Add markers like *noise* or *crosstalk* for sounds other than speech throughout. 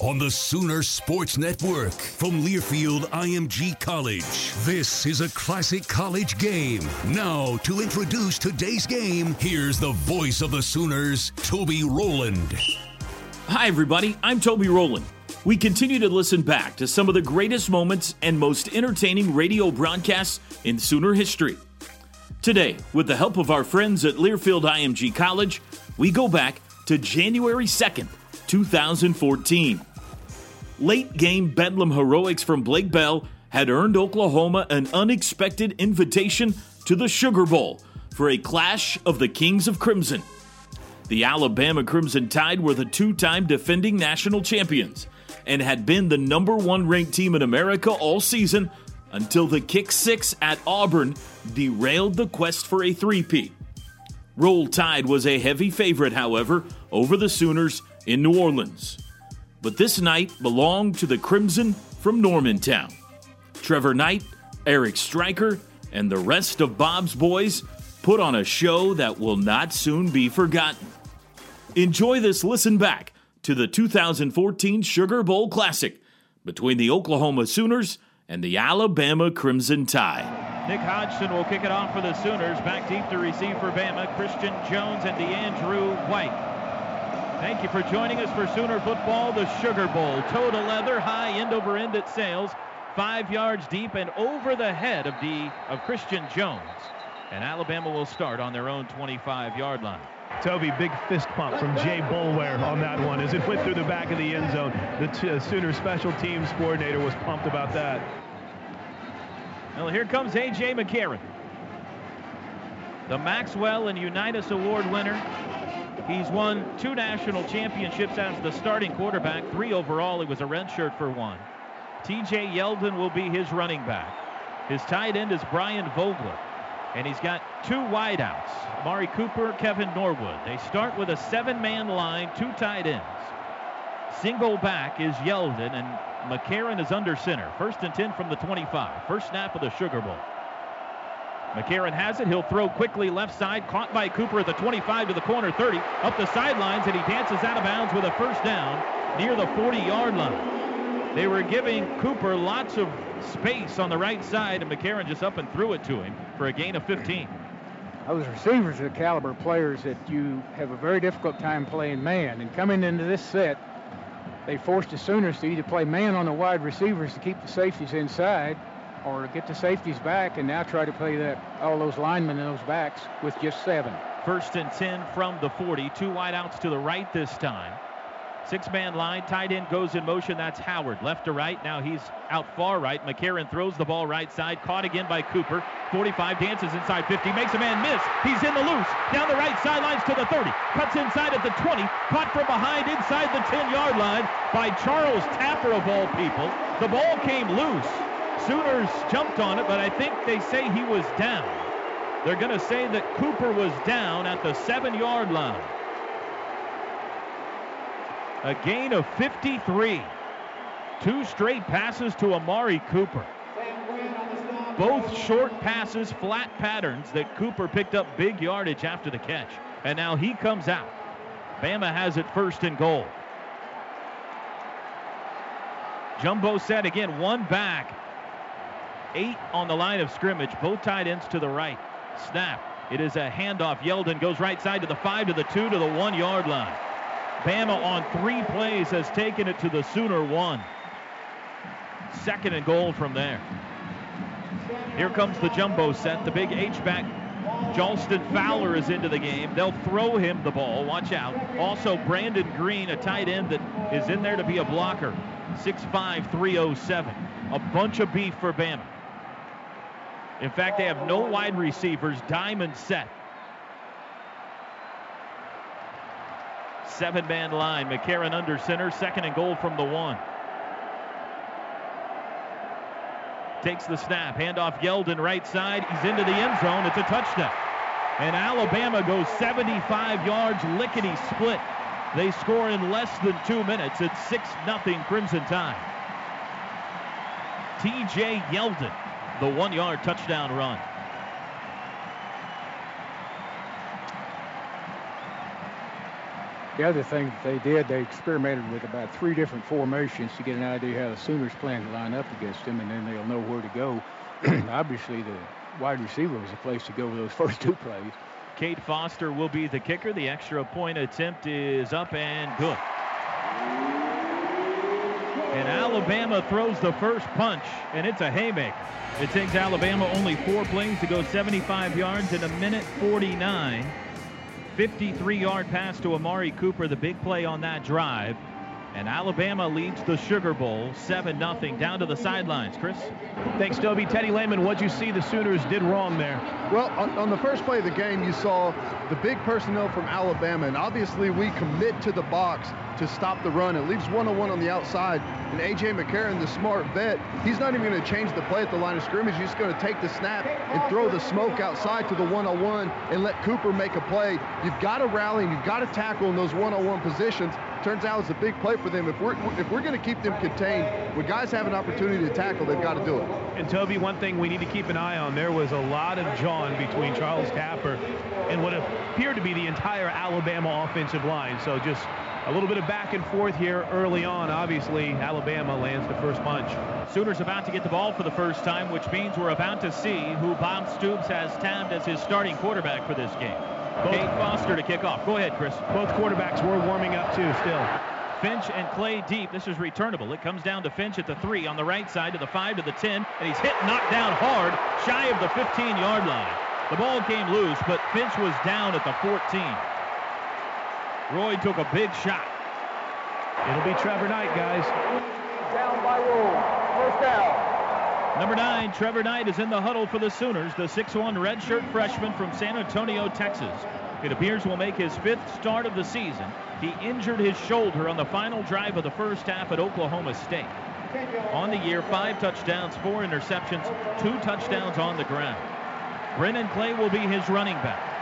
On the Sooner Sports Network from Learfield IMG College, this is a classic college game. Now, to introduce today's game, here's the voice of the Sooners, Toby Rowland. Hi, everybody. I'm Toby Rowland. We continue to listen back to some of the greatest moments and most entertaining radio broadcasts in Sooner history. Today, with the help of our friends at Learfield IMG College, we go back to January 2nd, 2014. Late game Bedlam heroics from Blake Bell had earned Oklahoma an unexpected invitation to the Sugar Bowl for a clash of the Kings of Crimson. The Alabama Crimson Tide were the two time defending national champions and had been the number one ranked team in America all season until the kick six at Auburn derailed the quest for a three-peat. Roll Tide was a heavy favorite, however, over the Sooners in New Orleans. But this night belonged to the Crimson from Normantown. Trevor Knight, Eric Striker, and the rest of Bob's boys put on a show that will not soon be forgotten. Enjoy this listen back to the 2014 Sugar Bowl Classic between the Oklahoma Sooners and the Alabama Crimson Tide. Nick Hodgson will kick it off for the Sooners. Back deep to receive for Bama, Christian Jones and DeAndrew White. Thank you for joining us for Sooner football, the Sugar Bowl. Toe to leather, high end over end at sails, five yards deep and over the head of the of Christian Jones. And Alabama will start on their own 25-yard line. Toby, big fist pump from Jay Boulware on that one as it went through the back of the end zone. The t- uh, Sooner special teams coordinator was pumped about that. Well, here comes A.J. McCarron. The Maxwell and Unitas Award winner. He's won two national championships as the starting quarterback, three overall. He was a redshirt for one. T.J. Yeldon will be his running back. His tight end is Brian Vogler. And he's got two wideouts, Mari Cooper, Kevin Norwood. They start with a seven-man line, two tight ends. Single back is Yeldon, and McCarron is under center. First and 10 from the 25. First snap of the Sugar Bowl. McCarron has it. He'll throw quickly left side. Caught by Cooper at the 25 to the corner 30. Up the sidelines, and he dances out of bounds with a first down near the 40-yard line. They were giving Cooper lots of space on the right side, and McCarron just up and threw it to him for a gain of 15. Those receivers are the caliber players that you have a very difficult time playing man. And coming into this set, they forced the Sooners to either play man on the wide receivers to keep the safeties inside or get the safeties back and now try to play that all those linemen and those backs with just seven. First and 10 from the 40. Two wideouts to the right this time. Six man line, tight end goes in motion. That's Howard. Left to right. Now he's out far right. McCarron throws the ball right side. Caught again by Cooper. 45 dances inside 50. Makes a man miss. He's in the loose. Down the right sidelines to the 30. Cuts inside at the 20. Caught from behind inside the 10 yard line by Charles Tapper of all people. The ball came loose. Sooners jumped on it, but I think they say he was down. They're going to say that Cooper was down at the seven yard line. A gain of 53. Two straight passes to Amari Cooper. Both short passes, flat patterns that Cooper picked up big yardage after the catch. And now he comes out. Bama has it first and goal. Jumbo set again, one back. Eight on the line of scrimmage, both tight ends to the right. Snap. It is a handoff. Yeldon goes right side to the five, to the two, to the one yard line. Bama on three plays has taken it to the Sooner one. Second and goal from there. Here comes the jumbo set. The big H-back Jalston Fowler is into the game. They'll throw him the ball. Watch out. Also, Brandon Green, a tight end that is in there to be a blocker. 6'5", 307. A bunch of beef for Bama. In fact, they have no wide receivers. Diamond set. Seven man line. McCarron under center. Second and goal from the one. Takes the snap. Handoff Yeldon right side. He's into the end zone. It's a touchdown. And Alabama goes 75 yards lickety split. They score in less than two minutes. It's 6 0 Crimson Tide. TJ Yeldon, the one yard touchdown run. The other thing that they did, they experimented with about three different formations to get an idea how the Sooners plan to line up against them, and then they'll know where to go. *clears throat* Obviously, the wide receiver was the place to go with those *laughs* first two plays. Cade Foster will be the kicker. The extra point attempt is up and good. And Alabama throws the first punch, and it's a haymaker. It takes Alabama only four plays to go 75 yards in a minute 49. 53 yard pass to Amari Cooper, the big play on that drive. And Alabama leads the Sugar Bowl 7 0 down to the sidelines. Chris? Thanks, Toby. Teddy Lehman, what'd you see the Sooners did wrong there? Well, on, on, the first play of the game, you saw the big personnel from Alabama, and obviously we commit to the box to stop the run. It leaves one-on-one on the outside, and A.J. McCarron, the smart vet, he's not even going to change the play at the line of scrimmage. He's just going to take the snap and throw the smoke outside to the one-on-one and let Cooper make a play. You've got to rally and you've got to tackle in those one-on-one positions turns out it's a big play for them. If we're if we're going to keep them contained, when guys have an opportunity to tackle, they've got to do it. And Toby, one thing we need to keep an eye on: there was a lot of jawing between Charles Tapper and what appeared to be the entire Alabama offensive line. So just a little bit of back and forth here early on. Obviously, Alabama lands the first punch. Sooners about to get the ball for the first time, which means we're about to see who Bob Stoops has tabbed as his starting quarterback for this game. Cade Foster to kick off. Go ahead, Chris. Both quarterbacks were warming up too still. Finch and Clay deep. This is returnable. It comes down to Finch at the three on the right side to the five to the 10, and he's hit knocked down hard, shy of the 15 yard line. The ball came loose, but Finch was down at the 14. Roy took a big shot. It'll be Trevor Knight, guys. Down by rule. First down. Number nine, Trevor Knight is in the huddle for the Sooners, the 6'1 redshirt freshman from San Antonio, Texas. It appears will make his fifth start of the season. He injured his shoulder on the final drive of the first half at Oklahoma State. On the year, five touchdowns, four interceptions, two touchdowns on the ground. Brennan Clay will be his running back.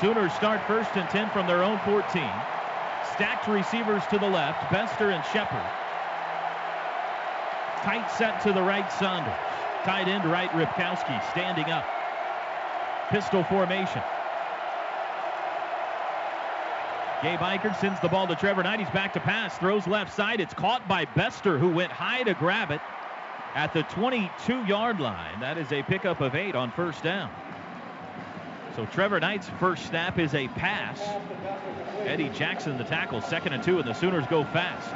Sooners start first and 10 from their own 14. Stacked receivers to the left, Bester and Shepard. Tight set to the right, Saunders. Tight end right, Ripkowski standing up. Pistol formation. Gabe Ikard sends the ball to Trevor Knight. He's back to pass. Throws left side. It's caught by Bester, who went high to grab it at the 22-yard line. That is a pickup of eight on first down. So Trevor Knight's first snap is a pass. Eddie Jackson, the tackle, second and two, and the Sooners go fast.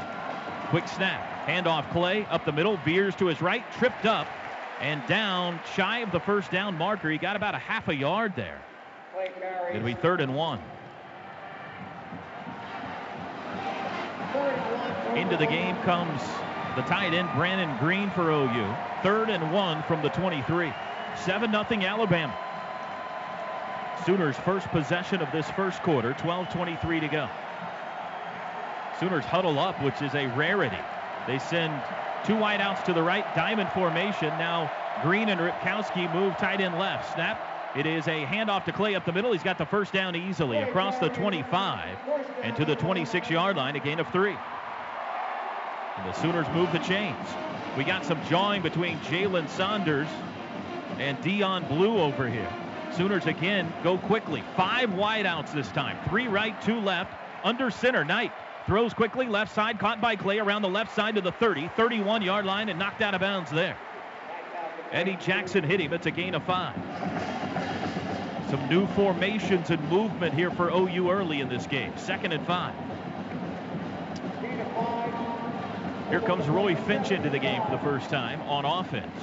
Quick snap. Handoff Clay up the middle, veers to his right, tripped up and down shy of the first down marker. He got about a half a yard there. It'll be third and one. Into the game comes the tight end Brandon Green for OU. Third and one from the 23. 7 0 Alabama. Sooners first possession of this first quarter, 12.23 to go. Sooners huddle up, which is a rarity. They send two wideouts to the right, diamond formation. Now Green and Ripkowski move tight end left. Snap. It is a handoff to Clay up the middle. He's got the first down easily across the 25 and to the 26 yard line, a gain of three. And the Sooners move the chains. We got some jawing between Jalen Saunders and Deion Belue over here. Sooners again go quickly. Five wideouts this time. Three right, two left. Under center, Knight throws quickly, left side, caught by Clay around the left side to the 30, 31 yard line, and knocked out of bounds there. Eddie Jackson hit him. It's a gain of five. Some new formations and movement here for OU early in this game. Second and five. Here comes Roy Finch into the game for the first time on offense.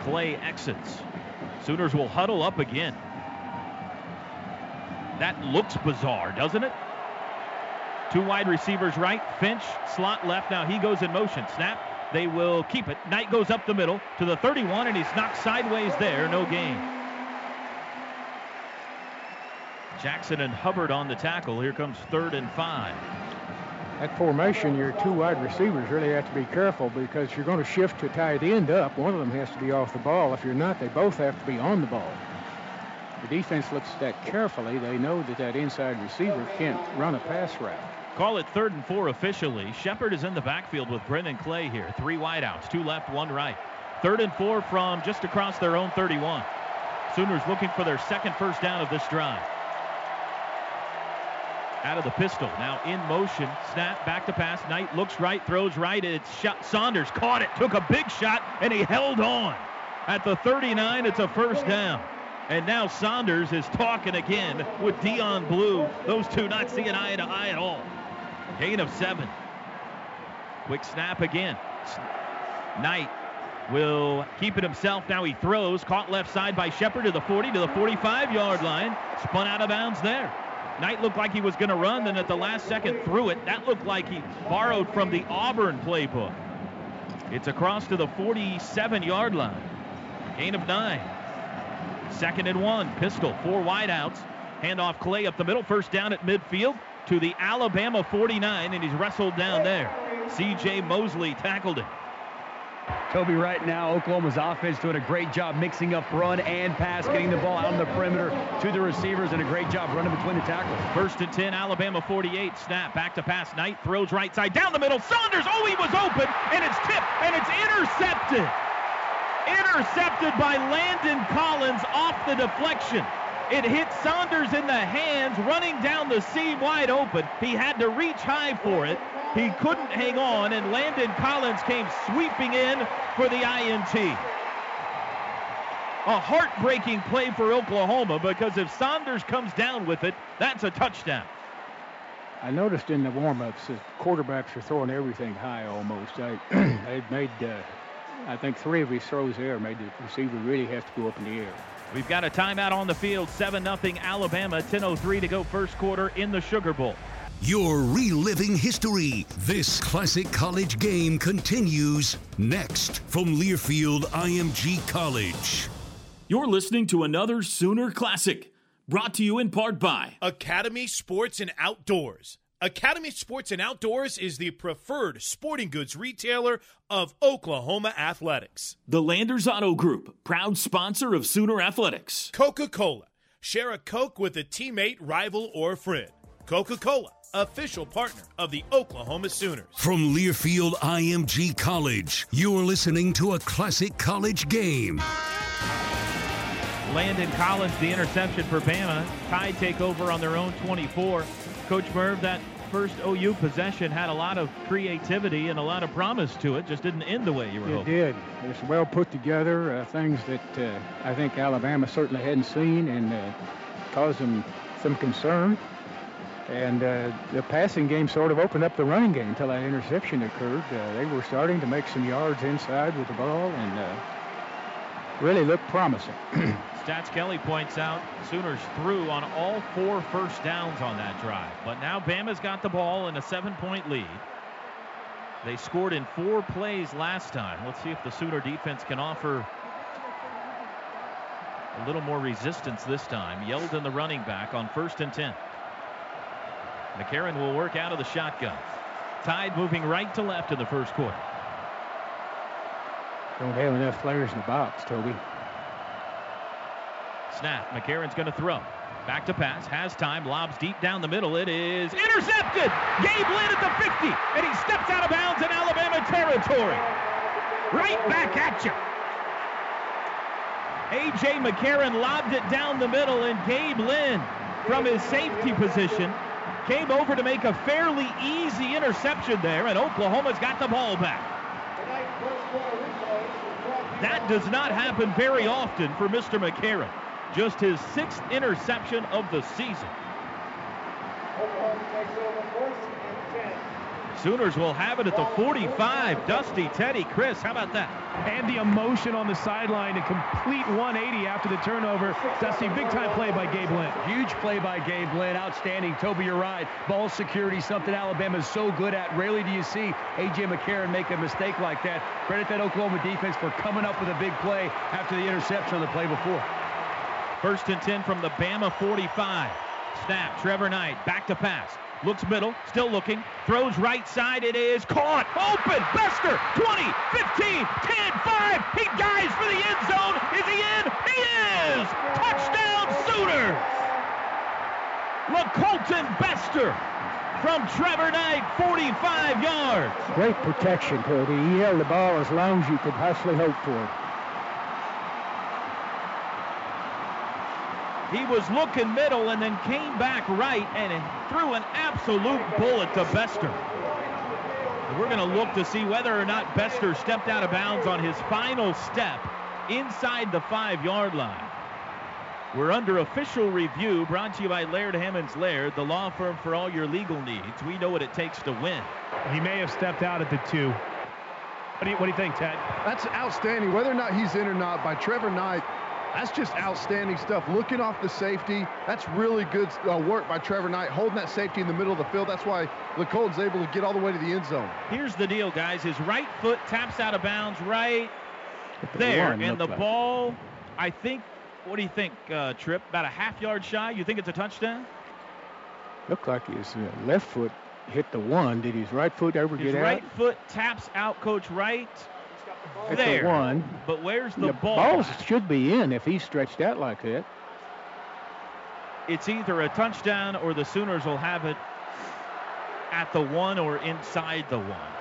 Clay exits. Sooners will huddle up again. That looks bizarre, doesn't it? Two wide receivers right, Finch, slot left. Now he goes in motion. Snap. They will keep it. Knight goes up the middle to the 31, and he's knocked sideways there. No gain. Jackson and Hubbard on the tackle. Here comes third and five. That formation, your two wide receivers really have to be careful because you're going to shift to tight end up. One of them has to be off the ball. If you're not, they both have to be on the ball. The defense looks at that carefully. They know that that inside receiver can't run a pass route. Call it third and four officially. Shepard is in the backfield with Brennan Clay here. Three wideouts, two left, one right. Third and four from just across their own 31. Sooners looking for their second first down of this drive out of the pistol. Now in motion, snap, back to pass. Knight looks right, throws right. It's shot. Saunders caught it, took a big shot, and he held on. At the 39, it's a first down. And now Saunders is talking again with Deion Belue. Those two not seeing eye to eye at all. Gain of seven. Quick snap again. Knight will keep it himself. Now he throws. Caught left side by Shepard to the 40 to the 45 yard line. Spun out of bounds there. Knight looked like he was going to run, then at the last second threw it. That looked like he borrowed from the Auburn playbook. It's across to the 47 yard line. Gain of nine. Second and one. Pistol. Four wideouts. Handoff Clay up the middle. First down at midfield to the Alabama 49, and he's wrestled down there. C.J. Mosley tackled him. Toby, right now, Oklahoma's offense doing a great job mixing up run and pass, getting the ball out on the perimeter to the receivers, and a great job running between the tackles. First and 10, Alabama 48. Snap, back to pass. Knight throws right side, down the middle. Saunders, oh, he was open, and it's tipped, and it's intercepted. Intercepted by Landon Collins off the deflection. It hit Saunders in the hands, running down the seam wide open. He had to reach high for it. He couldn't hang on, and Landon Collins came sweeping in for the INT. A heartbreaking play for Oklahoma because if Saunders comes down with it, that's a touchdown. I noticed in the warm-ups that quarterbacks are throwing everything high almost. I, *clears throat* they've made, uh, I think, three of his throws there made the receiver really have to go up in the air. We've got a timeout on the field, 7 0 Alabama, 10.03 to go first quarter in the Sugar Bowl. You're reliving history. This classic college game continues next from Learfield IMG College. You're listening to another Sooner Classic, brought to you in part by Academy Sports and Outdoors. Academy Sports and Outdoors is the preferred sporting goods retailer of Oklahoma athletics. The Landers Auto Group, proud sponsor of Sooner Athletics. Coca Cola. Share a Coke with a teammate, rival, or friend. Coca Cola, official partner of the Oklahoma Sooners. From Learfield IMG College, you're listening to a classic college game. Landon Collins, the interception for Bama. Tide take over on their own 24. Coach Merv, that first OU possession had a lot of creativity and a lot of promise to it. Just didn't end the way you were it hoping. It did. It's well put together. Uh, things that uh, I think Alabama certainly hadn't seen and uh, caused them some concern. And uh, the passing game sort of opened up the running game until that interception occurred. Uh, they were starting to make some yards inside with the ball, and uh, really looked promising. *clears throat* Stats Kelly points out Sooners threw on all four first downs on that drive. But now Bama's got the ball in a seven point lead. They scored in four plays last time. Let's see if the Sooner defense can offer a little more resistance this time. Yeldon the running back on first and 10. McCarron will work out of the shotgun. Tide moving right to left in the first quarter. Don't have enough players in the box, Toby. Snap. McCarron's going to throw. Back to pass. Has time. Lobs deep down the middle. It is intercepted. Gabe Lynn at the 50. And he steps out of bounds in Alabama territory. Right back at you. A.J. McCarron lobbed it down the middle, and Gabe Lynn from his safety position came over to make a fairly easy interception there, and Oklahoma's got the ball back. That does not happen very often for Mr. McCarron. Just his sixth interception of the season. Sooners will have it at the 45. Dusty, Teddy, Chris, how about that? And the emotion on the sideline, a complete 180 after the turnover. Dusty, big time play by Gabe Lynn. Huge play by Gabe Lynn. Outstanding. Toby, you're right. Ball security, something Alabama is so good at. Rarely do you see A.J. McCarron make a mistake like that. Credit that Oklahoma defense for coming up with a big play after the interception on the play before. First and 10 from the Bama 45. Snap. Trevor Knight back to pass. Looks middle, still looking, throws right side, it is caught, open, Bester, 20, 15, 10, 5, he dives for the end zone, is he in? He is! Touchdown Sooners! LaColton Bester from Trevor Knight, 45 yards. Great protection, Cody. He held the ball as long as you could possibly hope for. He was looking middle and then came back right and threw an absolute bullet to Bester. And we're going to look to see whether or not Bester stepped out of bounds on his final step inside the five-yard line. We're under official review, brought to you by Laird Hammons Laird, the law firm for all your legal needs. We know what it takes to win. He may have stepped out at the two. What do you, what do you think, Ted? That's outstanding. Whether or not he's in or not, by Trevor Knight, that's just outstanding stuff. Looking off the safety, that's really good uh, work by Trevor Knight, holding that safety in the middle of the field. That's why LaColton's able to get all the way to the end zone. Here's the deal, guys. His right foot taps out of bounds right there. And the like. ball, I think, what do you think, uh, Trip? About a half yard shy? You think it's a touchdown? Looked like his uh, left foot hit the one. Did his right foot ever His get right out? His right foot taps out, Coach Wright. At there. the one. But where's the, The ball? ball should be in if he's stretched out like that. It's either a touchdown or the Sooners will have it at the one or inside the one.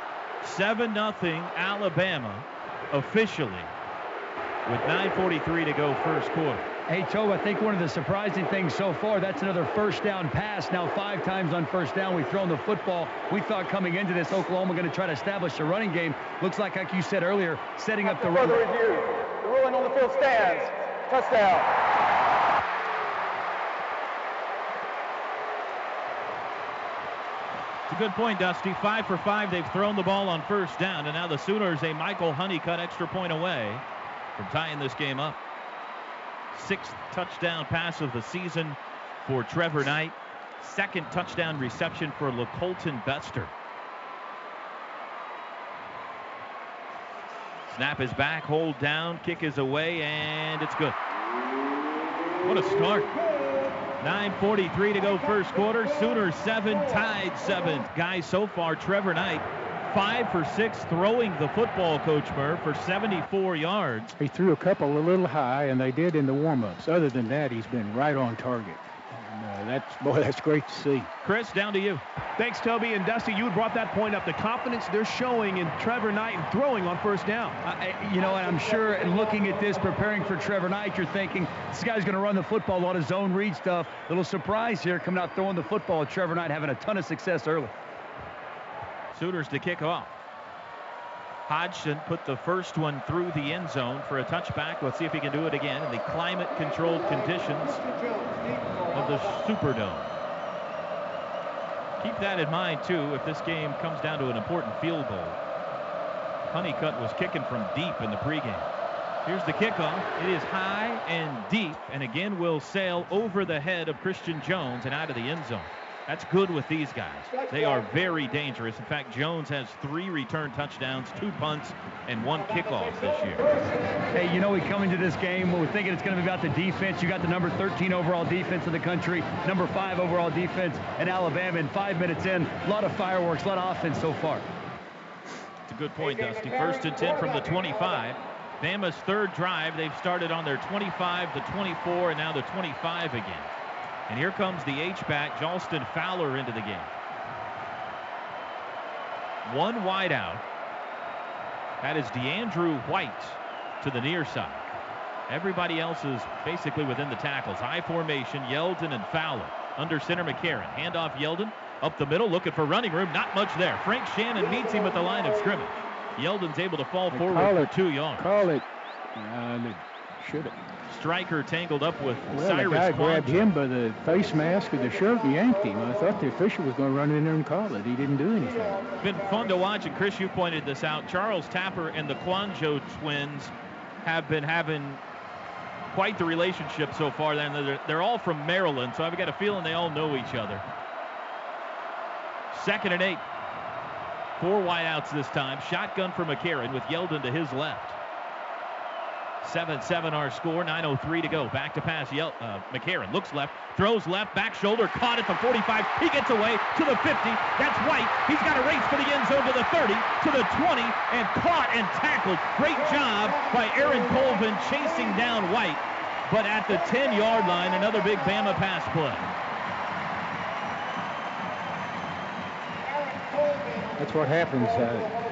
7 nothing Alabama officially with 9.43 to go first quarter. Hey, Tobe, I think one of the surprising things so far, that's another first down pass. Now five times on first down we've thrown the football. We thought coming into this, Oklahoma going to try to establish a running game. Looks like, like you said earlier, setting up the run. Further review. The ruling on the field stands. Touchdown. It's a good point, Dusty. Five for five. They've thrown the ball on first down, and now the Sooners a Michael Hunnicutt extra point away from tying this game up. Sixth touchdown pass of the season for Trevor Knight. Second touchdown reception for LaColton Bester. Snap is back, hold down, kick is away, and it's good. What a start. 9.43 to go first quarter. Sooners 7, tied 7. Guys, so far, Trevor Knight, 5 for 6 throwing the football, Coach Merv, for 74 yards. He threw a couple a little high, and they did in the warm-ups. Other than that, he's been right on target. And, uh, that's boy, that's great to see. Chris, down to you. Thanks, Toby. And Dusty, you brought that point up. The confidence they're showing in Trevor Knight and throwing on first down. I, you know, and I'm sure and looking at this, preparing for Trevor Knight, you're thinking this guy's going to run the football, a lot of zone read stuff. Little surprise here coming out throwing the football. Trevor Knight having a ton of success early. Sooners to kick off. Hodgson put the first one through the end zone for a touchback. Let's see if he can do it again in the climate-controlled conditions of the Superdome. Keep that in mind, too, if this game comes down to an important field goal. Hunnicutt was kicking from deep in the pregame. Here's the kickoff. It is high and deep, and again will sail over the head of Christian Jones and out of the end zone. That's good with these guys. They are very dangerous. In fact, Jones has three return touchdowns, two punts, and one kickoff this year. Hey, you know, we come into this game, we're thinking it's going to be about the defense. You got the number 13 overall defense in the country, number five overall defense in Alabama, and five minutes in, a lot of fireworks, a lot of offense so far. It's a good point, Dusty. First and 10 from the 25. Bama's third drive, they've started on their 25, the 24, and now the 25 again. And here comes the H-back, Jalston Fowler, into the game. One wideout. That is DeAndrew White to the near side. Everybody else is basically within the tackles. High formation, Yeldon and Fowler. Under center, McCarron. Handoff Yeldon. Up the middle, looking for running room. Not much there. Frank Shannon meets him at the line of scrimmage. Yeldon's able to fall They forward call for it- two yards. Call it. Uh, should have. Striker tangled up with Well, Cyrus the guy grabbed him by the face mask of the shirt and yanked him. I thought the official was going to run in there and call it. He didn't do anything. It's been fun to watch, and Chris, you pointed this out. Charles Tapper and the Kouandjio twins have been having quite the relationship so far. Then they're, they're all from Maryland, so I've got a feeling they all know each other. Second and eight. Four wideouts this time. Shotgun for McCarron with Yeldon to his left. 7-7 our score, 9.03 to go. Back to pass, Yel- uh, McCarron looks left, throws left, back shoulder, caught at the 45. He gets away to the 50. That's White. He's got a race for the end zone to the 30, to the 20, and caught and tackled. Great job by Aaron Colvin chasing down White. But at the 10-yard line, another big Bama pass play. That's what happens. Uh,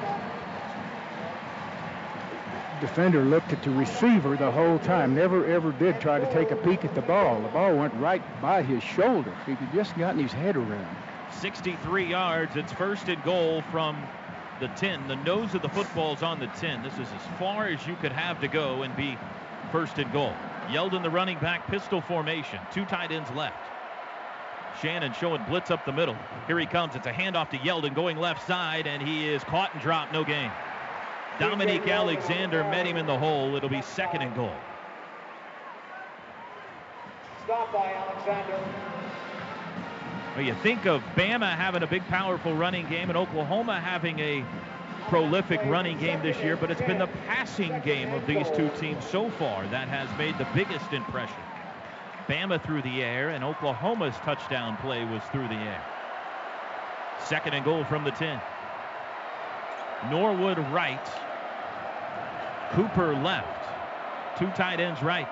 defender looked at the receiver the whole time. Never ever did try to take a peek at the ball. The ball went right by his shoulder. He could just gotten his head around. 63 yards. It's first and goal from the 10. The nose of the football's on the 10. This is as far as you could have to go and be first and goal. Yeldon, the running back, pistol formation. Two tight ends left. Shannon showing blitz up the middle. Here he comes. It's a handoff to Yeldon going left side, and he is caught and dropped. No gain. Dominique Alexander met him in the hole. It'll be second and goal. Stop by Alexander. Well, you think of Bama having a big, powerful running game and Oklahoma having a prolific running game this year, but it's been the passing game of these two teams so far that has made the biggest impression. Bama through the air, and Oklahoma's touchdown play was through the air. Second and goal from the 10. Norwood right. Cooper left. Two tight ends right.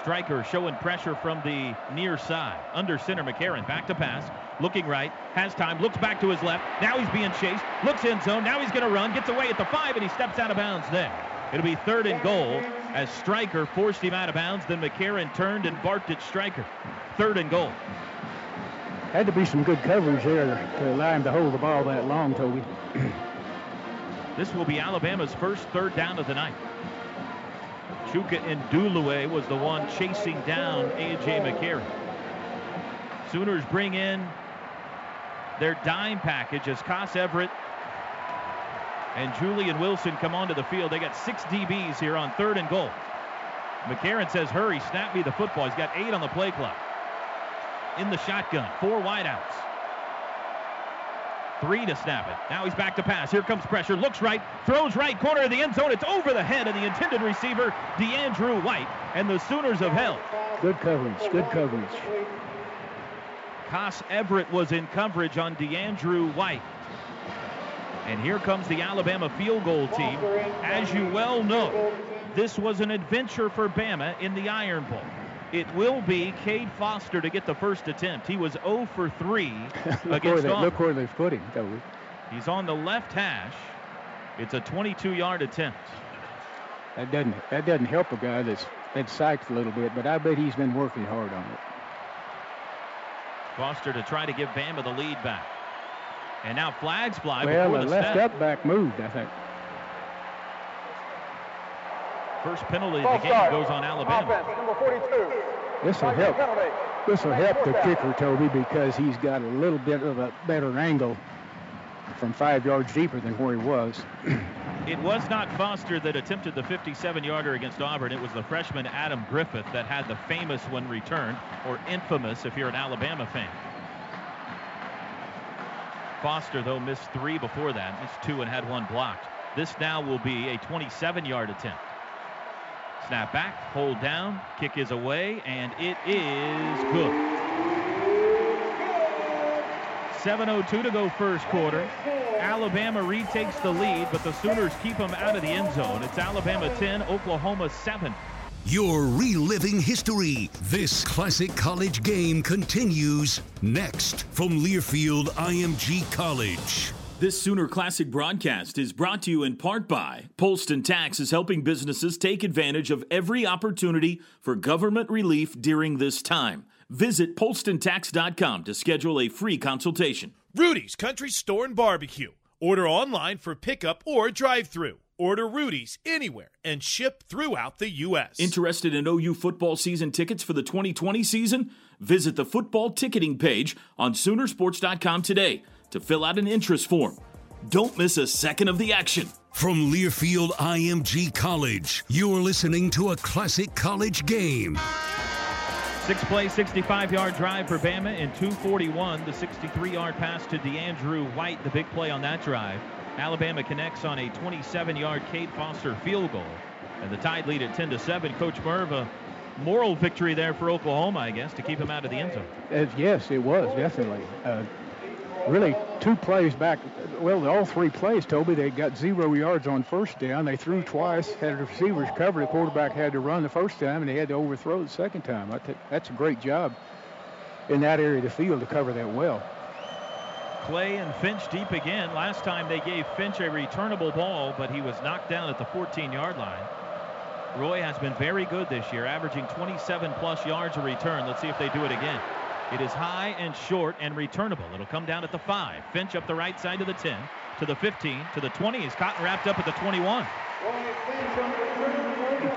Striker showing pressure from the near side. Under center, McCarron back to pass. Looking right. Has time. Looks back to his left. Now he's being chased. Looks in zone. Now he's going to run. Gets away at the five, and he steps out of bounds there. It'll be third and goal as Striker forced him out of bounds. Then McCarron turned and barked at Striker. Third and goal. Had to be some good coverage there to allow him to hold the ball that long, Toby. *clears throat* This will be Alabama's first third down of the night. Chuka Ndulue was the one chasing down A.J. McCarron. Sooners bring in their dime package as Cos Everett and Julian Wilson come onto the field. They got six DBs here on third and goal. McCarron says, hurry, snap me the football. He's got eight on the play clock. In the shotgun, four wideouts. Three to snap it. Now he's back to pass. Here comes pressure. Looks right. Throws right corner of the end zone. It's over the head of the intended receiver, DeAndrew White. And the Sooners have held. Good coverage. Good coverage. Cos Everett was in coverage on DeAndrew White. And here comes the Alabama field goal team. As you well know, this was an adventure for Bama in the Iron Bowl. It will be Cade Foster to get the first attempt. He was 0 for 3 *laughs* look, where against they, Auburn. look where they've put him. He's on the left hash. It's a 22-yard attempt. That doesn't that doesn't help a guy that's been psyched a little bit, but I bet he's been working hard on it. Foster to try to give Bama the lead back. And now flags fly well, before the left up back moved, I think. First penalty of the game start. goes on Alabama. Offense, number 42. This will help. This will help the kicker, Toby, because he's got a little bit of a better angle from five yards deeper than where he was. *clears throat* It was not Foster that attempted the 57-yarder against Auburn. It was the freshman Adam Griffith that had the famous one returned, or infamous if you're an Alabama fan. Foster, though, missed three before that, missed two and had one blocked. This now will be a 27-yard attempt. Snap back, hold down, kick is away, and it is good. 7.02 to go first quarter. Alabama retakes the lead, but the Sooners keep them out of the end zone. It's Alabama 10, Oklahoma 7. You're reliving history. This classic college game continues next from Learfield IMG College. This Sooner Classic broadcast is brought to you in part by Polston Tax is helping businesses take advantage of every opportunity for government relief during this time. Visit polstontax.com to schedule a free consultation. Rudy's Country Store and Barbecue. Order online for pickup or drive through. Order Rudy's anywhere and ship throughout the U.S. Interested in OU football season tickets for the 2020 season? Visit the football ticketing page on Soonersports.com today to fill out an interest form. Don't miss a second of the action. From Learfield IMG College, you're listening to a classic college game. Six play, 65 yard drive for Bama in 241. The 63 yard pass to DeAndrew White, the big play on that drive. Alabama connects on a 27 yard Cade Foster field goal. And the Tide lead at 10 to 7. Coach Merv, a moral victory there for Oklahoma, I guess, to keep him out of the end zone. Yes, it was, definitely. Uh, really two plays back. Well, all three plays, Toby, they got zero yards on first down. They threw twice, had the receivers covered. The quarterback had to run the first time, and they had to overthrow the second time. I think that's a great job in that area of the field to cover that well. Clay and Finch deep again. Last time they gave Finch a returnable ball, but he was knocked down at the 14-yard line. Roy has been very good this year, averaging 27 plus yards a return. Let's see if they do it again. It is high and short and returnable. It'll come down at the 5. Finch up the right side to the 10, to the 15, to the 20. He's caught and wrapped up at the 21.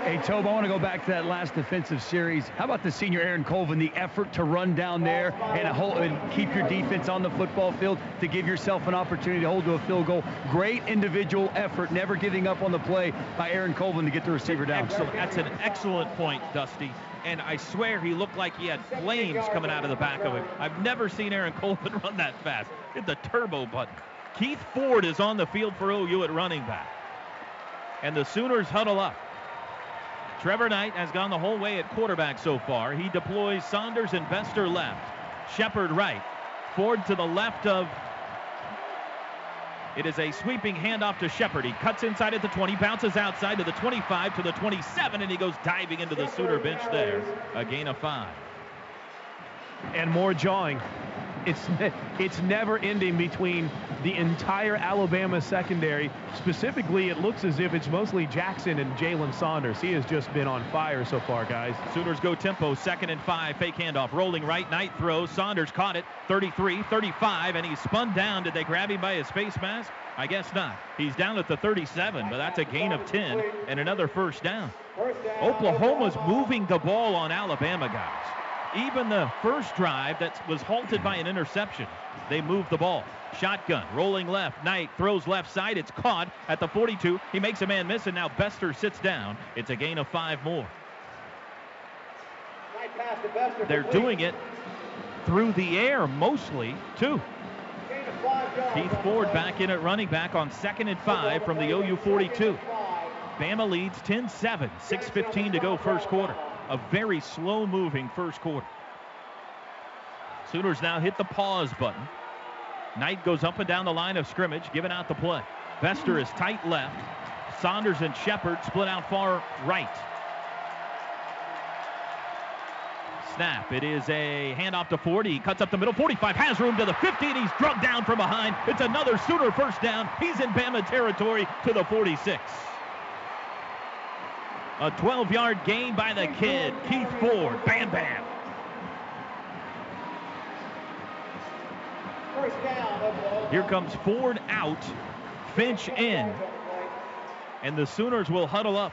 Hey, Tobe, I want to go back to that last defensive series. How about the senior Aaron Colvin, the effort to run down there and, hold, and keep your defense on the football field to give yourself an opportunity to hold to a field goal. Great individual effort, never giving up on the play by Aaron Colvin to get the receiver down. Excellent. That's an excellent point, Dusty. And I swear he looked like he had flames coming out of the back of him. I've never seen Aaron Colvin *laughs* run that fast. Hit the turbo button. Keith Ford is on the field for OU at running back. And the Sooners huddle up. Trevor Knight has gone the whole way at quarterback so far. He deploys Saunders and Bester left. Shepard right. Ford to the left of. It is a sweeping handoff to Shepard. He cuts inside at the 20, bounces outside to the 25, to the 27, and he goes diving into the Sooner bench there. A gain of five. And more jawing. It's it's never ending between the entire Alabama secondary. Specifically, it looks as if it's mostly Jackson and Jalen Saunders. He has just been on fire so far, guys. Sooners go tempo, second and five, fake handoff, rolling right, Knight throws. Saunders caught it, 33, 35, and he's spun down. Did they grab him by his face mask? I guess not. He's down at the 37, but that's a gain of 10 and another first down. Oklahoma's moving the ball on Alabama, guys. Even the first drive that was halted by an interception, they moved the ball. Shotgun, rolling left. Knight throws left side. It's caught at the 42. He makes a man miss, and now Bester sits down. It's a gain of five more. They're doing it through the air mostly, too. Keith Ford back in at running back on second and five from the OU 42. Bama leads 10-7, 6.15 to go first quarter a very slow moving first quarter. Sooners now hit the pause button. Knight goes up and down the line of scrimmage, giving out the play. Bester is tight left. Saunders and Shepard split out far right. Snap. It is a handoff to 40. He cuts up the middle. 45 has room to the 50, and he's drugged down from behind. It's another Sooner first down. He's in Bama territory to the 46. A 12-yard gain by the kid, Keith Ford. Bam, bam. Here comes Ford out, Finch in, and the Sooners will huddle up.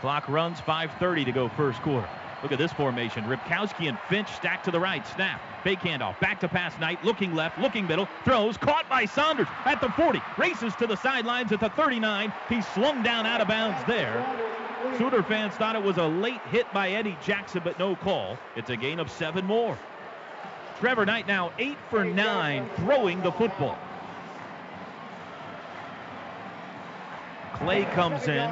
Clock runs 5.30 to go first quarter. Look at this formation. Ripkowski and Finch stacked to the right. Snap. Fake handoff. Back to pass Knight. Looking left. Looking middle. Throws. Caught by Saunders at the 40. Races to the sidelines at the 39. He's slung down out of bounds there. Sooner fans thought it was a late hit by Eddie Jackson, but no call. It's a gain of seven more. Trevor Knight now eight for nine throwing the football. Clay comes in.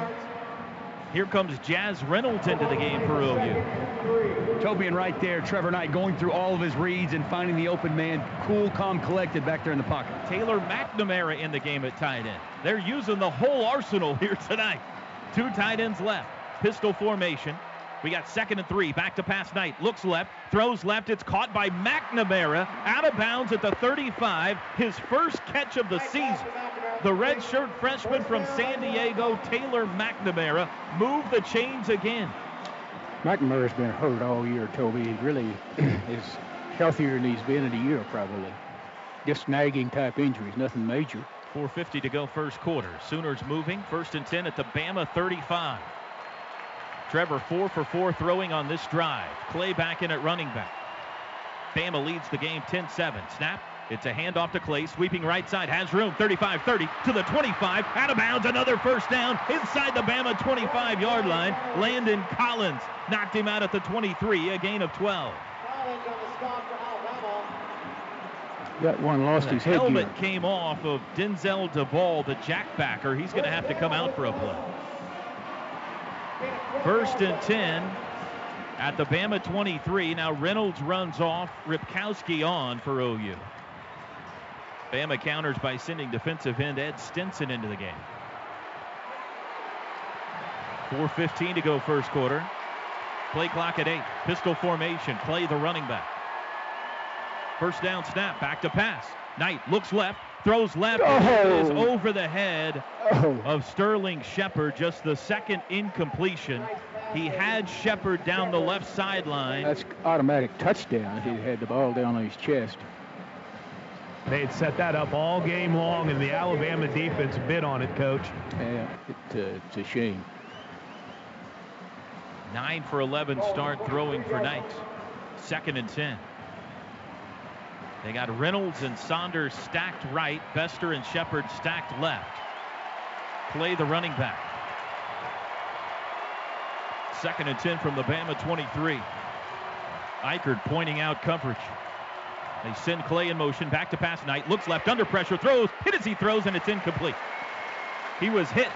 Here comes Jaz Reynolds into the game for OU. Toby and right there, Trevor Knight going through all of his reads and finding the open man. Cool, calm, collected back there in the pocket. Taylor McNamara in the game at tight end. They're using the whole arsenal here tonight. Two tight ends left. Pistol formation. We got second and three. Back to pass Knight. Looks left. Throws left. It's caught by McNamara. Out of bounds at the 35. His first catch of the season. The redshirt freshman from San Diego, Taylor McNamara, moved the chains again. McNamara's been hurt all year, Toby. He really *clears throat* is healthier than he's been in a year, probably. Just nagging type injuries, nothing major. 4.50 to go first quarter. Sooners moving. First and 10 at the Bama 35. Trevor 4 for 4 throwing on this drive. Clay back in at running back. Bama leads the game 10-7. Snap. It's a handoff to Clay, sweeping right side, has room, 35-30 to the 25, out of bounds, another first down inside the Bama 25-yard line. Landon Collins knocked him out at the 23, a gain of 12. That one lost the his head. helmet came off of Denzel Devall, the jackbacker. He's going to have to come out for a play. First and 10 at the Bama 23. Now Reynolds runs off, Ripkowski on for OU. Bama counters by sending defensive end Ed Stinson into the game. 4.15 to go first quarter. Play clock at 8. Pistol formation. Play the running back. First down snap. Back to pass. Knight looks left. Throws left. Oh. Is over the head Oh. of Sterling Shepard. Just the second incompletion. He had Shepard down the left sideline. That's automatic touchdown he had the ball down on his chest. They had set that up all game long, and the Alabama defense bid on it, Coach. Yeah, it, uh, it's a shame. 9 for 11 start throwing for Knight. Second and 10. They got Reynolds and Saunders stacked right, Bester and Shepard stacked left. Play the running back. Second and 10 from the Bama 23. Ikard pointing out coverage. They send Clay in motion, back to pass Knight, looks left, under pressure, throws, hit as he throws, and it's incomplete. He was hit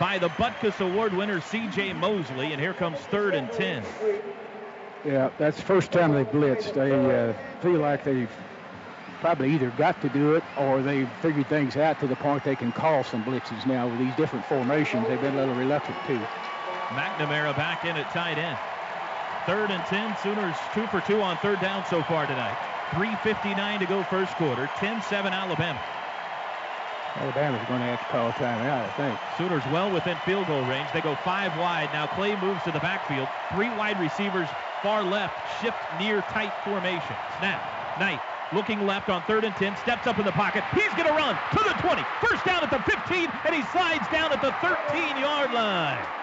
by the Butkus Award winner C.J. Mosley, and here comes third and 10. Yeah, that's the first time they blitzed. They uh, feel like they've probably either got to do it or they've figured things out to the point they can call some blitzes now with these different formations. They've been a little reluctant to. McNamara back in at tight end. Third and 10. Sooners two for two on third down so far tonight. 3.59 to go first quarter. 10-7 Alabama. Alabama's going to have to call a timeout, I think. Sooners well within field goal range. They go five wide. Now Clay moves to the backfield. Three wide receivers far left shift near tight formation. Snap. Knight looking left on third and 10. Steps up in the pocket. He's going to run to the 20. First down at the 15, and he slides down at the 13-yard line.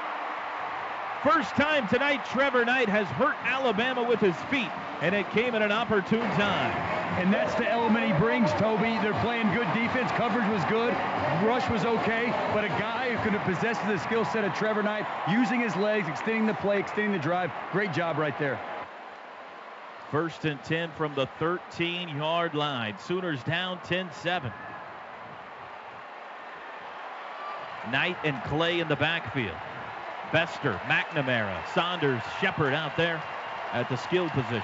First time tonight, Trevor Knight has hurt Alabama with his feet, and it came at an opportune time. And that's the element he brings, Toby. They're playing good defense. Coverage was good. Rush was okay. But a guy who could have possessed the skill set of Trevor Knight, using his legs, extending the play, extending the drive. Great job right there. First and 10 from the 13-yard line. Sooners down 10-7. Knight and Clay in the backfield. Bester, McNamara, Saunders, Shepard out there at the skill positions.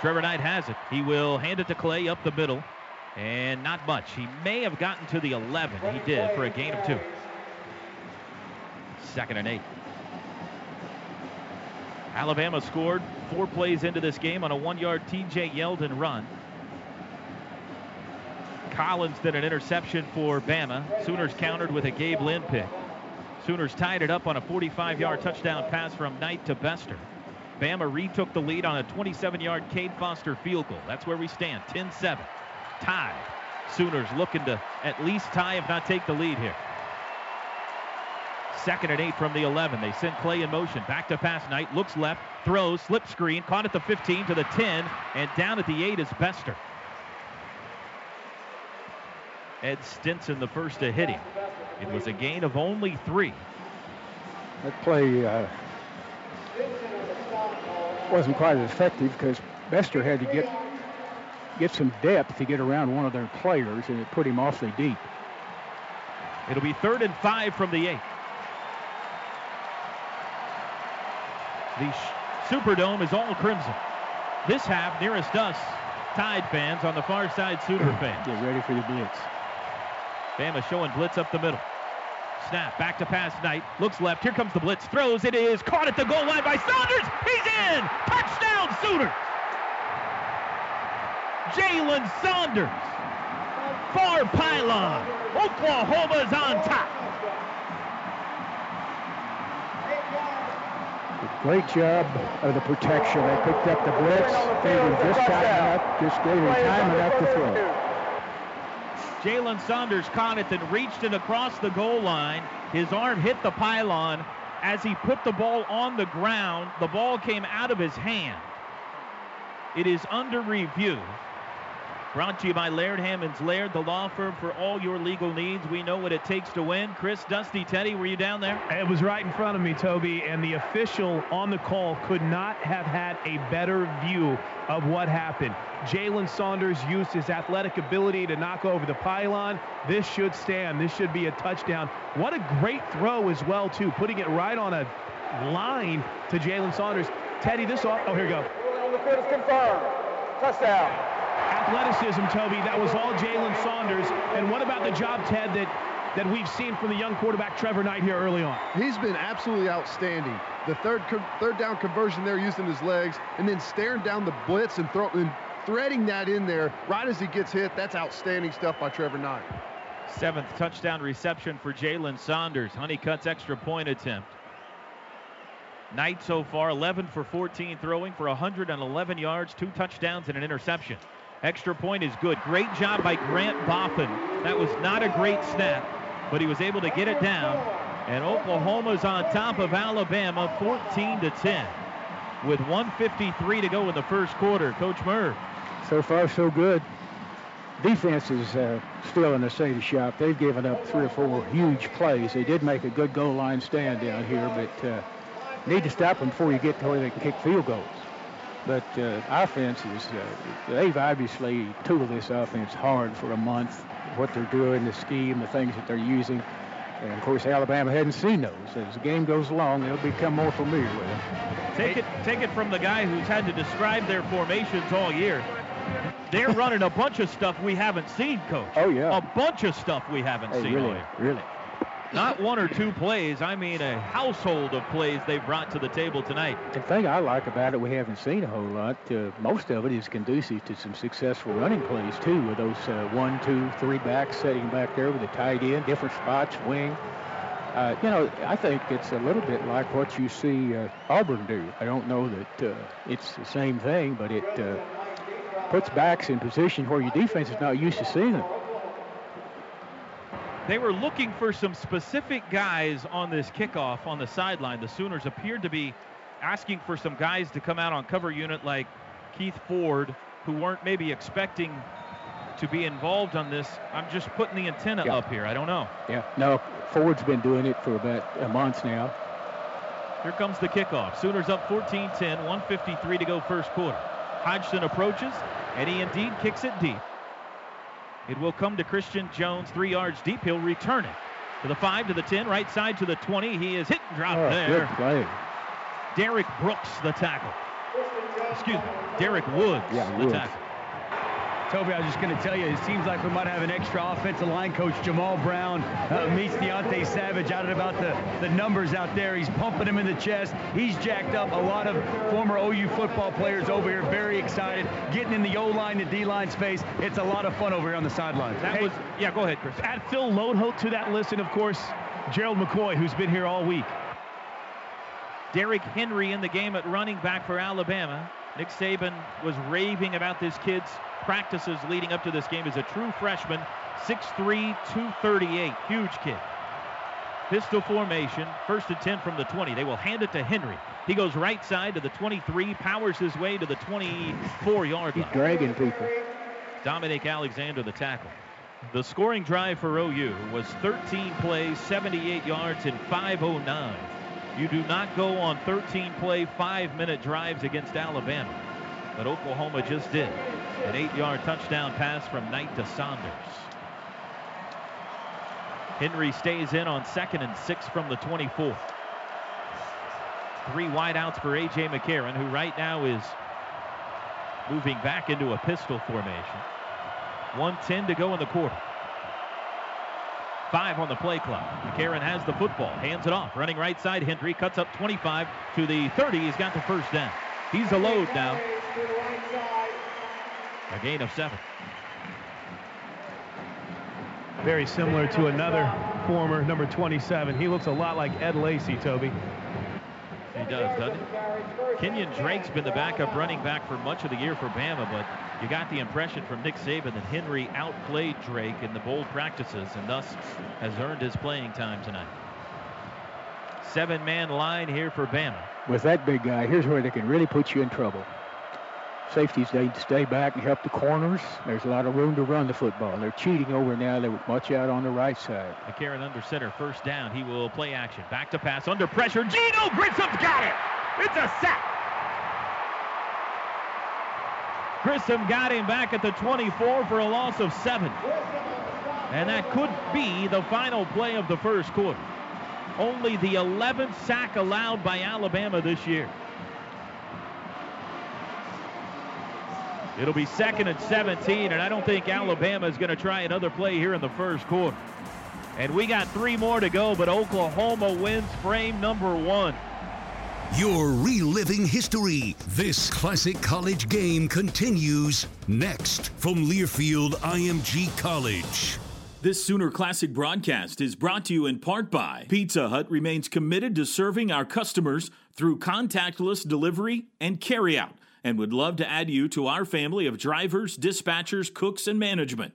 Trevor Knight has it. He will hand it to Clay up the middle. And not much. He may have gotten to the 11. He did for a gain of two. Second and eight. Alabama scored four plays into this game on a one-yard T.J. Yeldon run. Collins did an interception for Bama. Sooners countered with a Gabe Lynn pick. Sooners tied it up on a 45-yard touchdown pass from Knight to Bester. Bama retook the lead on a 27-yard Cade Foster field goal. That's where we stand, 10-7. tied. Sooners looking to at least tie, if not take the lead here. second and eight from the 11. They send Clay in motion. Back to pass. Knight looks left, throws, slip screen, caught at the 15 to the 10, and down at the 8 is Bester. Ed Stinson the first to hit him. It was a gain of only three. That play uh, wasn't quite as effective because Bester had to get get some depth to get around one of their players, and it put him awfully deep. It'll be third and five from the eight. The Superdome is all crimson. This half, nearest us, Tide fans on the far side, Sooner *clears throat* fans. Get ready for the blitz. Bama showing blitz up the middle. Snap, back to pass Knight. Looks left. Here comes the blitz. Throws. It is caught at the goal line by Saunders. He's in. Touchdown, Sooner. Jalen Saunders. Far pylon. Oklahoma's on top. Great job of the protection. They picked up the blitz. They him just time up, just gave him time enough to throw. Jalen Saunders caught it, then reached it across the goal line. His arm hit the pylon. As he put the ball on the ground, the ball came out of his hand. It is under review. Brought to you by Laird Hammons Laird, the law firm for all your legal needs. We know what it takes to win. Chris, Dusty, Teddy, were you down there? It was right in front of me, Toby, and the official on the call could not have had a better view of what happened. Jalen Saunders used his athletic ability to knock over the pylon. This should stand. This should be a touchdown. What a great throw as well, too, putting it right on a line to Jalen Saunders. Teddy, this off. Oh, here we go. On the field is confirmed. Touchdown athleticism, Toby. That was all Jalen Saunders. And what about the job, Ted, that that we've seen from the young quarterback Trevor Knight here early on? He's been absolutely outstanding. The third third down conversion there using his legs, and then staring down the blitz and, throw, and threading that in there right as he gets hit. That's outstanding stuff by Trevor Knight. Seventh touchdown reception for Jalen Saunders. Hunnicutt's extra point attempt. Knight so far 11 for 14 throwing for 111 yards, two touchdowns, and an interception. Extra point is good. Great job by Grant Bothun. That was not a great snap, but he was able to get it down. And Oklahoma's on top of Alabama 14 to 10 with 153 to go in the first quarter. Coach Merv. So far, so good. Defense is uh, still in the same shop. They've given up three or four huge plays. They did make a good goal line stand down here, but uh, need to stop them before you get to where they can kick field goals. But uh, offense is, uh, they've obviously tooled this offense hard for a month. What they're doing, the scheme, the things that they're using. And of course, Alabama hadn't seen those. As the game goes along, they'll become more familiar with them. Take it, take it from the guy who's had to describe their formations all year. They're *laughs* running a bunch of stuff we haven't seen, Coach. Oh yeah, a bunch of stuff we haven't hey, seen. Really, really. Not one or two plays. I mean a household of plays they brought to the table tonight. The thing I like about it, we haven't seen a whole lot. Uh, most of it is conducive to some successful running plays, too, with those uh, one, two, three backs setting back there with a tight end, different spots, wing. Uh, you know, I think it's a little bit like what you see uh, Auburn do. I don't know that uh, it's the same thing, but it uh, puts backs in position where your defense is not used to seeing them. They were looking for some specific guys on this kickoff on the sideline. The Sooners appeared to be asking for some guys to come out on cover unit like Keith Ford, who weren't maybe expecting to be involved on this. I'm just putting the antenna yeah. up here. I don't know. Yeah, no, Ford's been doing it for about a month now. Here comes the kickoff. Sooners up 14-10, 153 to go first quarter. Hodgson approaches, and he indeed kicks it deep. It will come to Christian Jones, three yards deep. He'll return it to the five, to the 10, right side to the 20. He is hit and dropped oh, there. Good play. Derek Brooks, the tackle. Excuse me, Derek Woods, yeah, the Woods. tackle. Toby, I was just going to tell you, it seems like we might have an extra offensive line coach. Jammal Brown uh, meets Deontay Savage out at about the, the numbers out there. He's pumping him in the chest. He's jacked up. A lot of former OU football players over here, very excited, getting in the O-line, the D-line space. It's a lot of fun over here on the sidelines. That Hey, was, yeah, go ahead, Chris. Add Phil Loadholt to that list, and of course, Gerald McCoy, who's been here all week. Derrick Henry in the game at running back for Alabama. Nick Saban was raving about this kid's practices leading up to this game. He's a true freshman, 6'3", 238, huge kid. Pistol formation, first and 10 from the 20. They will hand it to Henry. He goes right side to the 23, powers his way to the 24 yard line. He's dragging people. Dominic Alexander, the tackle. The scoring drive for OU was 13 plays, 78 yards, and 509. You do not go on 13 play, five minute drives against Alabama. But Oklahoma just did. An eight yard touchdown pass from Knight to Saunders. Henry stays in on second and six from the 24. Three wideouts for A.J. McCarron, who right now is moving back into a pistol formation. 110 to go in the quarter. Five on the play clock. McCarron has the football, hands it off. Running right side, Henry cuts up 25 to the 30. He's got the first down. He's a load now. A gain of seven. Very similar to another former number 27. He looks a lot like Ed Lacy, Toby. He does, doesn't he? Kenyon Drake's been the backup running back for much of the year for Bama, but you got the impression from Nick Saban that Henry outplayed Drake in the bowl practices and thus has earned his playing time tonight. Seven man line here for Bama. With that big guy, here's where they can really put you in trouble. Safeties, they stay back and help the corners. There's a lot of room to run the football. They're cheating over now. They're much out on the right side. McCarron under center, first down. He will play action. Back to pass, under pressure. Geneo Grissom's got it. It's a sack. Grissom got him back at the 24 for a loss of seven. And that could be the final play of the first quarter. Only the 11th sack allowed by Alabama this year. It'll be second and 17, and I don't think Alabama is going to try another play here in the first quarter. And we got three more to go, but Oklahoma wins frame number one. You're reliving history. This classic college game continues next from Learfield IMG College. This Sooner Classic broadcast is brought to you in part by Pizza Hut remains committed to serving our customers through contactless delivery and carryout and would love to add you to our family of drivers, dispatchers, cooks, and management.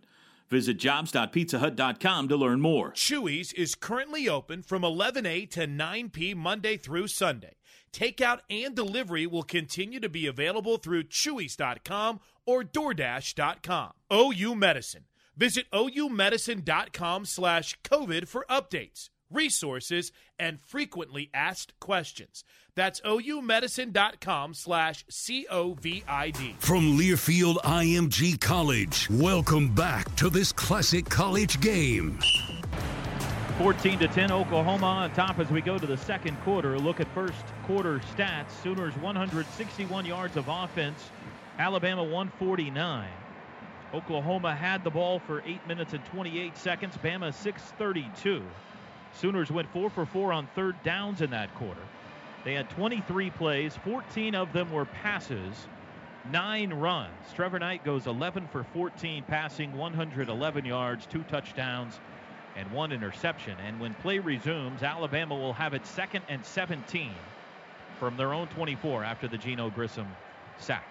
Visit jobs.pizzahut.com to learn more. Chuy's is currently open from 11 a to 9 p Monday through Sunday. Takeout and delivery will continue to be available through chewy's.com or doordash.com. OU Medicine. Visit oumedicine.com slash COVID for updates, resources, and frequently asked questions. That's oumedicine.com slash C-O-V-I-D. From Learfield IMG College, welcome back to this classic college game. 14 to 10, Oklahoma on top as we go to the second quarter. A look at first quarter stats. Sooners 161 yards of offense, Alabama 149. Oklahoma had the ball for 8 minutes and 28 seconds, Bama 632. Sooners went 4 for 4 on third downs in that quarter. They had 23 plays, 14 of them were passes, nine runs. Trevor Knight goes 11 for 14, passing 111 yards, two touchdowns, and one interception. And when play resumes, Alabama will have it second and 17 from their own 24 after the Geneo Grissom sack.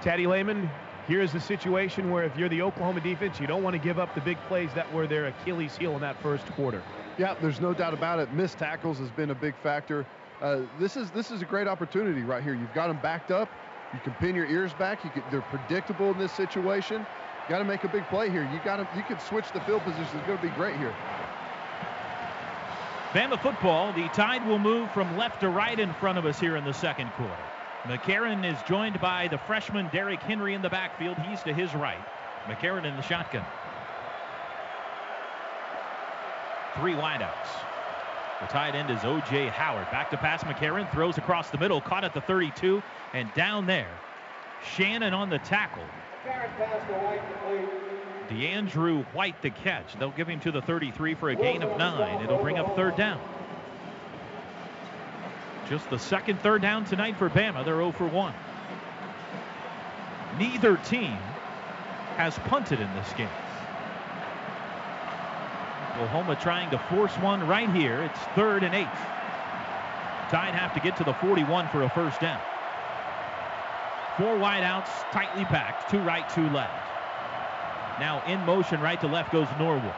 Teddy Lehman, here's the situation where if you're the Oklahoma defense, you don't want to give up the big plays that were their Achilles heel in that first quarter. Yeah, there's no doubt about it. Missed tackles has been a big factor. Uh, this is this is a great opportunity right here. You've got them backed up. You can pin your ears back. You can, they're predictable in this situation. You got to make a big play here. You got you can switch the field position. It's going to be great here. Bama football. The tide will move from left to right in front of us here in the second quarter. McCarron is joined by the freshman Derrick Henry in the backfield. He's to his right. McCarron in the shotgun. Three wideouts. The tight end is O.J. Howard. Back to pass. McCarron throws across the middle, caught at the 32, and down there. Shannon on the tackle. DeAndrew White the catch. They'll give him to the 33 for a gain of nine. It'll bring up third down. Just the second third down tonight for Bama. They're 0 for 1. Neither team has punted in this game. Oklahoma trying to force one right here. It's third and eight. Tide have to get to the 41 for a first down. Four wideouts, tightly packed, two right, two left. Now in motion, right to left goes Norwood.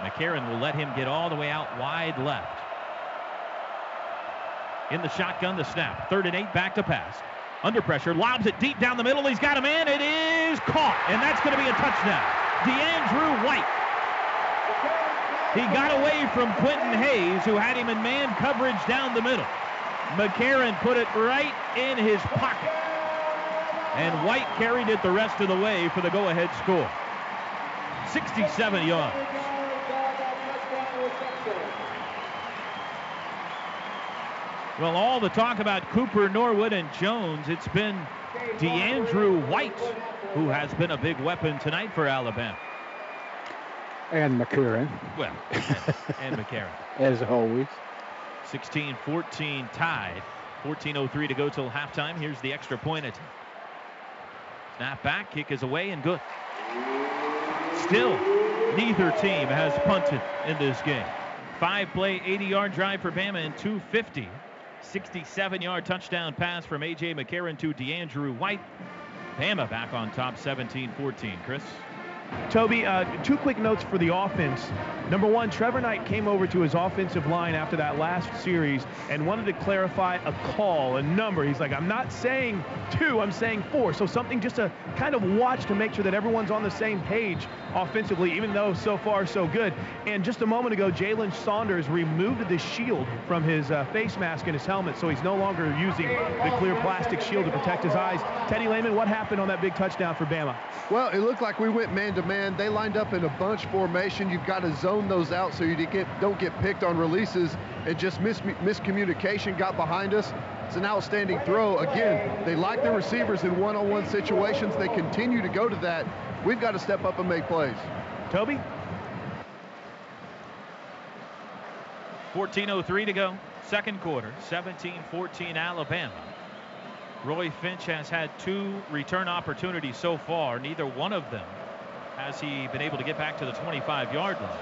McCarron will let him get all the way out wide left. In the shotgun, the snap. Third and eight, back to pass. Under pressure, lobs it deep down the middle. He's got him in. It is caught, and that's going to be a touchdown. DeAndrew White. He got away from Quentin Hayes, who had him in man coverage down the middle. McCarron put it right in his pocket. And White carried it the rest of the way for the go-ahead score. 67 yards. Well, all the talk about Cooper, Norwood, and Jones, it's been DeAndrew White who has been a big weapon tonight for Alabama. And McCarron. Well, *laughs* and McCarron. As always. 16-14 tied. 14.03 to go till halftime. Here's the extra point attempt. Snap back, kick is away and good. Still, neither team has punted in this game. Five play, 80 yard drive for Bama and 250. 67 yard touchdown pass from A.J. McCarron to DeAndrew White. Bama back on top 17 14. Chris? Toby, uh, two quick notes for the offense. Number one, Trevor Knight came over to his offensive line after that last series and wanted to clarify a call, a number. He's like, I'm not saying two, I'm saying four. So something just to kind of watch to make sure that everyone's on the same page offensively, even though so far so good. And just a moment ago, Jalen Saunders removed the shield from his uh, face mask and his helmet, so he's no longer using the clear plastic shield to protect his eyes. Teddy Lehman, what happened on that big touchdown for Bama? Well, it looked like we went man to man. They lined up in a bunch formation. You've got to zone those out so you get, don't get picked on releases. And just mis- miscommunication got behind us. It's an outstanding throw. Again, they like their receivers in one-on-one situations. They continue to go to that. We've got to step up and make plays. Toby? 14.03 to go. Second quarter. 17-14 Alabama. Roy Finch has had two return opportunities so far. Neither one of them has he been able to get back to the 25-yard line.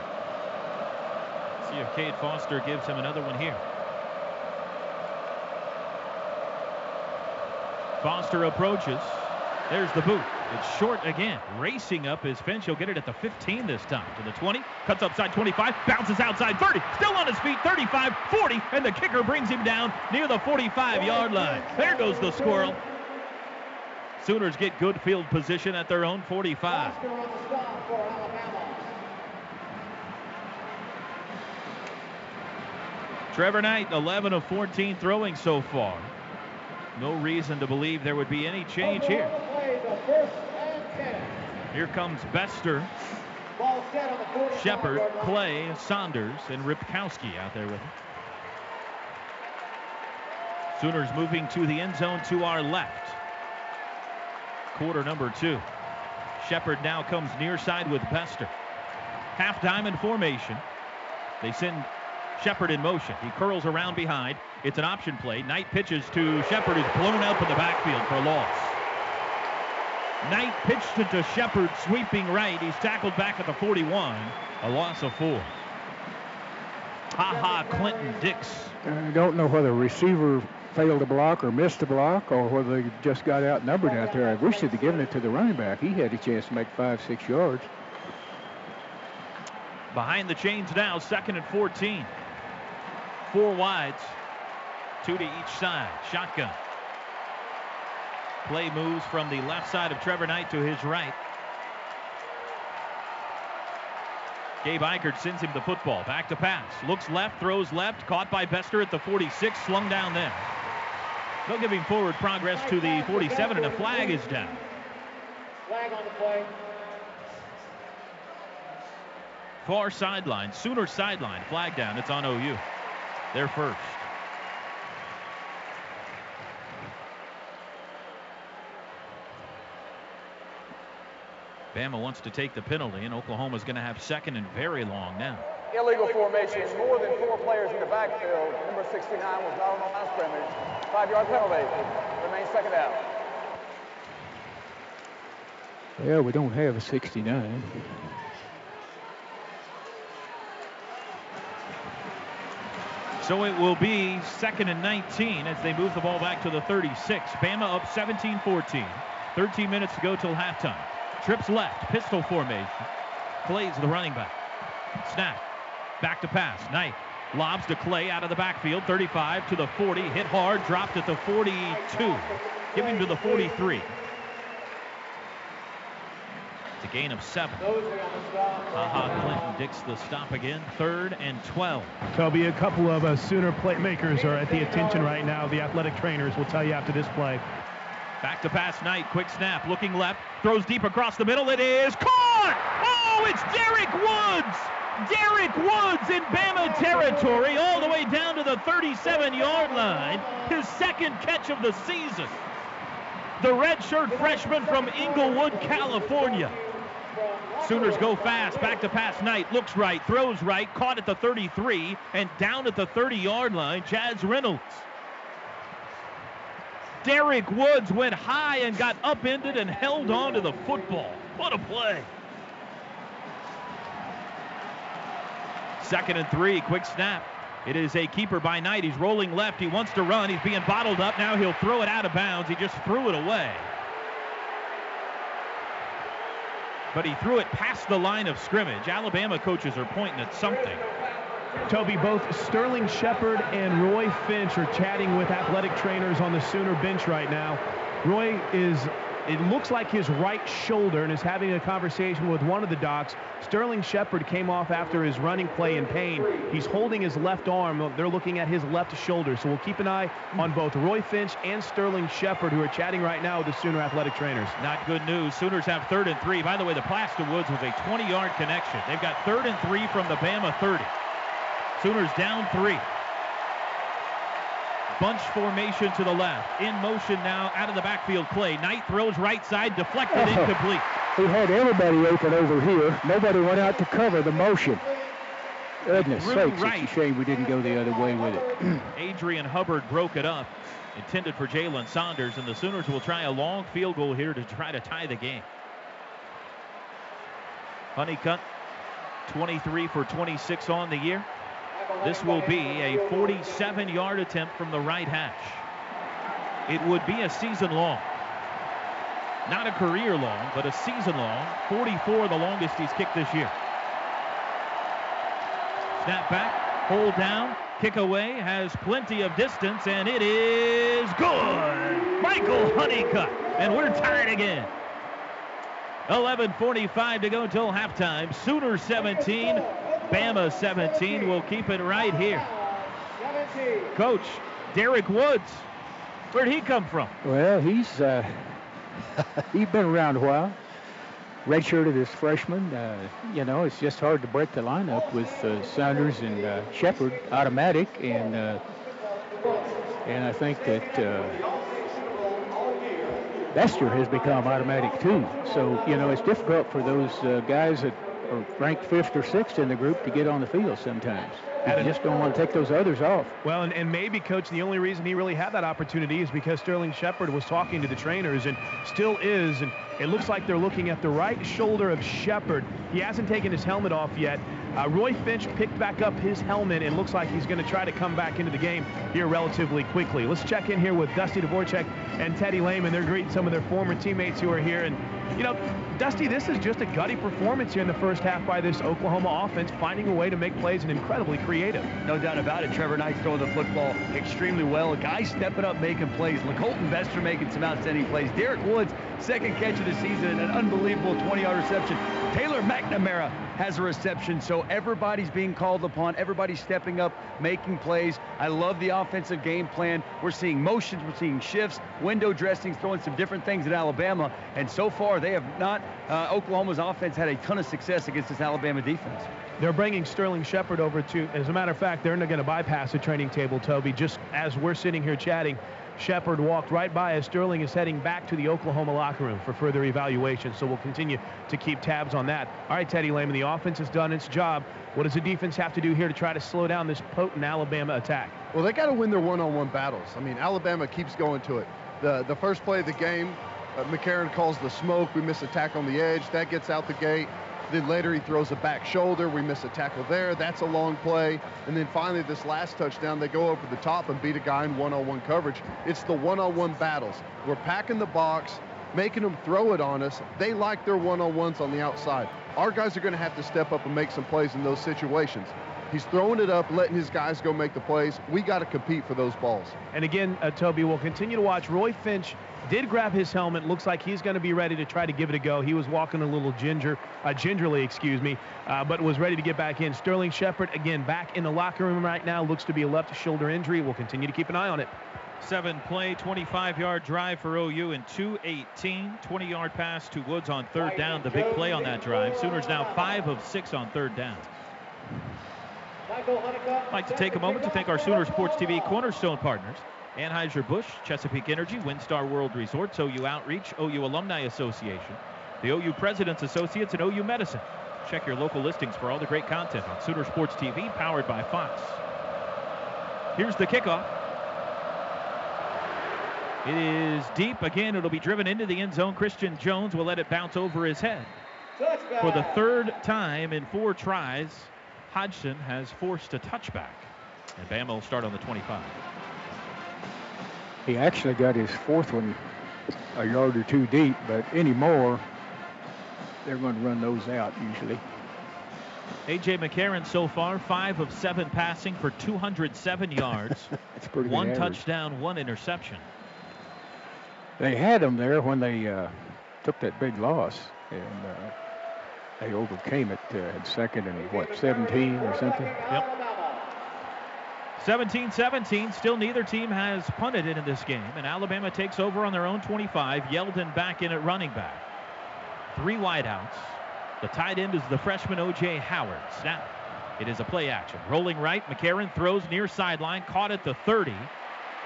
See if Cade Foster gives him another one here. Foster approaches. There's the boot. It's short again. Racing up his fence. He'll get it at the 15 this time. To the 20. Cuts upside 25. Bounces outside 30. Still on his feet. 35, 40. And the kicker brings him down near the 45-yard line. There goes the squirrel. Sooners get good field position at their own 45. Trevor Knight, 11 of 14 throwing so far. No reason to believe there would be any change here. Here comes Bester, Shepard, Clay, Saunders, and Ripkowski out there with him. Sooners moving to the end zone to our left. Quarter number two. Shepard now comes near side with Bester. Half diamond formation. They send Shepard in motion. He curls around behind. It's an option play. Knight pitches to Shepard, who's blown up in the backfield for a loss. Knight pitched it to Shepard, sweeping right. He's tackled back at the 41. A loss of four. Ha Ha, Clinton Dix. I don't know whether receiver failed to block or missed a block or whether they just got outnumbered out there. I wish they'd have given it to the running back. He had a chance to make five, six yards. Behind the chains now, second and 14. Four wides, two to each side. Shotgun. Play moves from the left side of Trevor Knight to his right. Gabe Ikard sends him the football. Back to pass. Looks left, throws left. Caught by Bester at the 46. Slung down there. They'll give him forward progress to the 47, and a flag is down. Flag on the play. Far sideline. Sooner sideline. Flag down. It's on OU. They're first. Bama wants to take the penalty, and Oklahoma's going to have second and very long now. Illegal formation. More than four players in the backfield. Number 69 was not on the line scrimmage. Five-yard penalty. Remains second out. Well, we don't have a 69. So it will be second and 19 as they move the ball back to the 36. Bama up 17-14. 13 minutes to go till halftime. Trips left, pistol formation. Plays the running back. Snap. Back to pass. Knight lobs to Clay out of the backfield. 35 to the 40. Hit hard. Dropped at the 42. Giving to the 43. It's a gain of seven. Ha Ha Clinton-Dix the stop again. Third and 12. Toby, a couple of uh, Sooner playmakers are at the attention right now. The athletic trainers will tell you after this play. Back to pass Knight. Quick snap. Looking left. Throws deep across the middle. It is caught! Oh, it's Derek Woods! Derek Woods in Bama territory all the way down to the 37-yard line. His second catch of the season. The redshirt freshman from Inglewood, California. Sooners go fast. Back to pass Knight. Looks right. Throws right. Caught at the 33 and down at the 30-yard line. Jaz Reynolds. Derek Woods went high and got upended and held on to the football. What a play. Second and three, quick snap. It is a keeper by Knight. He's rolling left. He wants to run. He's being bottled up. Now he'll throw it out of bounds. He just threw it away. But he threw it past the line of scrimmage. Alabama coaches are pointing at something. Toby, both Sterling Shepard and Roy Finch are chatting with athletic trainers on the Sooner bench right now. Roy is it looks like his right shoulder and is having a conversation with one of the docs. Sterling Shepard came off after his running play in pain. He's holding his left arm. They're looking at his left shoulder. So we'll keep an eye on both Roy Finch and Sterling Shepard, who are chatting right now with the Sooner athletic trainers. Not good news. Sooners have third and three. By the way, the to Woods was a 20-yard connection. They've got third and three from the Bama 30. Sooners down three. Bunch formation to the left. In motion now out of the backfield. Clay. Knight throws right side. Deflected. Oh, incomplete. He had everybody open over here. Nobody went out to cover the motion. Goodness sakes, right. it's a shame we didn't go the other way with it. *clears throat* *clears throat* Adrian Hubbard broke it up. Intended for Jalen Saunders, and the Sooners will try a long field goal here to try to tie the game. Hunnicutt, 23 for 26 on the year. This will be a 47 yard attempt from the right hash. It would be a season long. Not a career long, but a season long. 44, the longest he's kicked this year. Snap back, hold down, kick away, has plenty of distance, and it is good. Michael Hunnicutt, and we're tied again. 11:45 to go until halftime. Sooner 17, Bama 17 We'll keep it right here. Coach Derek Woods, where'd he come from? Well, he's uh, *laughs* he's been around a while. Redshirted as freshman. Uh, you know, it's just hard to break the lineup with uh, Saunders and uh, Shepard automatic, and uh, and I think that. Uh, Bester has become automatic too. So, you know, it's difficult for those uh, guys that or ranked fifth or sixth in the group to get on the field sometimes. You just don't want to take those others off. Well, and, and maybe, Coach, the only reason he really had that opportunity is because Sterling Shepard was talking to the trainers and still is. And it looks like they're looking at the right shoulder of Shepard. He hasn't taken his helmet off yet. Uh, Roy Finch picked back up his helmet and looks like he's going to try to come back into the game here relatively quickly. Let's check in here with Dusty Dvorak and Teddy Lehman. They're greeting some of their former teammates who are here. And, you know, Dusty, this is just a gutty performance here in the first half by this Oklahoma offense, finding a way to make plays and incredibly creative. No doubt about it. Trevor Knight's throwing the football extremely well. Guys stepping up making plays. Colton Bester making some outstanding plays. Derek Woods, second catch of the season, an unbelievable 20-yard reception. Taylor McNamara has a reception, so everybody's being called upon. Everybody's stepping up, making plays. I love the offensive game plan. We're seeing motions, we're seeing shifts, window dressings, throwing some different things at Alabama, and so far they have not uh, Oklahoma's offense had a ton of success against this Alabama defense. They're bringing Sterling Shepard over to, as a matter of fact, they're not going to bypass the training table, Toby, just as we're sitting here chatting. Shepard walked right by as Sterling is heading back to the Oklahoma locker room for further evaluation. So we'll continue to keep tabs on that. All right, Teddy Lehman, the offense has done its job. What does the defense have to do here to try to slow down this potent Alabama attack? Well, they got to win their one-on-one battles. I mean, Alabama keeps going to it. The the first play of the game, uh, McCarron calls the smoke. We miss a tackle on the edge. That gets out the gate. Then later he throws a back shoulder. We miss a tackle there. That's a long play. And then finally this last touchdown, they go over the top and beat a guy in one-on-one coverage. It's the one-on-one battles. We're packing the box, making them throw it on us. They like their one-on-ones on the outside. our guys are going to have to step up and make some plays in those situations. He's throwing it up, letting his guys go make the plays. We got to compete for those balls. And again, uh, Toby, we'll continue to watch. Roy Finch did grab his helmet. Looks like he's going to be ready to try to give it a go. He was walking a little ginger, uh, gingerly, excuse me, uh, but was ready to get back in. Sterling Shepard, again, back in the locker room right now. Looks to be a left shoulder injury. We'll continue to keep an eye on it. Seven play, 25 yard drive for OU in 218. 20 yard pass to Woods on third down. The big play on that drive. Sooners now five of six on third down. I'd like to take a moment to thank our Sooner Sports TV cornerstone partners. Anheuser-Busch, Chesapeake Energy, WinStar World Resorts, OU Outreach, OU Alumni Association, the OU President's Associates, and OU Medicine. Check your local listings for all the great content on Sooner Sports TV, powered by Fox. Here's the kickoff. It is deep. Again, it'll be driven into the end zone. Christian Jones will let it bounce over his head. For the third time in four tries, Hodgson has forced a touchback. And Bama will start on the 25. He actually got his fourth one a yard or two deep, but anymore, they're going to run those out usually. A.J. McCarron so far, five of seven passing for 207 yards. *laughs* That's pretty One touchdown, one interception. They had him there when they uh, took that big loss, and uh, they overcame it uh, at second and what 17 or something. Yep. 17-17. Still neither team has punted in this game, and Alabama takes over on their own 25. Yeldon back in at running back. Three wideouts. The tight end is the freshman O.J. Howard. Snap. It is a play action. Rolling right. McCarron throws near sideline. Caught at the 30.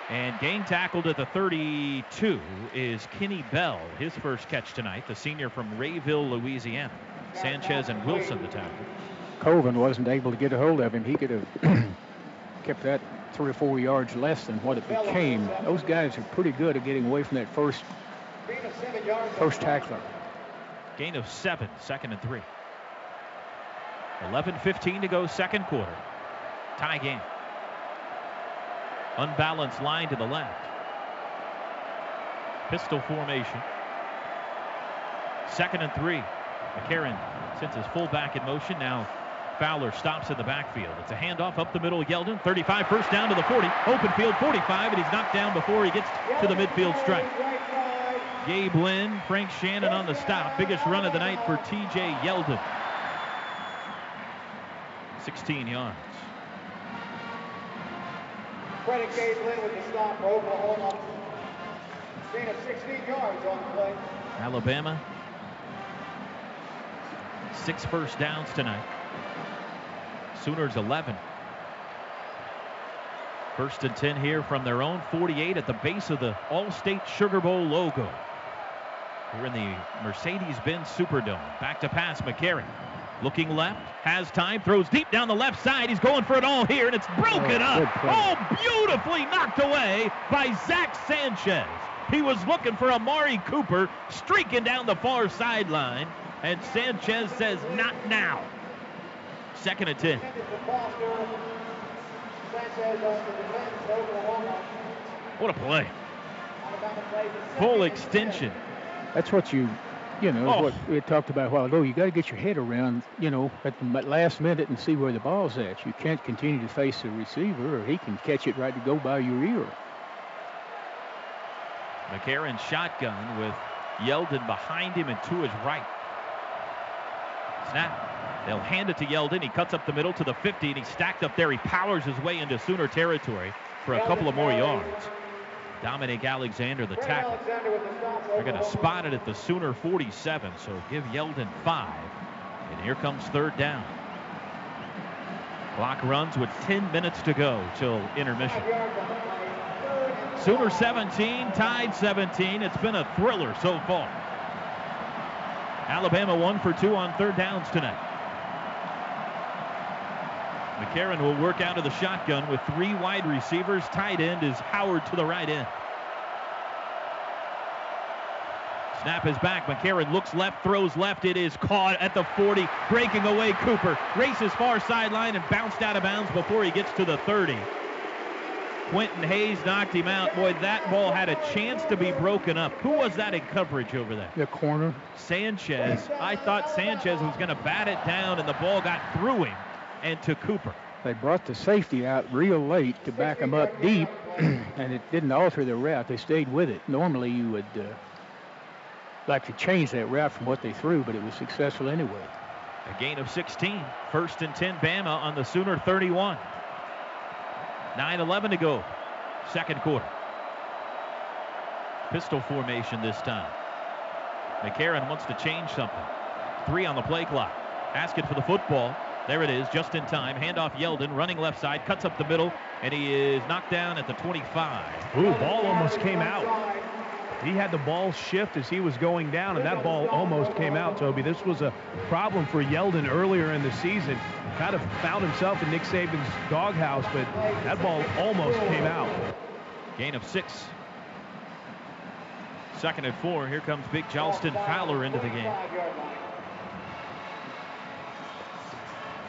And gain tackled at the 32 is Kenny Bell. His first catch tonight. The senior from Rayville, Louisiana. Sanchez and Wilson the tackle. Colvin wasn't able to get a hold of him. He could have *clears throat* kept that three or four yards less than what it became. Those guys are pretty good at getting away from that first first tackler. Gain of seven, second and three. 11-15 to go, second quarter. Tie game. Unbalanced line to the left. Pistol formation. Second and three. McCarron sends his fullback in motion. Now Fowler stops in the backfield. It's a handoff up the middle. Of Yeldon, 35, first down to the 40. Open field, 45, and he's knocked down before he gets to the midfield stripe. Gabe Lynn, Frank Shannon on the stop. Biggest run of the night for TJ Yeldon. 16 yards. Credit Gabe Lynn with the stop for Oklahoma. Gain of 16 yards on the play. Alabama, six first downs tonight. Sooners 11. First and 10 here from their own 48 at the base of the Allstate Sugar Bowl logo. We're in the Mercedes-Benz Superdome. Back to pass, McCarron. Looking left, has time, throws deep down the left side. He's going for it all here, and it's broken Oh, up. play. Oh, beautifully knocked away by Zach Sanchez. He was looking for Amari Cooper, streaking down the far sideline, and Sanchez says, not now. Second and 10. What a play. Full extension. That's what you, you know, Oh. what we had talked about a while ago. You got to get your head around, you know, at the last minute and see where the ball's at. You can't continue to face the receiver, or he can catch it right to go by your ear. McCarron shotgun with Yeldon behind him and to his right. Snap. They'll hand it to Yeldon. He cuts up the middle to the 50, and he's stacked up there. He powers his way into Sooner territory for a couple of more yards. Dominic Alexander, the tackle. They're going to spot it at the Sooner 47, so give Yeldon five. And here comes third down. Clock runs with 10 minutes to go till intermission. Sooner 17, tied 17. It's been a thriller so far. Alabama one for two on third downs tonight. McCarron will work out of the shotgun with three wide receivers. Tight end is Howard to the right end. Snap is back. McCarron looks left, throws left. It is caught at the 40, breaking away Cooper. Races far sideline and bounced out of bounds before he gets to the 30. Quentin Hayes knocked him out. Boy, that ball had a chance to be broken up. Who was that in coverage over there? The corner. Sanchez. I thought Sanchez was going to bat it down, and the ball got through him and to Cooper. They brought the safety out real late to back him up deep, *clears throat* and it didn't alter the route. They stayed with it. Normally, you would uh, like to change that route from what they threw, but it was successful anyway. A gain of 16. First and 10, Bama on the Sooner 31. 9-11 to go. Second quarter. Pistol formation this time. McCarron wants to change something. Three on the play clock. Asking for the football. There it is, just in time. Handoff Yeldon, running left side, cuts up the middle, and he is knocked down at the 25. Ooh, ball almost came out. He had the ball shift as he was going down, and that ball almost came out, Toby. This was a problem for Yeldon earlier in the season. Kind of found himself in Nick Saban's doghouse, but that ball almost came out. Gain of six. Second and four. Here comes Big Jalston Fowler into the game.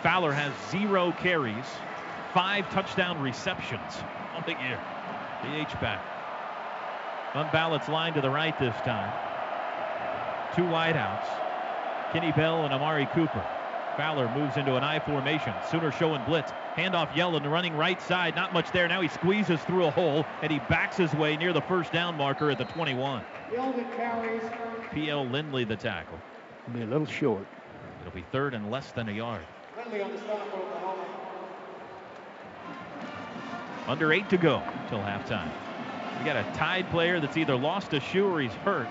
Fowler has zero carries, five touchdown receptions on the year. The H-back. Unbalanced line to the right this time. Two wideouts. Kenny Bell and Amari Cooper. Fowler moves into an I formation. Sooner showing blitz. Handoff Yeldon running right side. Not much there. Now he squeezes through a hole and he backs his way near the first down marker at the 21. P.L. Lindley the tackle. It'll be a little short. It'll be third and less than a yard. Under eight to go till halftime. We got a tied player that's either lost a shoe or he's hurt.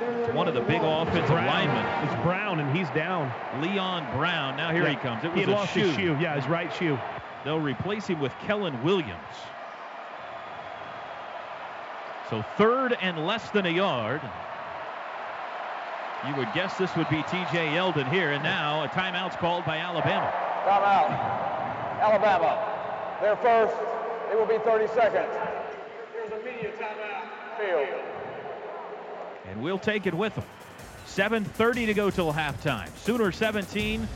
It's one of the big offensive Brown. linemen. It's Brown, and he's down. Leon Brown. Now here Yeah. he comes. It he was had a lost shoe. his shoe. Yeah, his right shoe. They'll replace him with Kellen Williams. So third and less than a yard. You would guess this would be T.J. Yeldon here, and now a timeout's called by Alabama. Timeout. Alabama. They're first. It will be 30 seconds. Here's a media timeout. Field. And we'll take it with them. 7.30 to go till halftime. Sooner 17,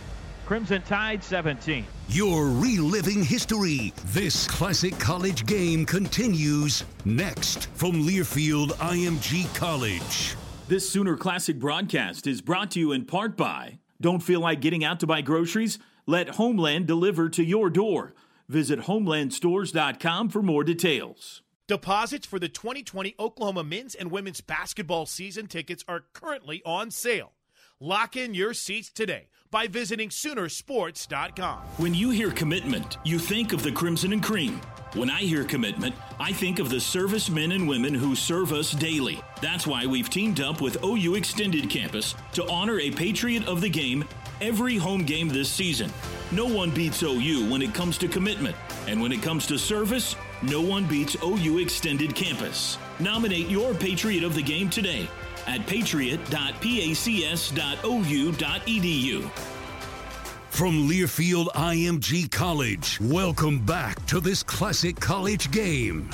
Crimson Tide 17. You're reliving history. This classic college game continues next from Learfield IMG College. This Sooner Classic broadcast is brought to you in part by Don't feel like getting out to buy groceries? Let Homeland deliver to your door. Visit homelandstores.com for more details. Deposits for the 2020 Oklahoma men's and women's basketball season tickets are currently on sale. Lock in your seats today by visiting Soonersports.com. When you hear commitment, you think of the Crimson and Cream. When I hear commitment, I think of the servicemen and women who serve us daily. That's why we've teamed up with OU Extended Campus to honor a Patriot of the game every home game this season. No one beats OU when it comes to commitment. And when it comes to service, no one beats OU Extended Campus. Nominate your Patriot of the game today at patriot.pacs.ou.edu. From Learfield IMG College, welcome back to this classic college game.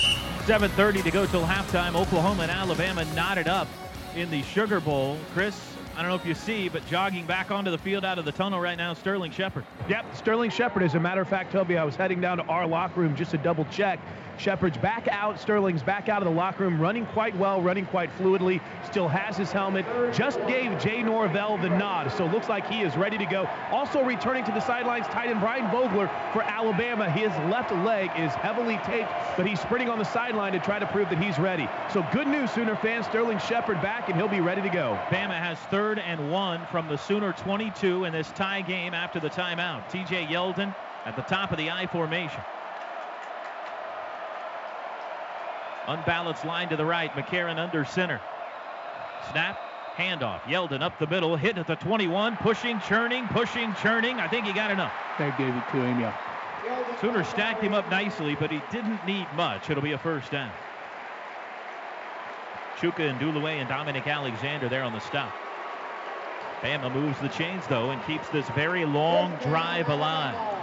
7.30 to go till halftime. Oklahoma and Alabama knotted up in the Sugar Bowl. Chris, I don't know if you see, but jogging back onto the field out of the tunnel right now, Sterling Shepard. Yep, Sterling Shepard. As a matter of fact, Toby, I was heading down to our locker room just to double check. Shepard's back out. Sterling's back out of the locker room, running quite well, running quite fluidly. Still has his helmet. Just gave Jay Norvell the nod, so looks like he is ready to go. Also returning to the sidelines, tight end Brian Vogler for Alabama. His left leg is heavily taped, but he's sprinting on the sideline to try to prove that he's ready. So good news, Sooner fans. Sterling Shepard back, and he'll be ready to go. Bama has third and one from the Sooner 22 in this tie game after the timeout. TJ Yeldon at the top of the I formation. Unbalanced line to the right. McCarron under center. Snap. Handoff. Yeldon up the middle. Hit at the 21. Pushing, churning, pushing, churning. I think he got enough. They gave it to him, yeah. Sooner stacked him up nicely, but he didn't need much. It'll be a first down. Chuka Ndulue and Dominic Alexander there on the stop. Bama moves the chains, though, and keeps this very long drive alive.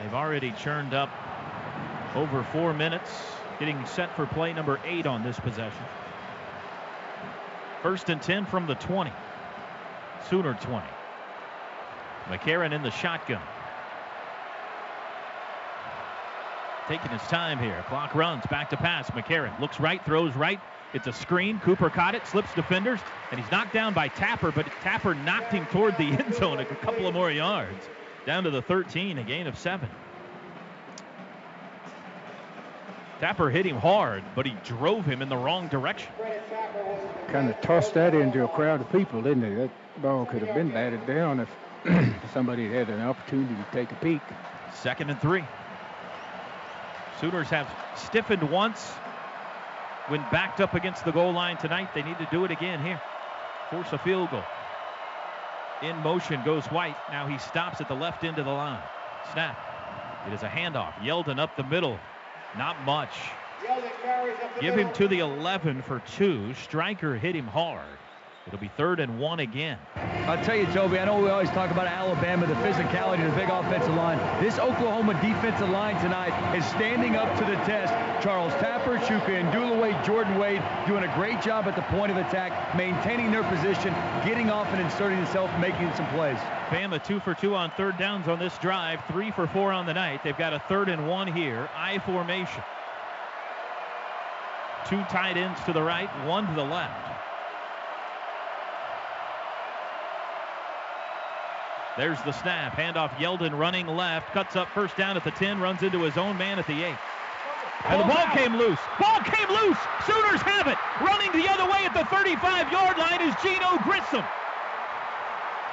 They've already churned up over four minutes, getting set for play number eight on this possession. First and 10 from the 20. Sooner 20. McCarron in the shotgun. Taking his time here. Clock runs. Back to pass. McCarron looks right, throws right. It's a screen. Cooper caught it, slips defenders, and he's knocked down by Tapper, but Tapper knocked him toward the *laughs* end zone a couple of more yards. Down to the 13, a gain of seven. Tapper hit him hard, but he drove him in the wrong direction. Kind of tossed that into a crowd of people, didn't he? That ball could have been batted down if *clears throat* somebody had an opportunity to take a peek. Second and three. Sooners have stiffened once when backed up against the goal line tonight. They need to do it again here. Force a field goal. In motion goes White. Now he stops at the left end of the line. Snap. It is a handoff. Yeldon up the middle. Not much. Give him to the 11 for two. Striker hit him hard. It'll be third and one again. I'll tell you, Toby, I know we always talk about Alabama, the physicality, the big offensive line. This Oklahoma defensive line tonight is standing up to the test. Charles Tapper, Chuka Ndulue, Jordan Wade doing a great job at the point of attack, maintaining their position, getting off and inserting themselves, making some plays. Bama two for two on third downs on this drive, three for four on the night. They've got a third and one here. I formation. Two tight ends to the right, one to the left. There's the snap. Handoff Yeldon running left. Cuts up first down at the 10. Runs into his own man at the 8. And the ball came loose. Ball came loose. Sooners have it. Running the other way at the 35 yard line is Geneo Grissom.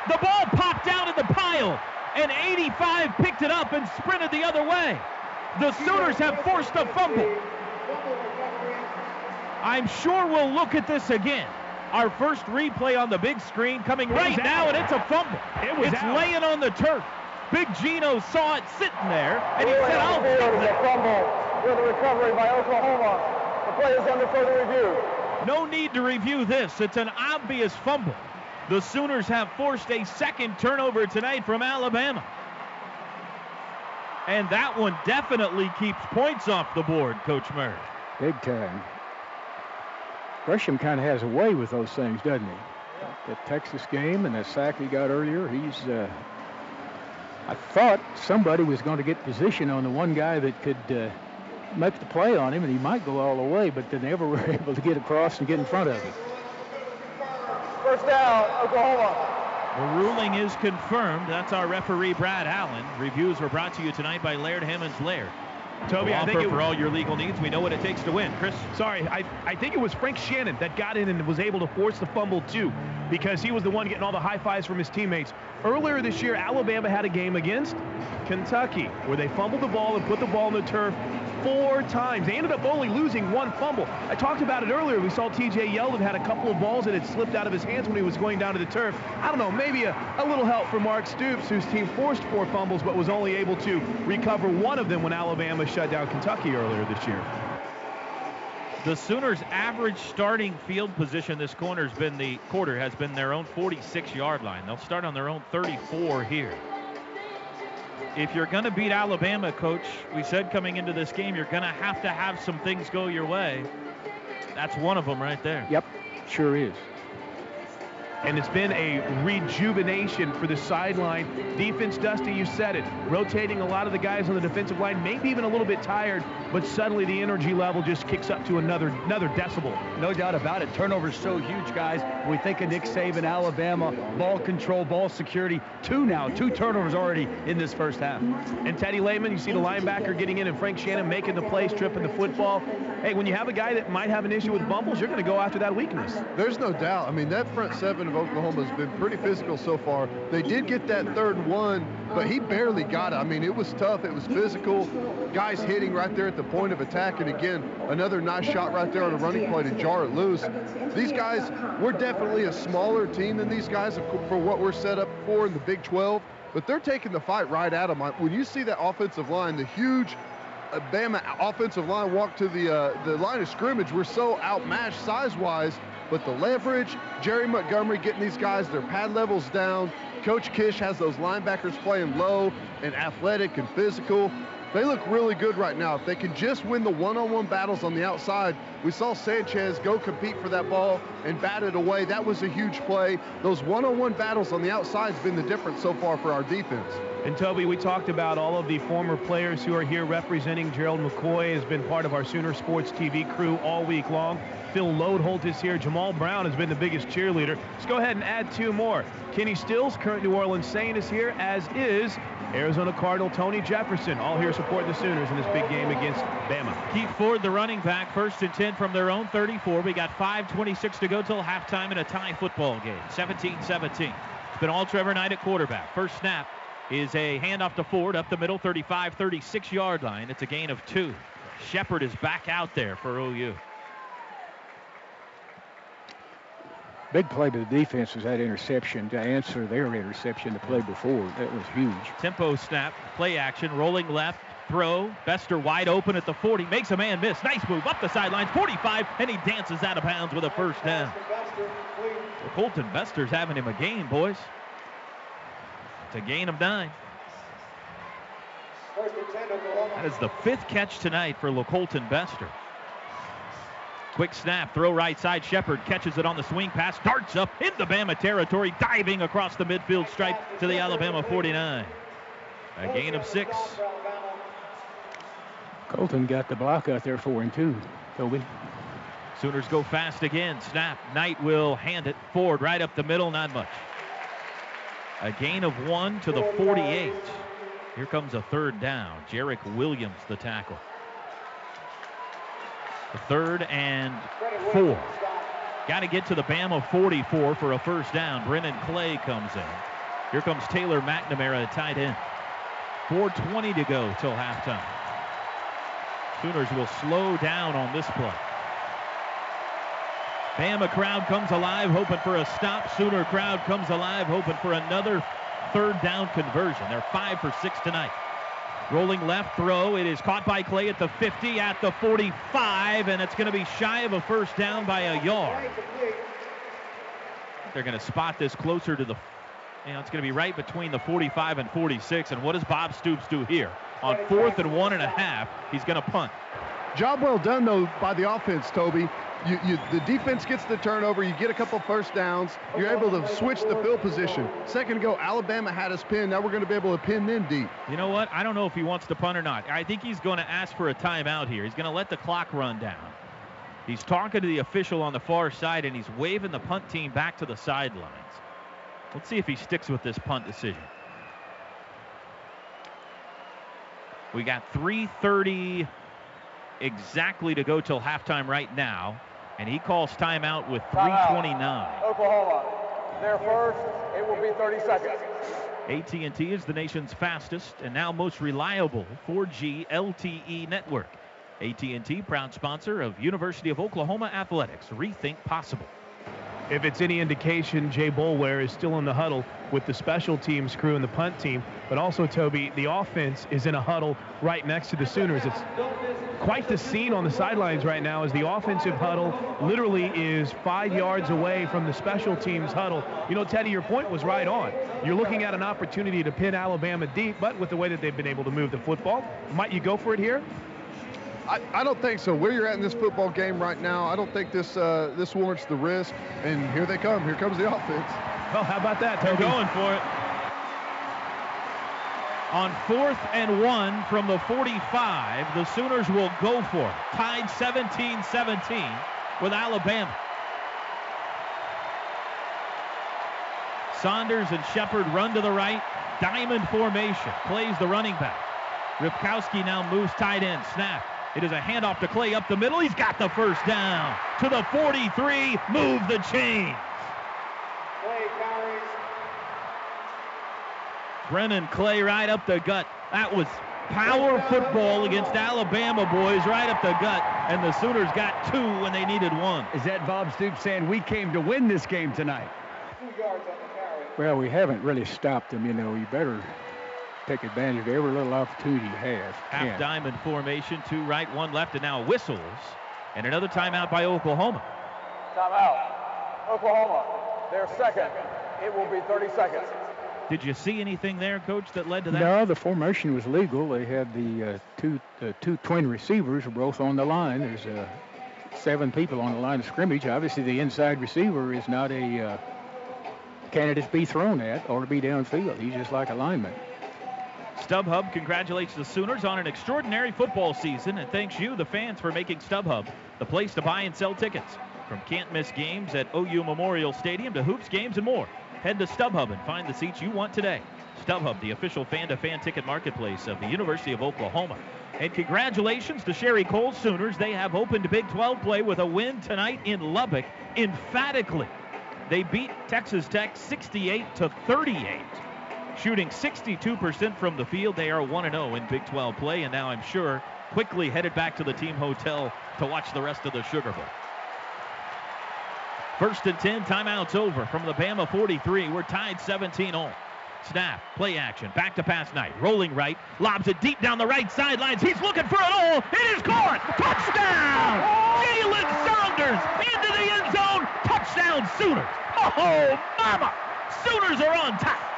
The ball popped out in the pile, and 85 picked it up and sprinted the other way. The Sooners have forced a fumble. I'm sure we'll look at this again. Our first replay on the big screen coming right now, and it's a fumble. It was it's out. laying on the turf. Big Geneo saw it sitting there, and he said, I'll fix a it. fumble with a recovery by Oklahoma. The play is under further review. No need to review this. It's an obvious fumble. The Sooners have forced a second turnover tonight from Alabama. And that one definitely keeps points off the board, Coach Merv. Big time. Grissom kind of has a way with those things, doesn't he? The Texas game and the sack he got earlier, he's. Uh, I thought somebody was going to get position on the one guy that could uh, make the play on him, and he might go all the way, but they never *laughs* were able to get across and get in front of him. First down, Oklahoma. The ruling is confirmed. That's our referee, Brad Allen. Reviews were brought to you tonight by Laird Hammons Laird. Toby, I think it for all your legal needs. We know what it takes to win. Chris? Sorry, I, I think it was Frank Shannon that got in and was able to force the fumble too, because he was the one getting all the high fives from his teammates. Earlier this year, Alabama had a game against Kentucky where they fumbled the ball and put the ball in the turf four times. They ended up only losing one fumble. I talked about it earlier. We saw TJ Yeldon had a couple of balls that had slipped out of his hands when he was going down to the turf. I don't know, maybe a, a little help from Mark Stoops, whose team forced four fumbles but was only able to recover one of them when Alabama shut down Kentucky earlier this year. The Sooners' average starting field position this corner has been the quarter has been their own 46-yard line. They'll start on their own 34 here. If you're going to beat Alabama, coach, we said coming into this game, you're going to have to have some things go your way. That's one of them right there. Yep, sure is. And it's been a rejuvenation for the sideline defense. Dusty, you said it, rotating a lot of the guys on the defensive line, maybe even a little bit tired, but suddenly the energy level just kicks up to another another decibel. No doubt about it. Turnovers so huge, guys. When we think of Nick Saban, Alabama, ball control, ball security. Two now, two turnovers already in this first half. And Teddy Lehman, you see the linebacker getting in, and Frank Shannon making the play, stripping the football. Hey, when you have a guy that might have an issue with bumbles, you're going to go after that weakness. There's no doubt. I mean, that front seven of Oklahoma has been pretty physical so far. They did get that third one, but he barely got it. I mean, it was tough. It was physical. Guys hitting right there at the point of attack. And again, another nice shot right there on a running play to jar it loose. These guys, we're definitely a smaller team than these guys for what we're set up for in the Big 12, but they're taking the fight right at them. When you see that offensive line, the huge uh, Bama offensive line walk to the uh, the line of scrimmage. We're so outmatched size-wise, but the leverage, Jerry Montgomery getting these guys their pad levels down, Coach Kish has those linebackers playing low and athletic and physical. They look really good right now. If they can just win the one-on-one battles on the outside, we saw Sanchez go compete for that ball and bat it away. That was a huge play. Those one-on-one battles on the outside has been the difference so far for our defense. And Toby, we talked about all of the former players who are here representing. Gerald McCoy has been part of our Sooner Sports TV crew all week long. Phil Loadholt is here. Jammal Brown has been the biggest cheerleader. Let's go ahead and add two more. Kenny Stills, current New Orleans Saint, is here, as is Arizona Cardinal Tony Jefferson, all here supporting the Sooners in this big game against Bama. Keith Ford, the running back, first and 10 from their own 34. We got 5.26 to go till halftime in a tie football game, 17-17. It's been all Trevor Knight at quarterback. First snap is a handoff to Ford up the middle, 35, 36 yard line. It's a gain of two. Shepard is back out there for OU. Big play by the defense was that interception to answer their interception the play before. That was huge. Tempo snap, play action, rolling left, throw. Bester wide open at the 40, makes a man miss. Nice move up the sidelines, 45, and he dances out of bounds with a first down. So Colton Bester's having him a game, boys. It's a gain of nine. That is the fifth catch tonight for Lacoltan Bester. Quick snap, throw right side. Shepard catches it on the swing pass, darts up into Bama territory, diving across the midfield stripe to the Alabama 49. A gain of six. Colton got the block out there for him too, Toby. Sooners go fast again. Snap. Knight will hand it forward right up the middle. Not much. A gain of one to the 48. Here comes a third down. Jarek Williams, the tackle. The third and four. Got to get to the Bama 44 for a first down. Brennan Clay comes in. Here comes Taylor McNamara tight end. 4.20 to go till halftime. Sooners will slow down on this play. Bama crowd comes alive, hoping for a stop. Sooner crowd comes alive, hoping for another third down conversion. They're five for six tonight. Rolling left throw. It is caught by Clay at the 50, at the 45, and it's going to be shy of a first down by a yard. They're going to spot this closer to the. You know, it's going to be right between the 45 and 46. And what does Bob Stoops do here? On fourth and one and a half, he's going to punt. Job well done, though, by the offense, Toby. You, you, the defense gets the turnover. You get a couple first downs. You're able to switch the field position. Second ago, Alabama had us pinned. Now we're going to be able to pin them deep. You know what? I don't know if he wants to punt or not. I think he's going to ask for a timeout here. He's going to let the clock run down. He's talking to the official on the far side, and he's waving the punt team back to the sidelines. Let's see if he sticks with this punt decision. We got 330 exactly to go till halftime right now, and he calls timeout with 329. Oklahoma, they're first. It will be 30 seconds. AT&T is the nation's fastest and now most reliable 4G LTE network. AT&T, proud sponsor of University of Oklahoma Athletics. Rethink possible. If it's any indication, Jay Boulware is still in the huddle with the special teams crew and the punt team. But also, Toby, the offense is in a huddle right next to the Sooners. It's quite the scene on the sidelines right now as the offensive huddle literally is five yards away from the special teams huddle. You know, Teddy, your point was right on. You're looking at an opportunity to pin Alabama deep, but with the way that they've been able to move the football, might you go for it here? I, I, don't think so. Where you're at in this football game right now, I don't think this uh, this warrants the risk. And here they come. Here comes the offense. Well, how about that? They're going for it. On fourth and one from the 45, the Sooners will go for it. Tied 17-17 with Alabama. Saunders and Shepard run to the right. Diamond formation. Plays the running back. Ripkowski now moves tight end. Snap. It is a handoff to Clay up the middle. He's got the first down. To the 43. Move the chains. Clay carries. Brennan Clay right up the gut. That was power football against Alabama boys right up the gut. And the Sooners got two when they needed one. Is that Bob Stoops saying we came to win this game tonight? Well, we haven't really stopped them. You know, you better take advantage of every little opportunity you have. Half yeah. diamond formation, two right, one left, and now whistles. And another timeout by Oklahoma. Timeout. Oklahoma, their second. It will be 30 seconds. Did you see anything there, Coach, that led to that? No, the formation was legal. They had the uh, two the two twin receivers were both on the line. There's uh, seven people on the line of scrimmage. Obviously, the inside receiver is not a uh, candidate to be thrown at or to be downfield. He's just like a lineman. StubHub congratulates the Sooners on an extraordinary football season and thanks you, the fans, for making StubHub the place to buy and sell tickets. From can't miss games at OU Memorial Stadium to hoops games and more, head to StubHub and find the seats you want today. StubHub, the official fan to fan ticket marketplace of the University of Oklahoma. And congratulations to Sherri Coale Sooners. They have opened Big 12 play with a win tonight in Lubbock emphatically. They beat Texas Tech 68 to 38 shooting 62% from the field. They are 1 0 in Big 12 play, and now I'm sure quickly headed back to the team hotel to watch the rest of the Sugar Bowl. First and 10, timeout's over from the Bama 43. We're tied 17 all. Snap, play action, back to pass Knight, rolling right, lobs it deep down the right sidelines. He's looking for it all. It is caught. Touchdown! Jalen Saunders into the end zone. Touchdown, Sooners. Oh, mama! Sooners are on top.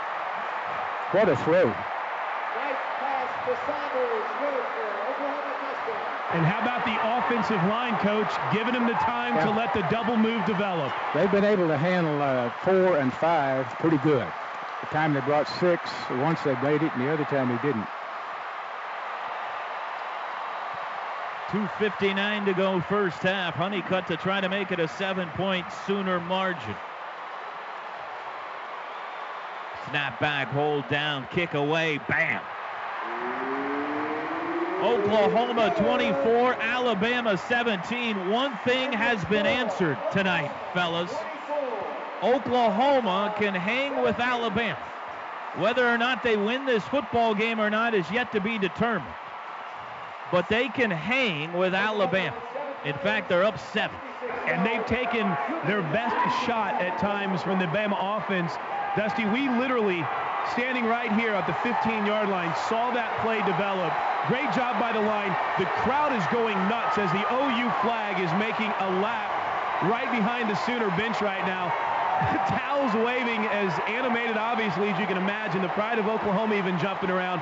What a throw. And how about the offensive line coach giving him the time yeah. to let the double move develop? They've been able to handle uh, four and five pretty good. The time they brought six, once they made it, and the other time they didn't. 2.59 to go first half. Hunnicutt to try to make it a seven-point Sooner margin. Snap back, hold down, kick away, bam. Oklahoma 24, Alabama 17. One thing has been answered tonight, fellas. Oklahoma can hang with Alabama. Whether or not they win this football game or not is yet to be determined. But they can hang with Alabama. In fact, they're up seven. And they've taken their best shot at times from the Bama offense Dusty, we literally, standing right here at the 15-yard line, saw that play develop. Great job by the line. The crowd is going nuts as the OU flag is making a lap right behind the Sooner bench right now. *laughs* Towels waving as animated, obviously, as you can imagine. The pride of Oklahoma even jumping around.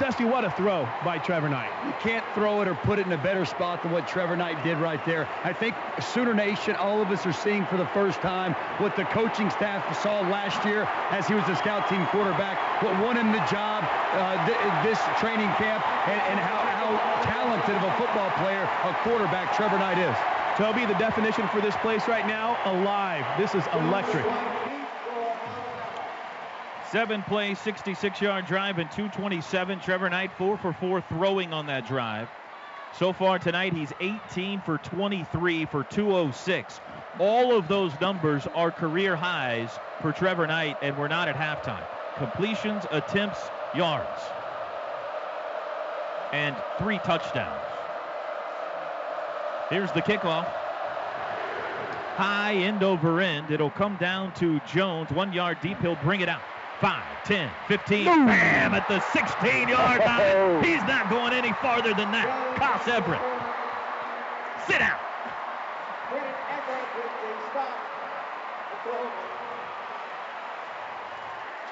Dusty, what a throw by Trevor Knight. You can't throw it or put it in a better spot than what Trevor Knight did right there. I think Sooner Nation, all of us are seeing for the first time what the coaching staff saw last year as he was a scout team quarterback, what won him the job uh, th- this training camp, and, and how, how talented of a football player, a quarterback Trevor Knight is. Toby, the definition for this place right now, alive. This is electric. Seven plays, 66 yard drive, and 227. Trevor Knight, four for four throwing on that drive. So far tonight, he's 18 for 23 for 206. All of those numbers are career highs for Trevor Knight, and we're not at halftime. Completions, attempts, yards, and three touchdowns. Here's the kickoff. High end over end. It'll come down to Jones. One yard deep. He'll bring it out. 5, 10, 15, bam, at the 16 yard line. Oh. He's not going any farther than that. Koss Everett. Sit down.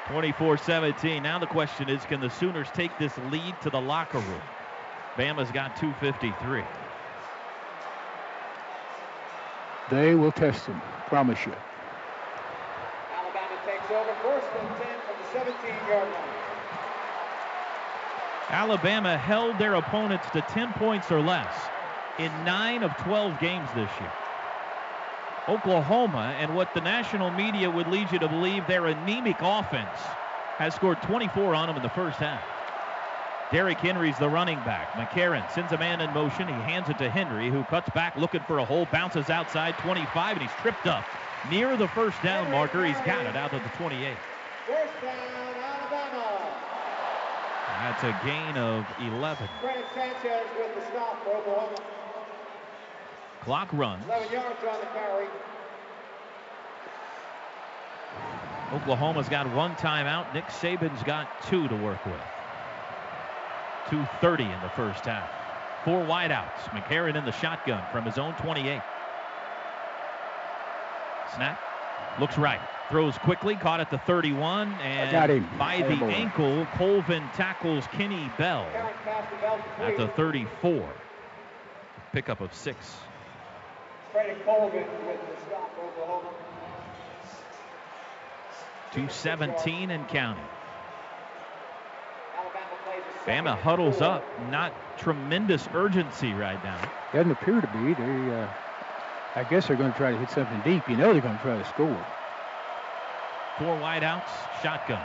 24-17. Now the question is, can the Sooners take this lead to the locker room? Bama's got 253. They will test him, promise you. Over first and 10 from the 17-yard line. Alabama held their opponents to 10 points or less in 9 of 12 games this year. Oklahoma and what the national media would lead you to believe their anemic offense has scored 24 on them in the first half. Derrick Henry's the running back. McCarron sends a man in motion. He hands it to Henry, who cuts back looking for a hole, bounces outside 25, and he's tripped up near the first down marker. He's got it out of the 28. First down, Alabama. That's a gain of 11. Credit Sanchez with the stop for Oklahoma. Clock runs. 11 yards on the carry. Oklahoma's got one timeout. Nick Saban's got two to work with. 2.30 in the first half. Four wideouts. McCarron in the shotgun from his own 28. Snap. Looks right. Throws quickly, caught at the 31, and got him. by the Attaboy. ankle, Colvin tackles Kenny Bell at the 34. Pickup of six. Freddie Colvin with the stop, Oklahoma. 217 and counting. Alabama plays a second Bama huddles up. Not tremendous urgency right now. Doesn't appear to be. They, uh, I guess they're going to try to hit something deep. You know they're going to try to score. Four wideouts, shotgun.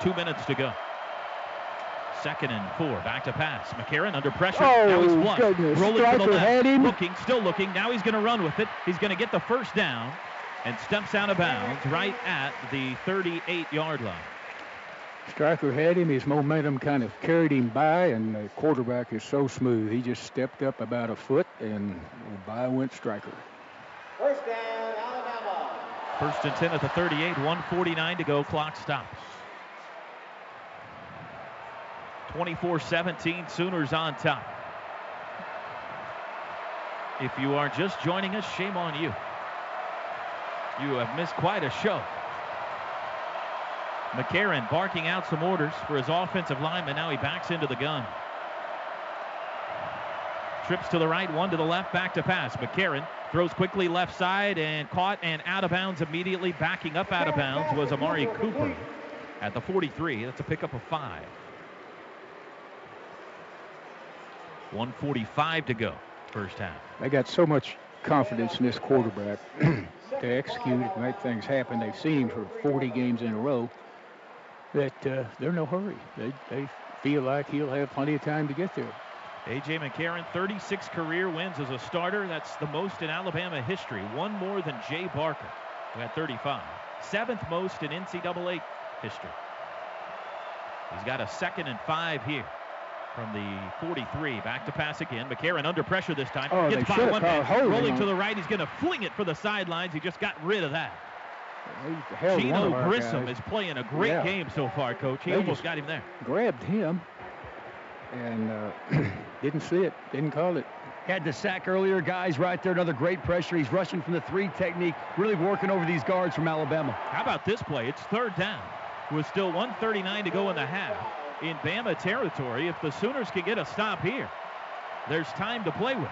Two minutes to go. Second and four. Back to pass. McCarron under pressure. now he's Oh, one. goodness. Rolling to the left. Looking, still looking. Now he's going to run with it. He's going to get the first down and steps out of bounds right at the 38-yard line. Striker had him. His momentum kind of carried him by, and the quarterback is so smooth. He just stepped up about a foot, and by went Striker. First down, Alabama. First and 10 at the 38. 149 to go. Clock stops. 24-17. Sooners on top. If you are just joining us, shame on you. You have missed quite a show. McCarron barking out some orders for his offensive lineman. Now he backs into the gun. Trips to the right, one to the left, back to pass. McCarron throws quickly left side and caught and out of bounds immediately. Backing up out of bounds was Amari Cooper at the 43. That's a pickup of five. 145 to go, first half. They got so much confidence in this quarterback *clears throat* to execute and make things happen. They've seen him for 40 games in a row. That uh, they're no hurry. They they feel like he'll have plenty of time to get there. A.J. McCarron, 36 career wins as a starter. That's the most in Alabama history. One more than Jay Barker, who had 35. Seventh most in NCAA history. He's got a second and five here from the 43. Back to pass again. McCarron under pressure this time. Oh, Gets by one oh, man. Rolling on to the right. He's going to fling it for the sidelines. He just got rid of that. They held one Geneo Grissom guys, is playing a great Yeah. game so far, Coach. He They almost got him there. grabbed him and uh, *clears throat* didn't see it. Didn't call it. Had the sack earlier, guys, right there. Another great pressure. He's rushing from the three technique, really working over these guards from Alabama. How about this play? It's third down with still 139 to go in the half in Bama territory. If the Sooners can get a stop here, there's time to play with.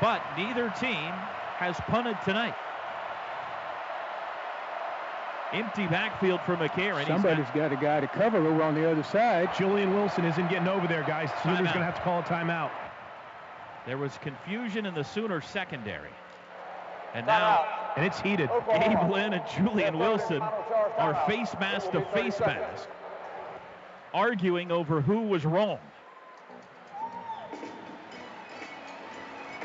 But neither team has punted tonight. Empty backfield for McCarron. Somebody's got- got a guy to cover over on the other side. Julian Wilson isn't getting over there, guys. Sooners going to have to call a timeout. there was confusion in the Sooner secondary. And now And it's heated. Gabe Lynn and Julian Wilson are face mask to face mask, arguing over who was wrong.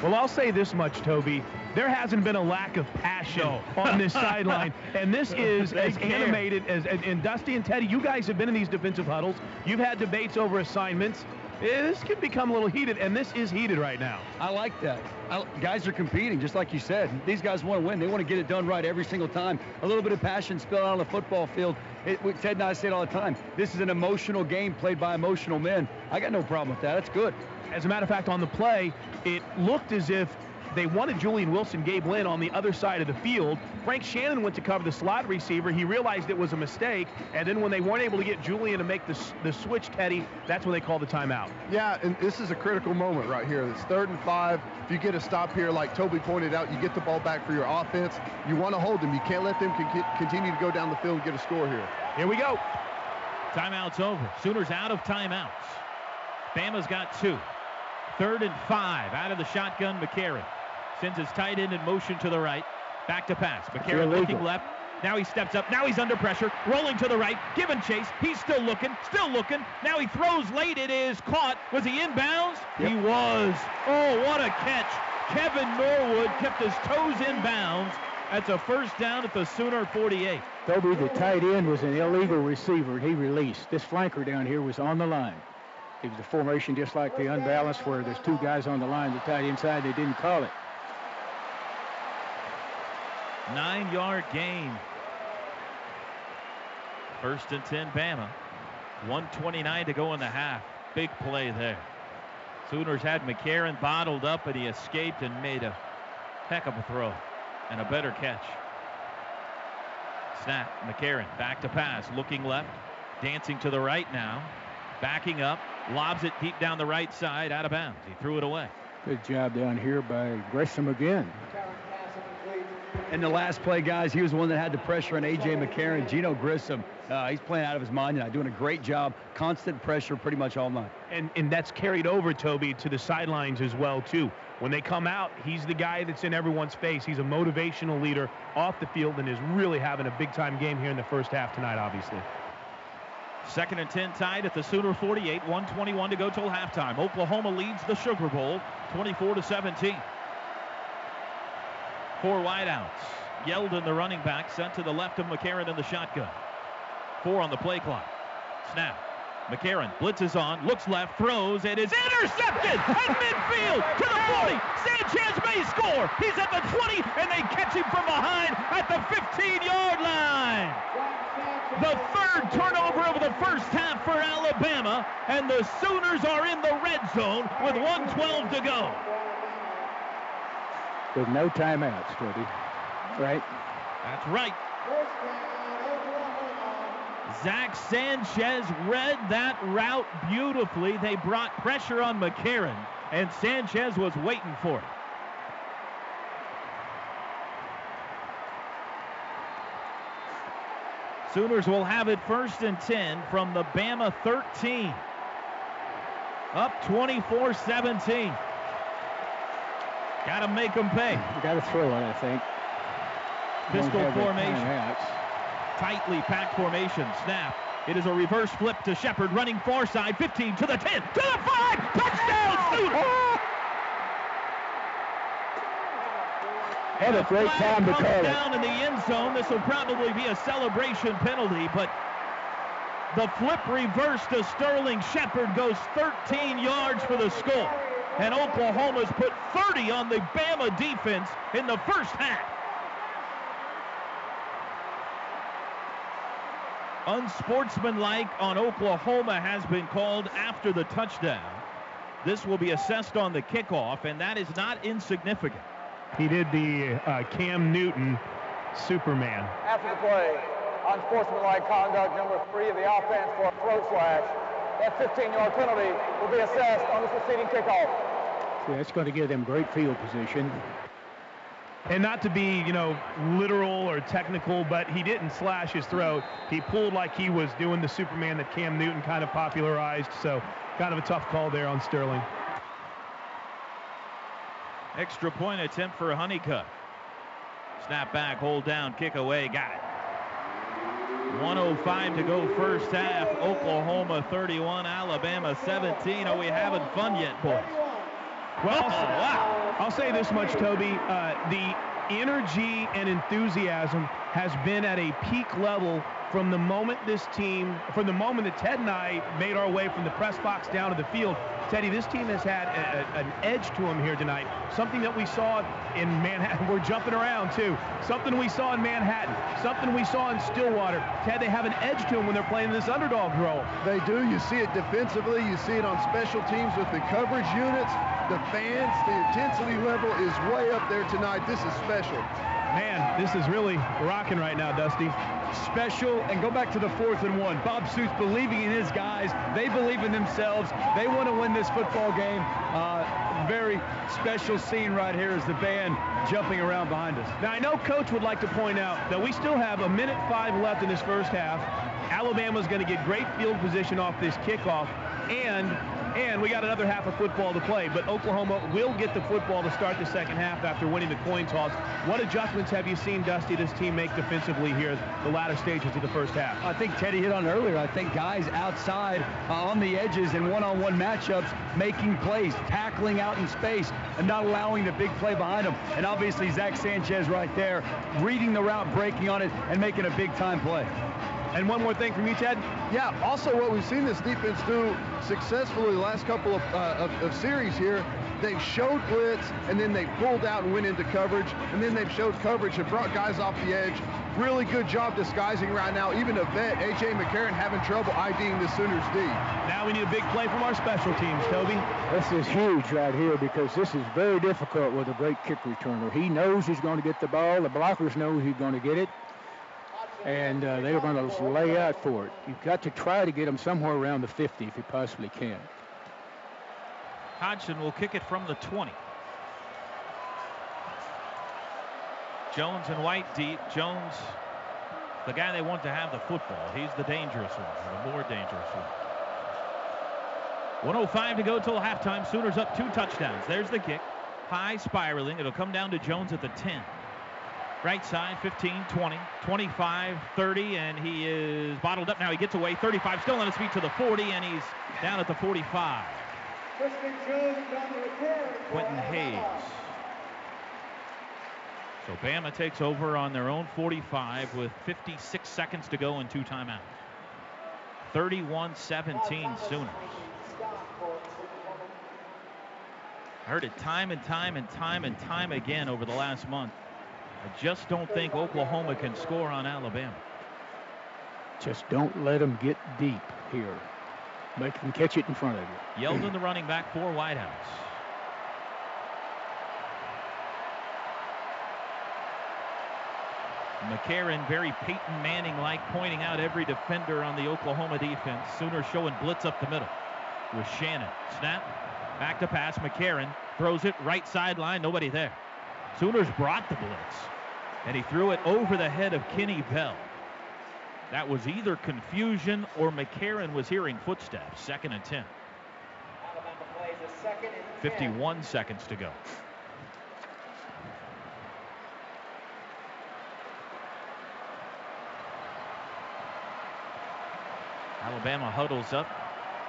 Well, I'll say this much, Toby. There hasn't been a lack of passion *laughs* on this sideline. And this *laughs* is as care. animated as, and, and Dusty and Teddy, you guys have been in these defensive huddles. You've had debates over assignments. Eh, This can become a little heated, and this is heated right now. I like that. I, guys are competing, just like you said. These guys want to win. They want to get it done right every single time. A little bit of passion spilled out on the football field. It, we- Ted and I say it all the time. This is an emotional game played by emotional men. I got no problem with that. That's good. As a matter of fact, on the play, it looked as if they wanted Julian Wilson, Gabe Lynn on the other side of the field. Frank Shannon went to cover the slot receiver. He realized it was a mistake, and then when they weren't able to get Julian to make the, the switch, Teddy, that's when they called the timeout. Yeah, and this is a critical moment right here. It's third and five. If you get a stop here, like Toby pointed out, you get the ball back for your offense. You want to hold them. You can't let them con- continue to go down the field and get a score here. Here we go. Timeout's over. Sooners out of timeouts. Bama's got two. Third and five out of the shotgun. McCarron sends his tight end in motion to the right. Back to pass. McCarron looking left. Now he steps up. Now he's under pressure. Rolling to the right. Giving chase. He's still looking. Still looking. Now he throws late. It is caught. Was he inbounds? He was. Oh, what a catch. Kevin Norwood kept his toes in bounds. That's a first down at the Sooner 48. Toby, the tight end, was an illegal receiver. He released. This flanker down here was on the line. It was a formation just like the unbalanced where there's two guys on the line, the tight inside. They didn't call it. Nine yard gain. First and 10, Bama. 129 to go in the half. Big play there. Sooners had McCarron bottled up, and he escaped and made a heck of a throw and a better catch. Snap. McCarron back to pass. Looking left. Dancing to the right now. Backing up. Lobs it deep down the right side. Out of bounds. He threw it away. Good job down here by Grissom again. And the last play, guys, he was the one that had the pressure on A.J. McCarron. Geneo Grissom, uh, he's playing out of his mind tonight, doing a great job. Constant pressure pretty much all night. And, and that's carried over, Toby, to the sidelines as well, too. When they come out, he's the guy that's in everyone's face. He's a motivational leader off the field and is really having a big-time game here in the first half tonight, obviously. Second and 10 tied at the Sooner 48, 121 to go till halftime. Oklahoma leads the Sugar Bowl 24 to 17. Four wideouts. Yeldon, the running back, sent to the left of McCarron in the shotgun. Four on the play clock. Snap. McCarron blitzes on, looks left, throws, and is intercepted at midfield to the 40. Sanchez may score. He's at the 20, and they catch him from behind at the 15-yard line. The third turnover of the first half for Alabama, and the Sooners are in the red zone with 112 to go. With no timeouts, Toby. Right? That's right. Zach Sanchez read that route beautifully. They brought pressure on McCarron, and Sanchez was waiting for it. Sooners will have it first and 10 from the Bama 13. Up 24 17. Got to make them pay. Got to throw it, I think. Pistol Don't have the formation. Tightly packed formation. Snap. It is a reverse flip to Shepard running far side. 15 to the 10 to the 5. Touchdown, Sooners! Oh! What a great time to call it. down in the end zone. This will probably be a celebration penalty, but the flip reverse to Sterling Shepard goes 13 yards for the score. And Oklahoma's put 30 on the Bama defense in the first half. Unsportsmanlike on Oklahoma has been called after the touchdown. This will be assessed on the kickoff, and that is not insignificant. He did the uh, Cam Newton Superman. After the play, unsportsmanlike conduct number three of the offense for a throat slash. That 15-yard penalty will be assessed on the succeeding kickoff. See, that's going to give them great field position. And not to be, you know, literal or technical, but he didn't slash his throat. He pulled like he was doing the Superman that Cam Newton kind of popularized. So kind of a tough call there on Sterling. Extra point attempt for Hunnicutt. Snap back, hold down, kick away, got it. 105 to go first half. Oklahoma 31, Alabama 17. Are we having fun yet, boys? Well, Oh, wow. I'll say this much, Toby. Uh, the energy and enthusiasm has been at a peak level from the moment this team, from the moment that Ted and I made our way from the press box down to the field. Teddy, this team has had a, a, an edge to them here tonight. Something that we saw in Manhattan. *laughs* We're jumping around too. Something we saw in Manhattan. Something we saw in Stillwater. Ted, they have an edge to them when they're playing this underdog role. They do. You see it defensively. You see it on special teams with the coverage units. The fans, the intensity level is way up there tonight. This is special. Man, this is really rocking right now, Dusty. Special, and go back to the fourth and one. Bob Stoops believing in his guys. They believe in themselves. They want to win this football game. Uh, very special scene right here is the band jumping around behind us. Now, I know Coach would like to point out that we still have a minute five left in this first half. Alabama's going to get great field position off this kickoff, and and we got another half of football to play. But Oklahoma will get the football to start the second half after winning the coin toss. What adjustments have you seen, Dusty, this team make defensively here the latter stages of the first half? I think Teddy hit on earlier. I think guys outside uh, on the edges in one-on-one matchups making plays, tackling out in space, and not allowing the big play behind them. And obviously Zach Sanchez right there, reading the route, breaking on it, and making a big-time play. And one more thing from you, Ted. Yeah, also what we've seen this defense do successfully the last couple of, uh, of, of series here, they showed blitz and then they pulled out and went into coverage, and then they've showed coverage and brought guys off the edge. Really good job disguising right now. Even a vet, A.J. McCarron, having trouble IDing the Sooners D. Now we need a big play from our special teams, Toby. This is huge right here because this is very difficult with a great kick returner. He knows he's going to get the ball. The blockers know he's going to get it. And uh, they were going to lay out for it. You've got to try to get them somewhere around the 50 if you possibly can. Hodgson will kick it from the 20. Jones and White deep. Jones, the guy they want to have the football. He's the dangerous one, the more dangerous one. 105 to go till halftime. Sooners up two touchdowns. There's the kick. High spiraling. It'll come down to Jones at the 10. Right side, 15, 20, 25, 30, and he is bottled up now. He gets away. 35, still on his feet to the 40, and he's down at the 45. Quentin Hayes. So Bama takes over on their own 45 with 56 seconds to go and two timeouts. 31-17 Sooners. I heard it time and time and time and time again over the last month. I just don't think Oklahoma can score on Alabama. Just don't let them get deep here. Make them catch it in front of you. *clears throat* Yeldon, the running back for Whitehouse. McCarron, very Peyton Manning-like, pointing out every defender on the Oklahoma defense. Sooners showing blitz up the middle with Shannon. Snap, back to pass. McCarron throws it right sideline. Nobody there. Sooners brought the blitz, and he threw it over the head of Kenny Bell. That was either confusion or McCarron was hearing footsteps. Second and 10. 51 seconds to go. Alabama huddles up.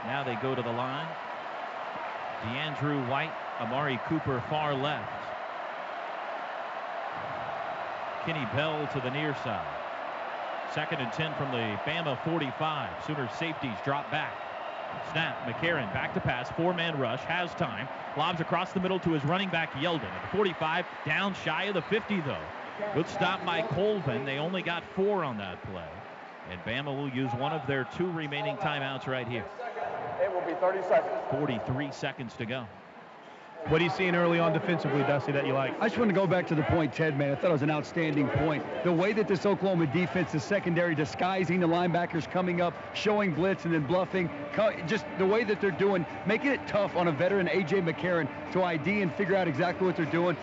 Now they go to the line. DeAndrew White, Amari Cooper far left. Kenny Bell to the near side. Second and 10 from the Bama 45. Sooners safeties drop back. Snap, McCarron back to pass, four-man rush, has time, lobs across the middle to his running back Yeldon at the 45, down shy of the 50 though. Good stop by Colvin. They only got four on that play. And Bama will use one of their two remaining timeouts right here. It will be 30 seconds. 43 seconds to go. What are you seeing early on defensively, Dusty, that you like? I just want to go back to the point Ted made. I thought it was an outstanding point. The way that this Oklahoma defense is secondary, disguising the linebackers coming up, showing blitz and then bluffing, just the way that they're doing, making it tough on a veteran A.J. McCarron to ID and figure out exactly what they're doing.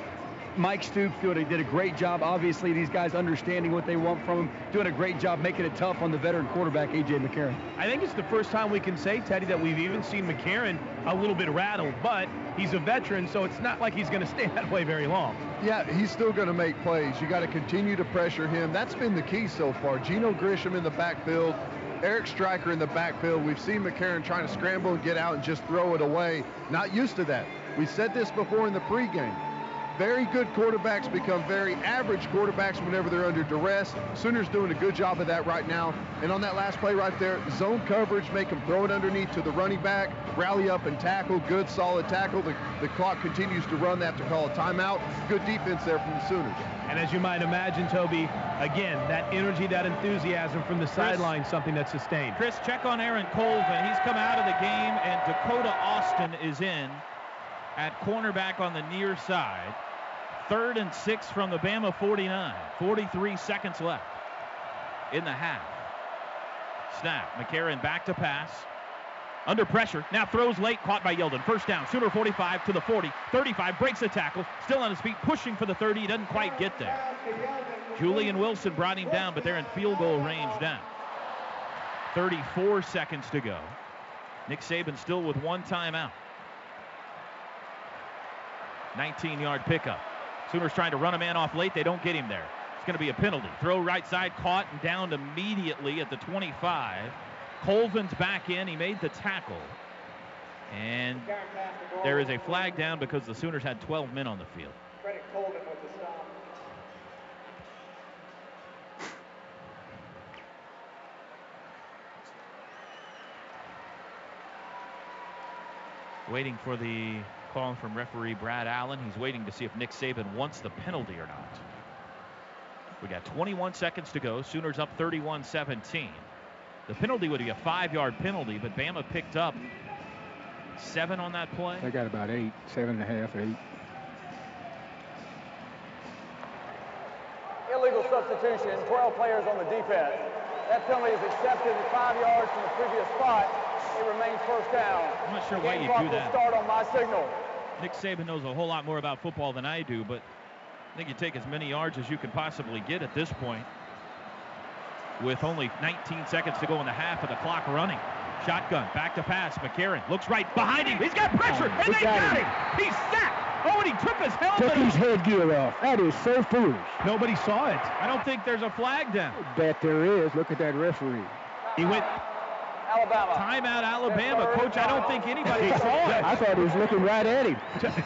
Mike Stoops doing, did a great job. Obviously, these guys understanding what they want from him, doing a great job making it tough on the veteran quarterback, A.J. McCarron. I think it's the first time we can say, Teddy, that we've even seen McCarron a little bit rattled, but he's a veteran, so it's not like he's going *laughs* to stay that way very long. Yeah, he's still going to make plays. You got to continue to pressure him. That's been the key so far. Geneo Grissom in the backfield, Eric Striker in the backfield. We've seen McCarron trying to scramble and get out and just throw it away. Not used to that. We said this before in the pregame very good quarterbacks become very average quarterbacks whenever they're under duress. Sooners doing a good job of that right now. And on that last play right there, zone coverage, make them throw it underneath to the running back, rally up and tackle, good solid tackle. The, the clock continues to run. They have to call a timeout. Good defense there from the Sooners. And as you might imagine, Toby, again, that energy, that enthusiasm from the sideline, something that's sustained. Chris, check on Aaron Colvin. He's come out of the game, and Dakota Austin is in at cornerback on the near side. Third and six from the Bama 49. 43 seconds left in the half. Snap. McCarron back to pass. Under pressure. Now throws late. Caught by Yeldon. First down. Sooner 45 to the 40. 35. Breaks a tackle. Still on his feet. Pushing for the 30. He doesn't quite get there. Julian Wilson brought him down, but they're in field goal range now. 34 seconds to go. Nick Saban still with one timeout. 19 yard pickup. Sooners trying to run a man off late. They don't get him there. It's going to be a penalty. Throw right side, caught and downed immediately at the 25. Colvin's back in. He made the tackle. And there is a flag down because the Sooners had 12 men on the field. Credit Colvin with the stop. Waiting for the call from referee Brad Allen. He's waiting to see if Nick Saban wants the penalty or not. We got 21 seconds to go. Sooners up 31-17. The penalty would be a five-yard penalty, but Bama picked up seven on that play. They got about eight, seven and a half, eight. Illegal substitution, 12 players on the defense. That penalty is accepted at five yards from the previous spot. It remains first down. I'm not sure why you clock do will that. start on my signal. Nick Saban knows a whole lot more about football than I do, but I think you take as many yards as you can possibly get at this point with only 19 seconds to go in the half of the clock running. Shotgun, back to pass. McCarron looks right behind him. He's got pressure, Oh, and they got got him. him. He's sacked. Oh, and he took his helmet Took his headgear off. That is so foolish. Nobody saw it. I don't think there's a flag down. Bet there is. Look at that referee. He went. Alabama. Timeout, Alabama. Coach, I don't think anybody saw it. I thought he was looking right at him.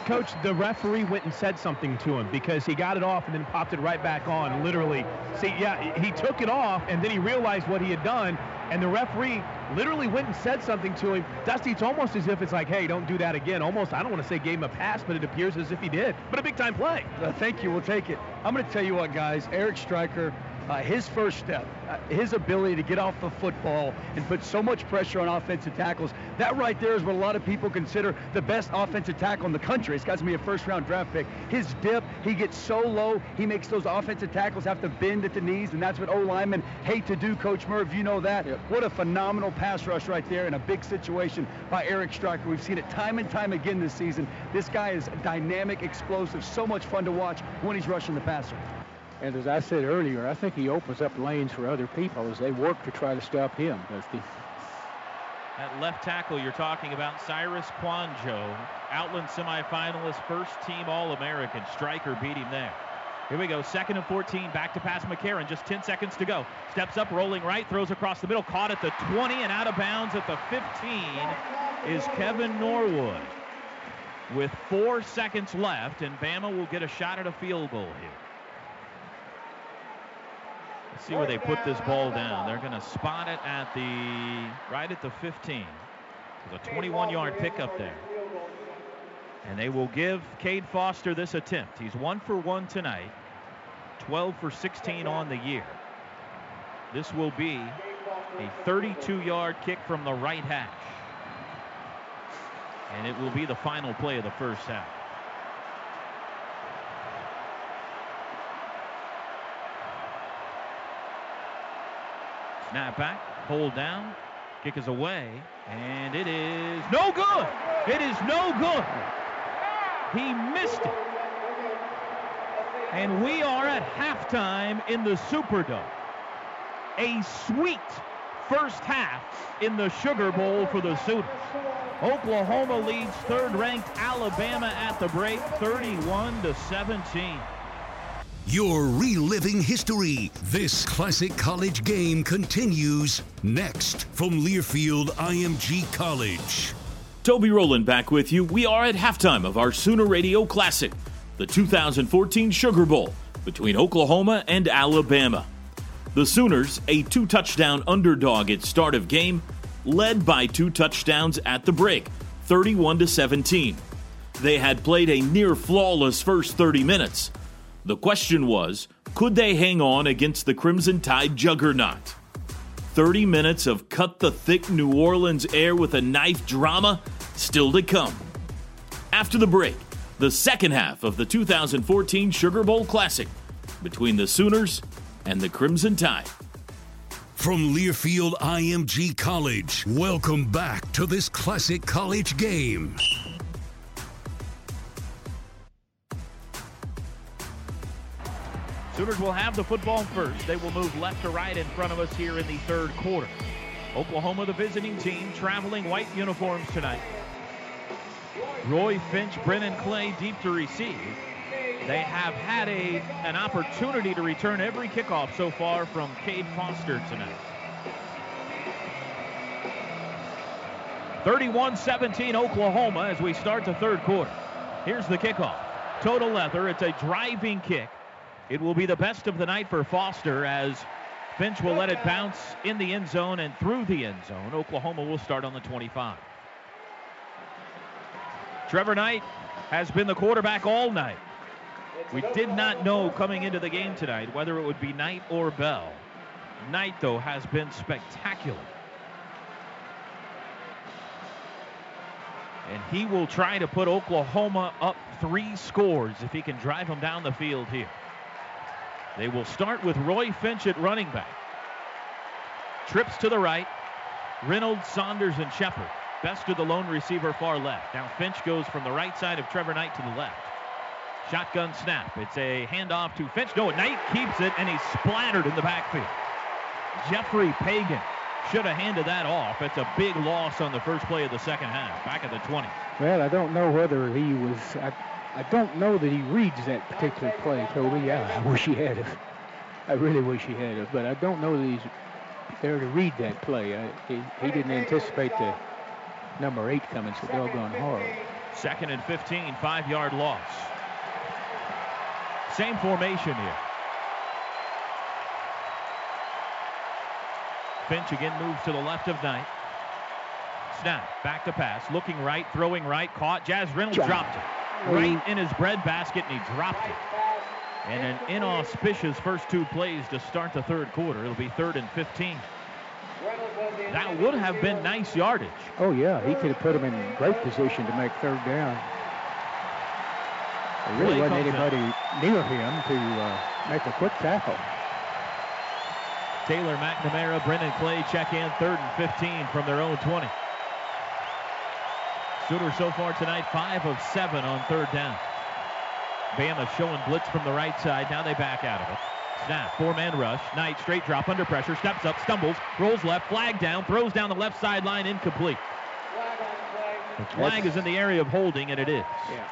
Coach, the referee went and said something to him because he got it off and then popped it right back on. Literally, see, yeah, he took it off and then he realized what he had done, and the referee literally went and said something to him. Dusty, it's almost as if it's like, hey, don't do that again. Almost, I don't want to say gave him a pass, but it appears as if he did. But a big time play. Uh, thank you. We'll take it. I'm going to tell you what, guys. Eric Striker, uh, his first step, uh, his ability to get off the football and put so much pressure on offensive tackles, that right there is what a lot of people consider the best offensive tackle in the country. It's got to be a first-round draft pick. His dip, he gets so low, he makes those offensive tackles have to bend at the knees, and that's what O linemen hate to do. Coach Merv, you know that. What a phenomenal pass rush right there in a big situation by Eric Striker. We've seen it time and time again this season. This guy is dynamic, explosive, so much fun to watch when he's rushing the passer. And as I said earlier, I think he opens up lanes for other people as they work to try to stop him. That left tackle you're talking about, Cyrus Kouandjio, Outland semifinalist, first team All-American. Striker beat him there. Here we go, second and 14, back to pass McCarron, just 10 seconds to go. Steps up, rolling right, throws across the middle, caught at the 20 and out of bounds at the 15 is Kevin Norwood. With four seconds left, and Bama will get a shot at a field goal here. Let's see where they put this ball down. They're going to spot it at the right at the 15. There's a 21-yard pickup there. And they will give Cade Foster this attempt. He's one for one tonight, 12 for 16 on the year. This will be a 32-yard kick from the right hash. And it will be the final play of the first half. Snap back, hold down, kick is away, and it is no good. It is no good. He missed it. And we are at halftime in the Superdome. A sweet first half in the Sugar Bowl for the Sooners. Oklahoma leads third-ranked Alabama at the break, 31 to 17. You're reliving history. This classic college game continues next from Learfield IMG College. Toby Rowland back with you. We are at halftime of our Sooner Radio Classic, the 2014 Sugar Bowl between Oklahoma and Alabama. The Sooners, a two touchdown underdog at start of game, led by two touchdowns at the break, 31 to 17. They had played a near flawless first 30 minutes. The question was, could they hang on against the Crimson Tide juggernaut? 30 minutes of cut the thick New Orleans air with a knife drama still to come. After the break, the second half of the 2014 Sugar Bowl Classic between the Sooners and the Crimson Tide. From Learfield IMG College, welcome back to this classic college game. Sooners will have the football first. They will move left to right in front of us here in the third quarter. Oklahoma, the visiting team, traveling white uniforms tonight. Roy Finch, Brennan Clay deep to receive. They have had a an opportunity to return every kickoff so far from Cade Foster tonight. 31-17 Oklahoma as we start the third quarter. Here's the kickoff. Total leather. It's a driving kick. It will be the best of the night for Foster as Finch will let it bounce in the end zone and through the end zone. Oklahoma will start on the 25. Trevor Knight has been the quarterback all night. We did not know coming into the game tonight whether it would be Knight or Bell. Knight, though, has been spectacular. And he will try to put Oklahoma up three scores if he can drive them down the field here. They will start with Roy Finch at running back. Trips to the right. Reynolds, Saunders, and Shepard. Best to the lone receiver far left. Now Finch goes from the right side of Trevor Knight to the left. Shotgun snap. It's a handoff to Finch. No, Knight keeps it, and he's splattered in the backfield. Jeoffrey Pagan should have handed that off. It's a big loss on the first play of the second half, back at the 20. Well, I don't know whether he was. I, I don't know that he reads that particular play, Toby. Yeah, I wish he had it. I really wish he had it, but I don't know that he's there to read that play. I, he, he didn't anticipate the number eight coming so doggone hard. Second and 15, five-yard loss. Same formation here. Finch again moves to the left of Knight. Snap, back to pass, looking right, throwing right, caught. Jaz Reynolds dropped it. Right in his breadbasket, and he dropped it. And an inauspicious first two plays to start the third quarter. It'll be third and 15. That would have been nice yardage. Oh, yeah. He could have put him in great position to make third down. There really wasn't anybody near him to uh, make a quick tackle. Taylor McNamara, Brennan Clay check in third and 15 from their own 20. Sooners so far tonight, five of seven on third down. Bama showing blitz from the right side. Now they back out of it. Snap, four-man rush. Knight straight drop under pressure. Steps up, stumbles, rolls left, flag down, throws down the left sideline, incomplete. The flag is in the area of holding, and it is. Yeah.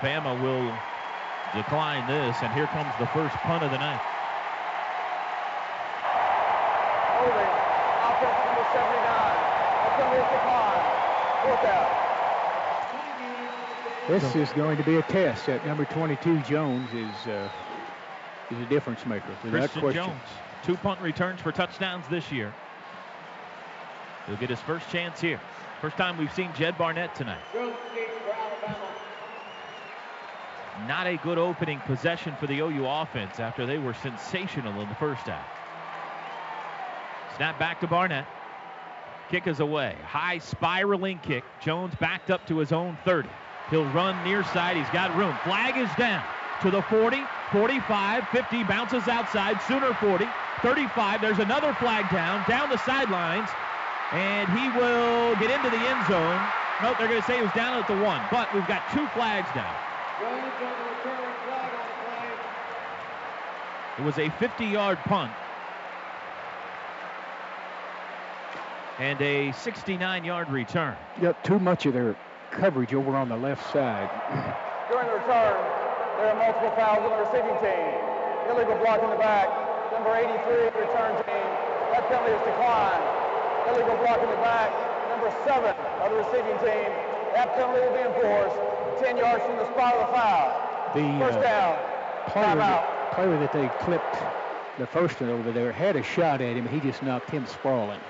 Bama will decline this, and here comes the first punt of the night. Holding. Offense number 79. This is going to be a test. At number 22 Jones is uh, is a difference maker without Christian question. Jones, two punt returns for touchdowns this year. He'll get his first chance here. First time we've seen Jed Barnett tonight. Not a good opening possession for the OU offense after they were sensational in the first half. Snap back to Barnett. Kick is away. High spiraling kick. Jones backed up to his own 30. He'll run near side. He's got room. Flag is down to the 40, 45, 50, bounces outside. Sooner 40, 35. There's another flag down, down the sidelines, and he will get into the end zone. Nope, they're going to say he was down at the one, but we've got two flags down. It was a 50-yard punt and a 69-yard return. Got too much of their coverage over on the left side. *clears throat* During the return, there are multiple fouls on the receiving team. Illegal block in the back. Number 83, return team. That penalty is declined. Illegal block in the back. Number 7 of the receiving team. That penalty will be enforced 10 yards from the spot of the foul. The First uh, down. player, Timeout. that, player that they clipped the first one over there had a shot at him. He just knocked him sprawling.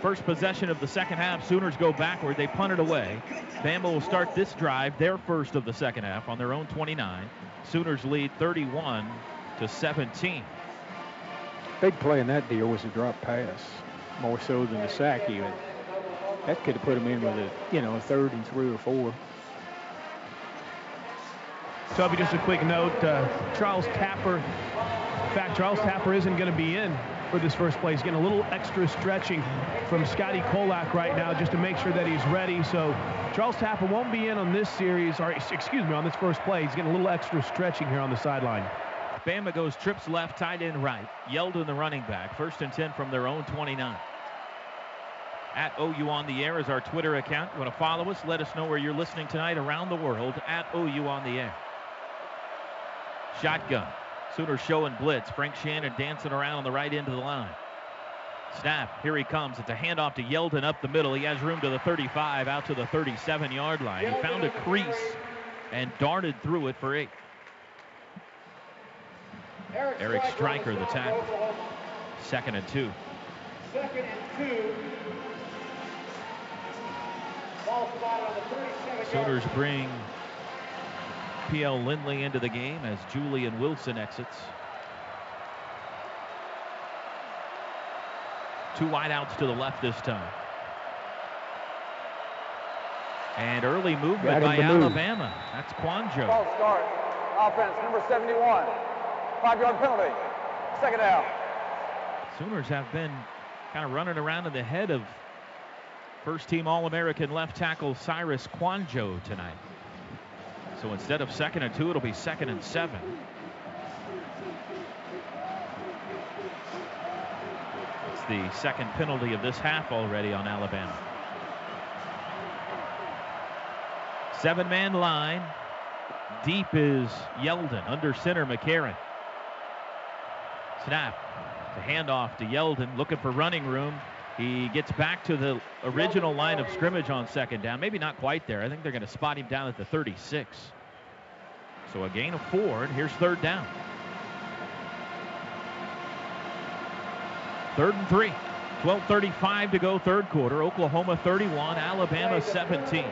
First possession of the second half, Sooners go backward. They punt it away. Bama will start this drive, their first of the second half, on their own 29. Sooners lead 31 to 17. Big play in that deal was a drop pass, more so than the sack even. That could have put him in with a, you know, a third and three or four. Toby, just a quick note. Uh, Charles Tapper, in fact, Charles Tapper isn't going to be in for this first play. He's getting a little extra stretching from Scotty Kolak right now just to make sure that he's ready. So Charles Tapper won't be in on this series, or excuse me, on this first play. He's getting a little extra stretching here on the sideline. Bama goes trips left, tight end right. Yeldon the running back. First and 10 from their own 29. At OU on the air is our Twitter account. You want to follow us? Let us know where you're listening tonight around the world at OU on the air. Shotgun. Sooners showing blitz. Frank Shannon dancing around on the right end of the line. Snap. Here he comes. It's a handoff to Yeldon up the middle. He has room to the 35, out to the 37 yard line. He found a crease and darted through it for eight. Eric Striker, the tackle. Second and two. Second and two. Ball spot on the 37 Sooners bring P.L. Lindley into the game as Julian Wilson exits. Two wideouts to the left this time. And early movement by to move. Alabama. That's Kouandjio. Ball start offense, number 71. Five-yard penalty. Second down. Sooners have been kind of running around in the head of first team All American left tackle Cyrus Kouandjio tonight. So instead of second and two, it'll be second and seven. It's the second penalty of this half already on Alabama. Seven man line. Deep is Yeldon. Under center, McCarron. Snap. The handoff to Yeldon, looking for running room. He gets back to the original line of scrimmage on second down. Maybe not quite there. I think they're going to spot him down at the 36. So a gain of four, and here's third down. Third and three. 12.35 to go, third quarter. Oklahoma 31, Alabama 17.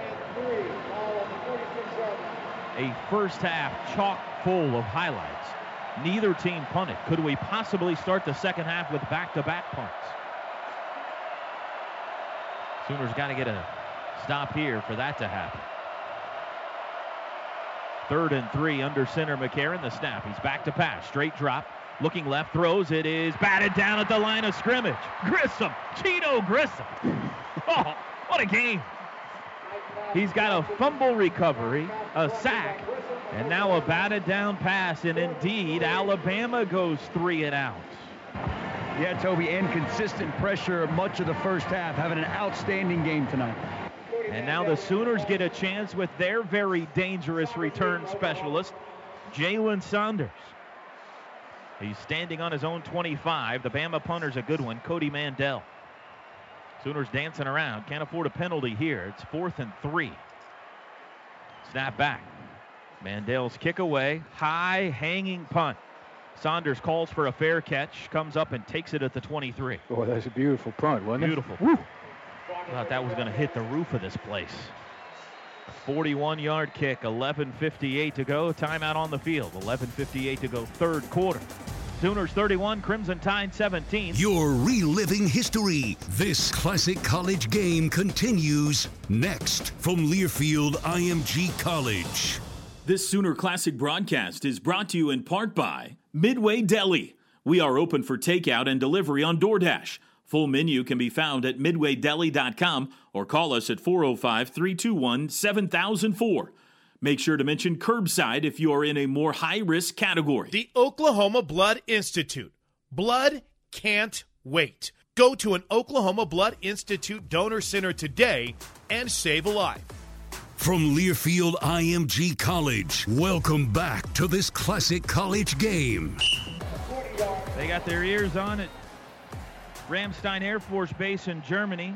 A first half chock full of highlights. Neither team punted. Could we possibly start the second half with back to back punts? Sooners got to get a stop here for that to happen. Third and three under center McCarron. The snap. He's back to pass. Straight drop. Looking left, throws. It is batted down at the line of scrimmage. Grissom. Geneo Grissom. *laughs* Oh, what a game. He's got a fumble recovery, a sack, and now a batted down pass. And indeed, Alabama goes three and out. Yeah, Toby, and consistent pressure much of the first half, having an outstanding game tonight. And now the Sooners get a chance with their very dangerous return specialist, Jalen Saunders. He's standing on his own 25. The Bama punter's a good one, Cody Mandell. Sooners dancing around. Can't afford a penalty here. It's fourth and three. Snap back. Mandell's kick away. High hanging punt. Saunders calls for a fair catch, comes up and takes it at the 23. Boy, that's a beautiful punt, wasn't it? Beautiful. Woo. Thought that was going to hit the roof of this place. 41 yard kick, 11.58 to go. Timeout on the field. 11.58 to go, third quarter. Sooners 31, Crimson Tide 17. You're reliving history. This classic college game continues next from Learfield IMG College. This Sooner Classic broadcast is brought to you in part by Midway Deli. We are open for takeout and delivery on DoorDash. Full menu can be found at midwaydeli.com or call us at 405 321 7004. Make sure to mention curbside if you are in a more high risk category. The Oklahoma Blood Institute. Blood can't wait. Go to an Oklahoma Blood Institute donor center today and save a life. From Learfield IMG College, welcome back to this classic college game. They got their ears on it. Ramstein Air Force Base in Germany.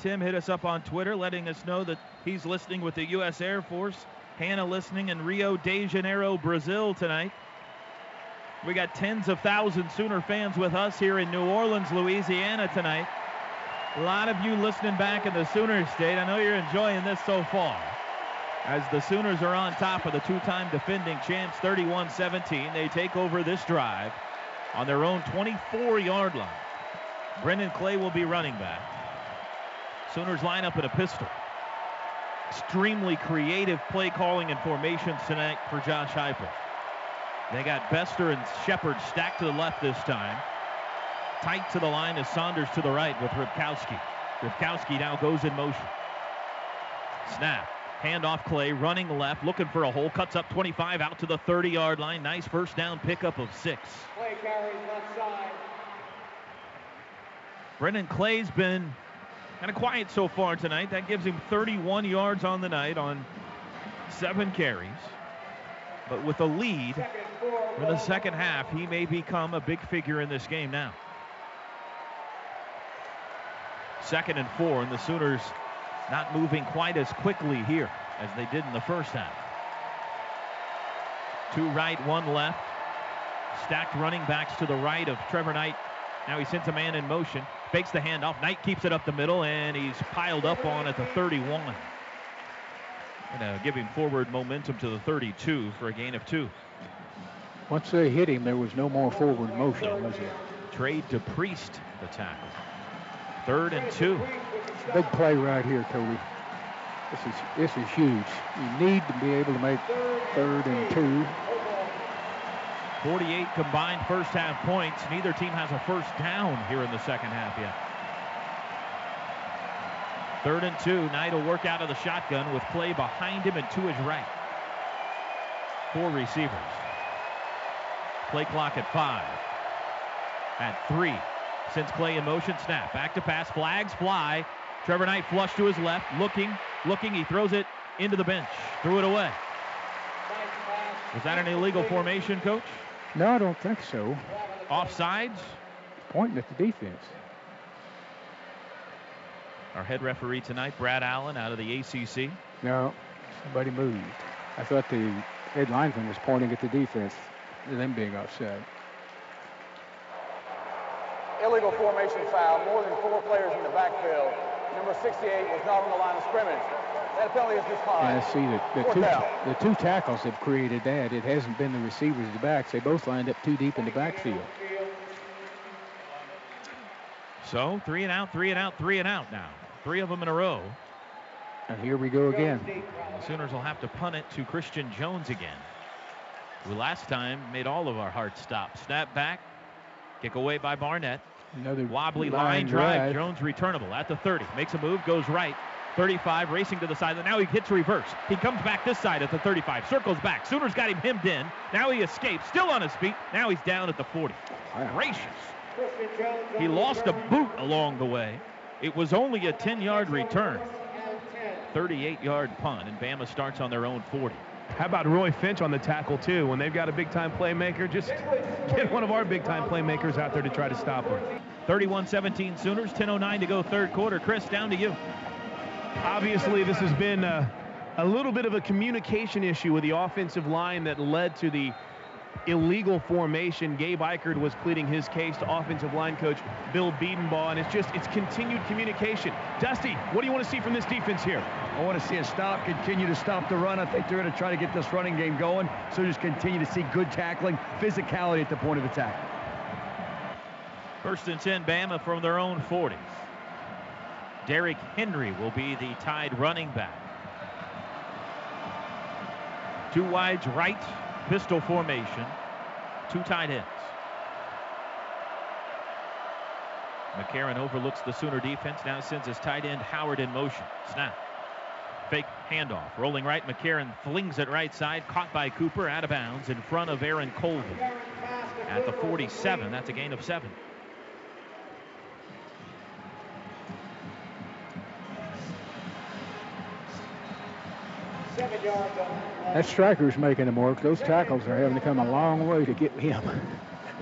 Tim hit us up on Twitter letting us know that he's listening with the U.S. Air Force. Hannah listening in Rio de Janeiro, Brazil tonight. We got tens of thousands Sooner fans with us here in New Orleans, Louisiana tonight. A lot of you listening back in the Sooner state. I know you're enjoying this so far. As the Sooners are on top of the two-time defending champs 31-17, they take over this drive on their own 24-yard line. Brennan Clay will be running back. Sooners line up in a pistol. Extremely creative play calling and formations tonight for Josh Heupel. They got Bester and Shepard stacked to the left this time. Tight to the line is Saunders to the right with Ripkowski. Ripkowski now goes in motion. Snap. Handoff Clay running left, looking for a hole. Cuts up 25 out to the 30 yard line. Nice first down pickup of six. Clay carries left side. Brennan Clay's been kind of quiet so far tonight. That gives him 31 yards on the night on seven carries. But with a lead in the second half, he may become a big figure in this game now. Second and four, and the Sooners not moving quite as quickly here as they did in the first half. Two right, one left. Stacked running backs to the right of Trevor Knight. Now he sends a man in motion, fakes the handoff. Knight keeps it up the middle, and he's piled up on at the 31. Gonna give him forward momentum to the 32 for a gain of two. Once they hit him, there was no more forward motion, was there? Trey DePriest, the tackle. Third and two. Big play right here, Toby. This is this is huge. You need to be able to make third and two 48 combined first half points. Neither team has a first down here in the second half yet. Third and two. Knight will work out of the shotgun with Clay behind him and to his right. Four receivers. Play clock at five. At three. Since Clay in motion, snap. Back to pass. Flags fly. Trevor Knight flush to his left. Looking, looking. He throws it into the bench. Threw it away. Was that an illegal formation, coach? No, I don't think so. Offsides? Pointing at the defense. Our head referee tonight, Brad Allen, out of the ACC. No, somebody moved. I thought the head lineman was pointing at the defense, them being offside. Illegal formation foul, more than four players in the backfield. Number 68 was not on the line of scrimmage. That penalty is declined. I see that the two, the two tackles have created that. It hasn't been the receivers at the backs. They both lined up too deep in the backfield. So three and out, three and out, three and out now. Three of them in a row. And here we go again. The Sooners will have to punt it to Christian Jones again, who last time made all of our hearts stop. Snap back, kick away by Barnett. Another wobbly line, line drive. drive. Jones returnable at the 30. Makes a move, goes right. 35 racing to the side. Now he hits reverse. He comes back this side at the 35. Circles back. Sooners got him hemmed in. Now he escapes. Still on his feet. Now he's down at the 40. Wow. Gracious. He lost a boot along the way. It was only a 10 yard return. 38 yard punt, and Bama starts on their own 40. How about Roy Finch on the tackle, too? When they've got a big time playmaker, just *laughs* get one of our big time playmakers out there to try to stop him. 31 17 Sooners, 10.09 to go third quarter. Chris, down to you. Obviously, this has been a, a little bit of a communication issue with the offensive line that led to the illegal formation. Gabe Ikard was pleading his case to offensive line coach Bill Bedenbaugh, and it's just it's continued communication. Dusty, what do you want to see from this defense here? I want to see a stop, continue to stop the run. I think they're going to try to get this running game going. So just continue to see good tackling, physicality at the point of attack. First and 10, Bama from their own 40s. Derrick Henry will be the tied running back. Two wides right, pistol formation, two tight ends. McCarron overlooks the Sooner defense, now sends his tight end Howard in motion. Snap. Fake handoff. Rolling right, McCarron flings it right side, caught by Cooper, out of bounds in front of Aaron Colvin. At the 47, that's a gain of seven. That striker's making him work. Those tackles are having to come a long way to get him.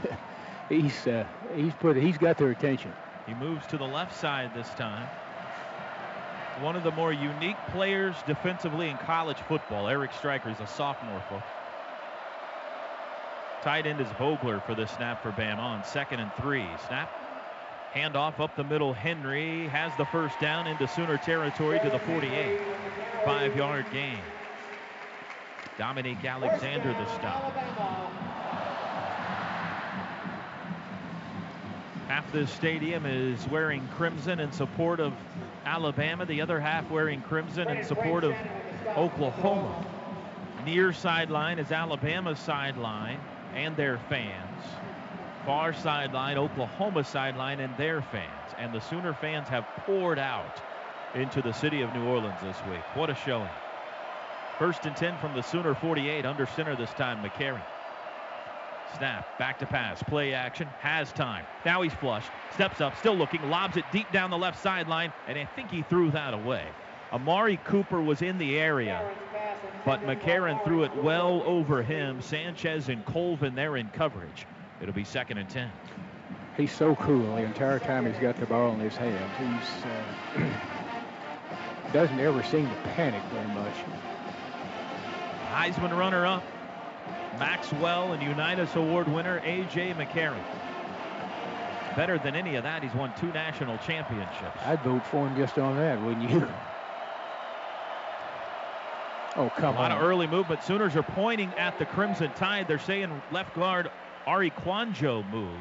*laughs* he's uh, he's put he's got their attention. He moves to the left side this time. One of the more unique players defensively in college football. Eric Striker is a sophomore, folks. Tight end is Vogler for the snap for Bama on second and three. Snap. Handoff up the middle. Henry has the first down into Sooner territory to the 48. Five yard gain. Dominique Alexander the stop. Half the stadium is wearing crimson in support of Alabama, the other half wearing crimson in support of Oklahoma. Near sideline is Alabama's sideline and their fans. Far sideline, Oklahoma sideline and their fans. And the Sooner fans have poured out into the city of New Orleans this week. What a showing. First and 10 from the Sooner 48, under center this time, McCarron. Snap, back to pass, play action, has time. Now he's flushed, steps up, still looking, lobs it deep down the left sideline, and I think he threw that away. Amari Cooper was in the area, but McCarron threw it well over him. Sanchez and Colvin there in coverage. It'll be second and 10. He's so cool the entire time he's got the ball in his hands. he uh, *clears throat* doesn't ever seem to panic very much. Heisman runner-up, Maxwell and Unitas Award winner A.J. McCarron. Better than any of that, he's won two national championships. I'd vote for him just on that, wouldn't you? *laughs* Oh, come on. A lot on. of early movement. Sooners are pointing at the Crimson Tide. They're saying left guard Arie Kouandjio moved.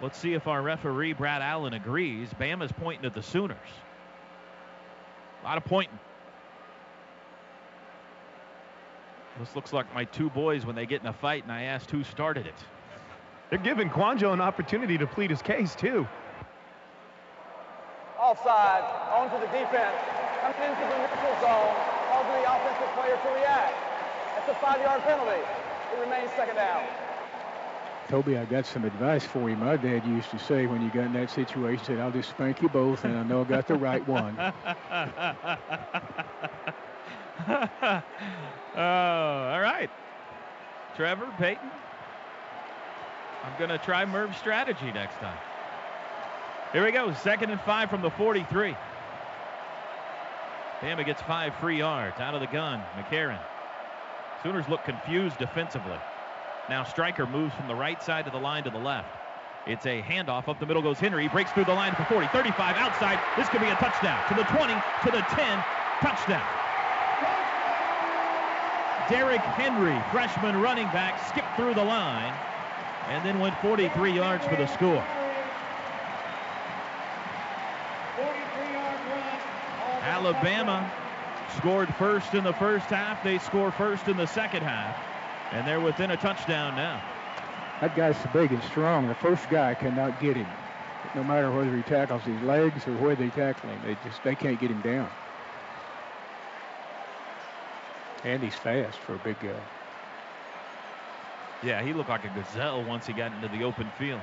Let's see if our referee, Brad Allen, agrees. Bama's pointing at the Sooners. A lot of pointing. This looks like my two boys when they get in a fight and I asked who started it. They're giving Kouandjio an opportunity to plead his case, too. Offside, on to the defense, coming into the neutral zone, causing the offensive player to react. That's a five-yard penalty. It remains second down. Toby, I got some advice for you. My dad used to say when you got in that situation, he said, I'll just spank you both, and I know I got the right one. *laughs* *laughs* oh, all right. Trevor, Peyton, I'm going to try Merv's strategy next time. Here we go. Second and five from the 43. Bama gets five free yards out of the gun. McCarron. Sooners look confused defensively. Now Striker moves from the right side of the line to the left. It's a handoff. Up the middle goes Henry. He breaks through the line the 40, 35, outside. This could be a touchdown. To the 20, to the 10, touchdown. Derrick Henry, freshman running back, skipped through the line and then went 43 yards for the score. Alabama scored first in the first half. They score first in the second half. And they're within a touchdown now. That guy's so big and strong. The first guy cannot get him. No matter whether he tackles his legs or where they tackle him, they just they can't get him down. And he's fast for a big guy. Yeah, he looked like a gazelle once he got into the open field.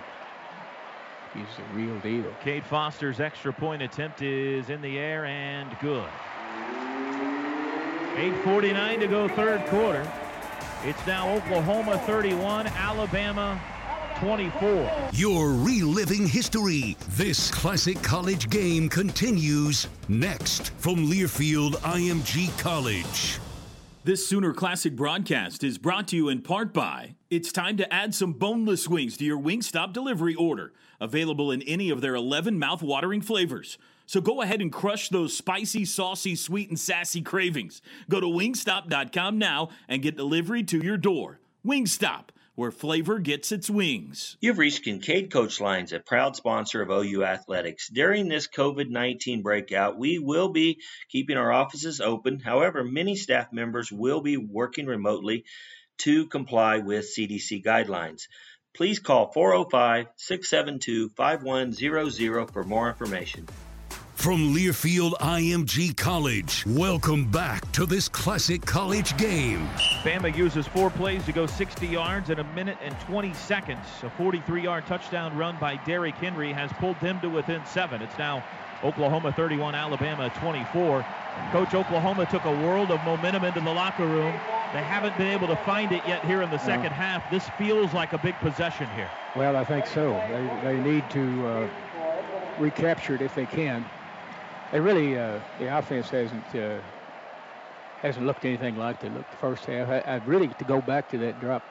He's a real deal. Cade Foster's extra point attempt is in the air and good. 8.49 to go third quarter. It's now Oklahoma 31, Alabama 24. You're reliving history. This classic college game continues next from Learfield IMG College. This Sooner Classic broadcast is brought to you in part by It's time to add some boneless wings to your Wingstop delivery order. Available in any of their 11 mouth-watering flavors. So go ahead and crush those spicy, saucy, sweet, and sassy cravings. Go to wingstop.com now and get delivery to your door. Wingstop, where flavor gets its wings. You've reached Kincaid Coach Lines, a proud sponsor of OU Athletics. During this COVID 19 breakout, we will be keeping our offices open. However, many staff members will be working remotely to comply with CDC guidelines. Please call 405 672 5100 for more information. From Learfield IMG College, welcome back to this classic college game. Bama uses four plays to go 60 yards in a minute and 20 seconds. A 43-yard touchdown run by Derrick Henry has pulled them to within seven. It's now Oklahoma 31, Alabama 24. Coach, Oklahoma took a world of momentum into the locker room. They haven't been able to find it yet here in the second no. half. This feels like a big possession here. Well, I think so. They, they need to uh, recapture it if they can they really uh, the offense hasn't uh, hasn't looked anything like they looked the first half. I, I really to go back to that drop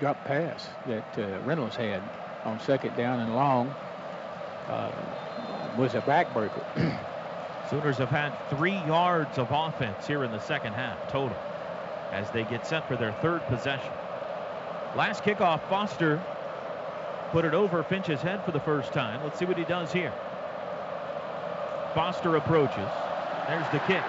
drop pass that uh, Reynolds had on second down and long uh, was a backbreaker. *clears throat* Sooners have had three yards of offense here in the second half total as they get set for their third possession. Last kickoff, Foster put it over Finch's head for the first time. Let's see what he does here. Foster approaches. There's the kick.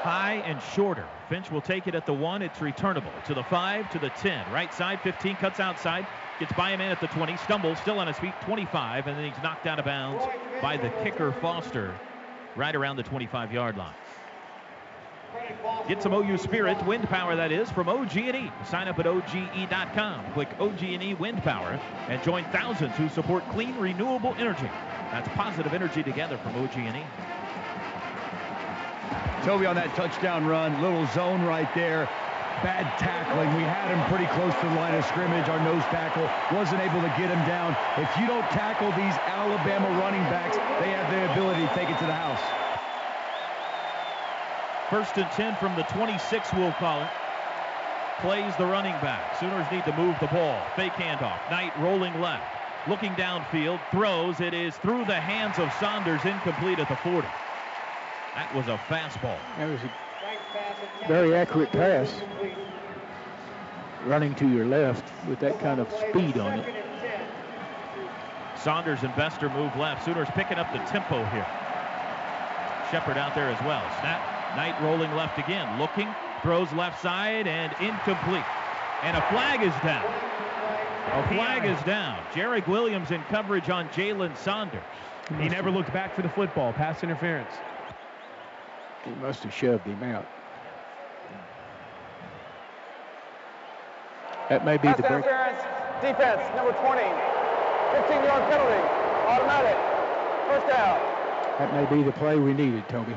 High and shorter. Finch will take it at the one. It's returnable to the five, to the 10. Right side, 15, cuts outside. Gets by a man at the 20. Stumbles, still on his feet, 25. And then he's knocked out of bounds by the kicker, Foster, right around the 25 yard line. Get some OU Spirit, wind power that is, from OG&E. Sign up at OGE.com. Click OG&E Wind Power and join thousands who support clean, renewable energy. That's positive energy together from OG&E. Toby on that touchdown run, little zone right there. Bad tackling. We had him pretty close to the line of scrimmage. Our nose tackle wasn't able to get him down. If you don't tackle these Alabama running backs, they have the ability to take it to the house. First and 10 from the 26, we'll call it. Plays the running back. Sooners need to move the ball. Fake handoff. Knight rolling left looking downfield, throws. It is through the hands of Saunders, incomplete at the 40. That was a fastball. That was a very accurate pass. Running to your left with that kind of speed on it. Saunders and Bester move left. Sooners picking up the tempo here. Shepard out there as well. Snap. Knight rolling left again. Looking. Throws left side and incomplete. And a flag is down. A flag is down. Jarrick Williams in coverage on Jalen Saunders. He never looked back for the football. Pass interference. He must have shoved him out. That may be Pass the break. interference. Defense, number 20. 15-yard penalty. Automatic. First down. That may be the play we needed, Toby.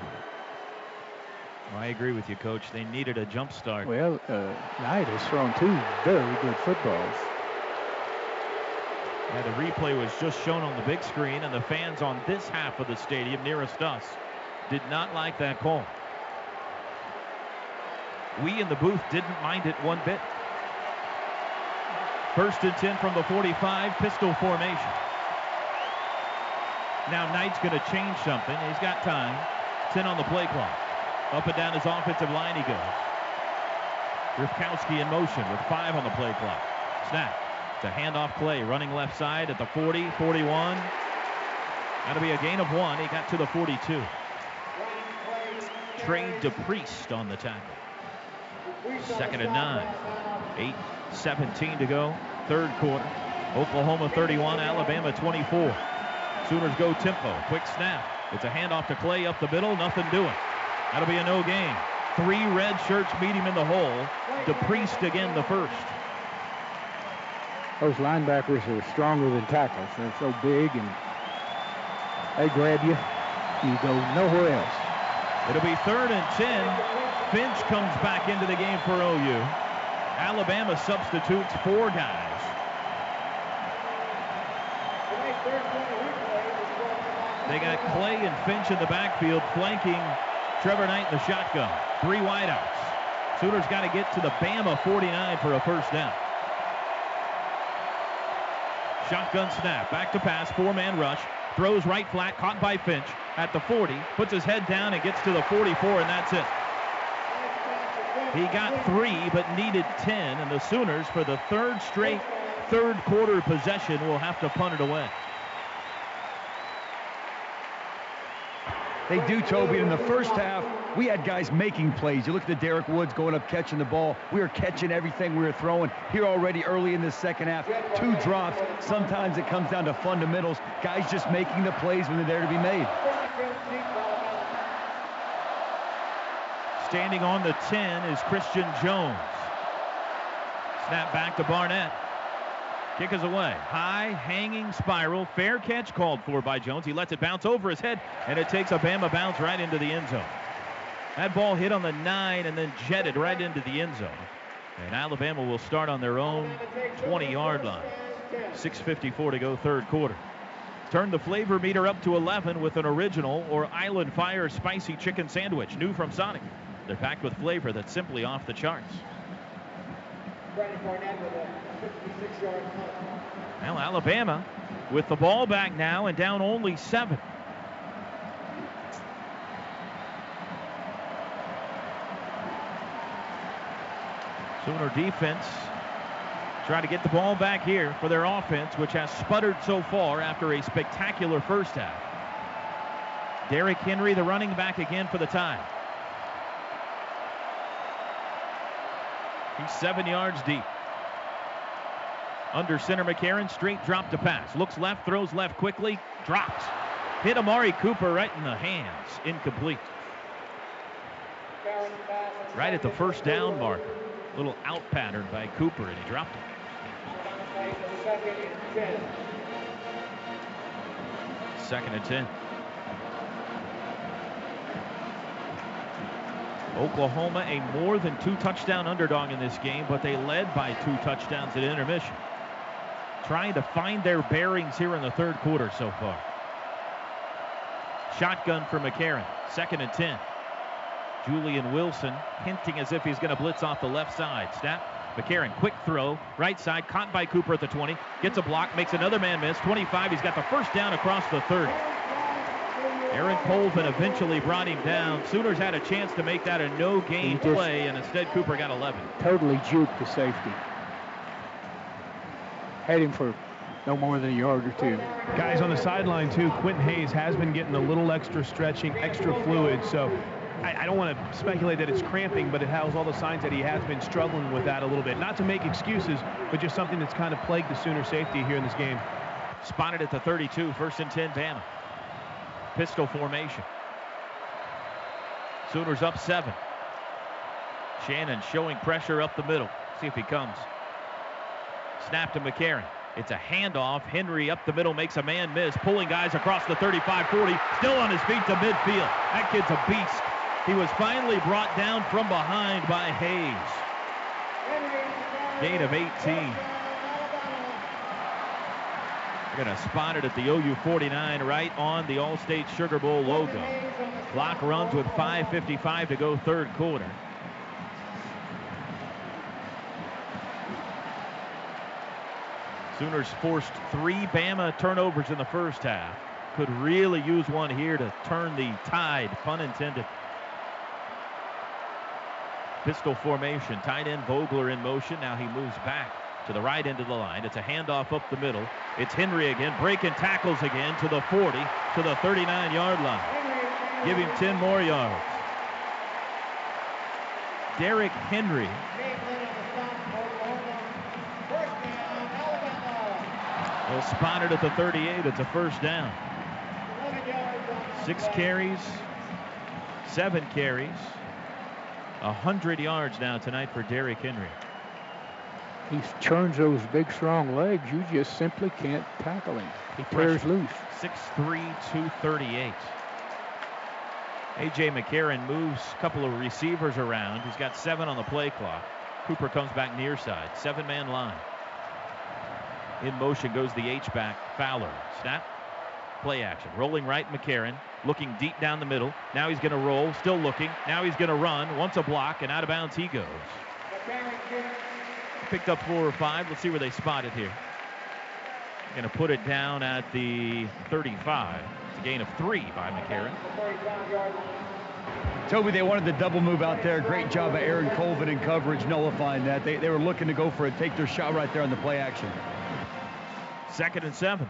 Well, I agree with you, Coach. They needed a jump start. Well, uh, Knight has thrown two very good footballs. Yeah, the replay was just shown on the big screen, and the fans on this half of the stadium nearest us did not like that call. We in the booth didn't mind it one bit. First and 10 from the 45, pistol formation. Now Knight's going to change something. He's got time. 10 on the play clock. Up and down his offensive line he goes. Ripkowski in motion with five on the play clock. Snap. A handoff play running left side at the 40, 41. That'll be a gain of one. He got to the 42. Trey DePriest on the tackle. Second and nine. 8 17 to go. Third quarter. Oklahoma 31, Alabama 24. Sooners go tempo. Quick snap. It's a handoff to Clay up the middle. Nothing doing. That'll be a no gain. Three red shirts meet him in the hole. DePriest again the first. Those linebackers are stronger than tackles. They're so big and they grab you. You go nowhere else. It'll be third and 10. Finch comes back into the game for OU. Alabama substitutes four guys. They got Clay and Finch in the backfield flanking Trevor Knight in the shotgun. Three wideouts. Sooners got to get to the Bama 49 for a first down. Shotgun snap. Back to pass. Four-man rush. Throws right flat. Caught by Finch at the 40. Puts his head down and gets to the 44, and that's it. He got three, but needed 10, and the Sooners, for the third straight third quarter possession, will have to punt it away. They do, Toby. In the first half, we had guys making plays. You look at the Derek Woods going up catching the ball. We were catching everything we were throwing. Here already early in the second half, two drops. Sometimes it comes down to fundamentals. Guys just making the plays when they're there to be made. Standing on the 10 is Christion Jones. Snap back to Barnett. Kick is away. High, hanging spiral. Fair catch called for by Jones. He lets it bounce over his head, and it takes a Bama bounce right into the end zone. That ball hit on the 9 and then jetted right into the end zone. And Alabama will start on their own 20-yard line. 6.54 to go third quarter. Turn the flavor meter up to 11 with an original or Island Fire spicy chicken sandwich, new from Sonic. They're packed with flavor that's simply off the charts. Well, Alabama with the ball back now and down only seven. Sooner defense try to get the ball back here for their offense, which has sputtered so far after a spectacular first half. Derrick Henry, the running back again for the tie. He's seven yards deep. Under center McCarron, straight drop to pass. Looks left, throws left quickly, drops. Hit Amari Cooper right in the hands. Incomplete. Right at the first down marker. Little out pattern by Cooper, and he dropped it. Second and 10. Oklahoma, a more than two touchdown underdog in this game, but they led by two touchdowns at intermission. Trying to find their bearings here in the third quarter so far. Shotgun for McCarron. Second and 10. Julian Wilson hinting as if he's going to blitz off the left side. Snap. McCarron, quick throw, right side, caught by Cooper at the 20, gets a block, makes another man miss. 25, he's got the first down across the 30. Aaron Colvin eventually brought him down. Sooners had a chance to make that a no-gain play, and instead Cooper got 11. Totally juked the safety. Had him for no more than a yard or two. Guys on the sideline, too. Quentin Hayes has been getting a little extra stretching, extra fluid. So I, I don't want to speculate that it's cramping, but it has all the signs that he has been struggling with that a little bit. Not to make excuses, but just something that's kind of plagued the Sooner safety here in this game. Spotted at the 32, first and 10, Bama. Pistol formation. Sooners up seven. Shannon showing pressure up the middle. See if he comes. Snap to McCarron. It's a handoff. Henry up the middle makes a man miss, pulling guys across the 35 40, still on his feet to midfield. That kid's a beast. He was finally brought down from behind by Hayes. Gain of 18. They're going to spot it at the OU 49 right on the Allstate Sugar Bowl logo. Clock runs with 5.55 to go third quarter. Sooners forced three Bama turnovers in the first half. Could really use one here to turn the tide, pun intended. Pistol formation, tight end Vogler in motion. Now he moves back to the right end of the line. It's a handoff up the middle. It's Henry again, breaking tackles again to the 40, to the 39 yard line. Give him 10 more yards. Derrick Henry. Well, spotted at the 38. It's a first down. Six carries, seven carries, 100 yards now tonight for Derrick Henry. He churns those big, strong legs. You just simply can't tackle him. He tears loose. 6'3", 238. A.J. McCarron moves a couple of receivers around. He's got seven on the play clock. Cooper comes back near side. Seven-man line. In motion goes the H-back, Fowler. Snap. Play action. Rolling right, McCarron. Looking deep down the middle. Now he's going to roll. Still looking. Now he's going to run. Once a block, and out of bounds he goes. Picked up four or five. Let's see where they spot it here. Going to put it down at the 35. It's a gain of three by McCarron. Toby, they wanted the double move out there. Great job by Aaron Colvin in coverage, nullifying that. They, they were looking to go for it, take their shot right there on the play action. Second and seven.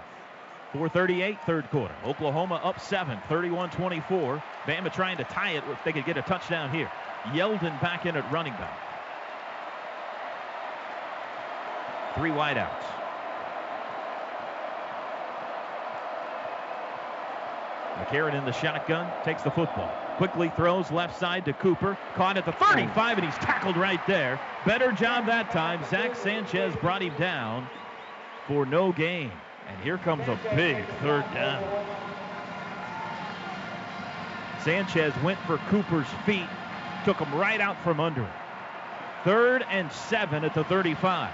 438 third quarter. Oklahoma up seven, 31-24. Bama trying to tie it if they could get a touchdown here. Yeldon back in at running back. Three wideouts. McCarron in the shotgun, takes the football. Quickly throws left side to Cooper. Caught at the 35, and he's tackled right there. Better job that time. Zach Sanchez brought him down for no gain. And here comes a big third down. Sanchez went for Cooper's feet, took him right out from under him. Third and seven at the 35.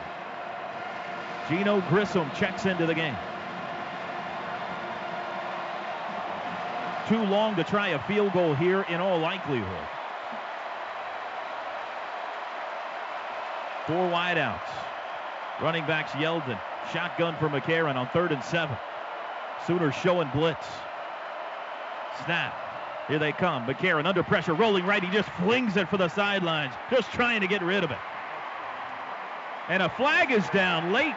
Geneo Grissom checks into the game. Too long to try a field goal here in all likelihood. Four wideouts. Running backs Yeldon. Shotgun for McCarron on third and seven. Sooners showing blitz. Snap. Here they come. McCarron under pressure, rolling right. He just flings it for the sidelines, just trying to get rid of it. And a flag is down late.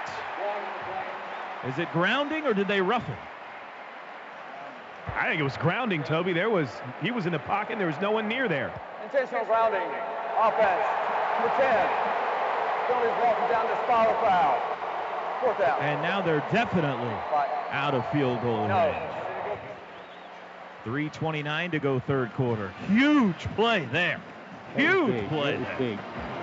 Is it grounding or did they rough it? I think it was grounding, Toby. There was he was in the pocket. There was no one near there. Intentional grounding. Offense. Number 10. Penalties walking down this spiral foul. Fourth out. And now they're definitely out of field goal range. 3.29 to go third quarter. Huge play there. Huge play. Big.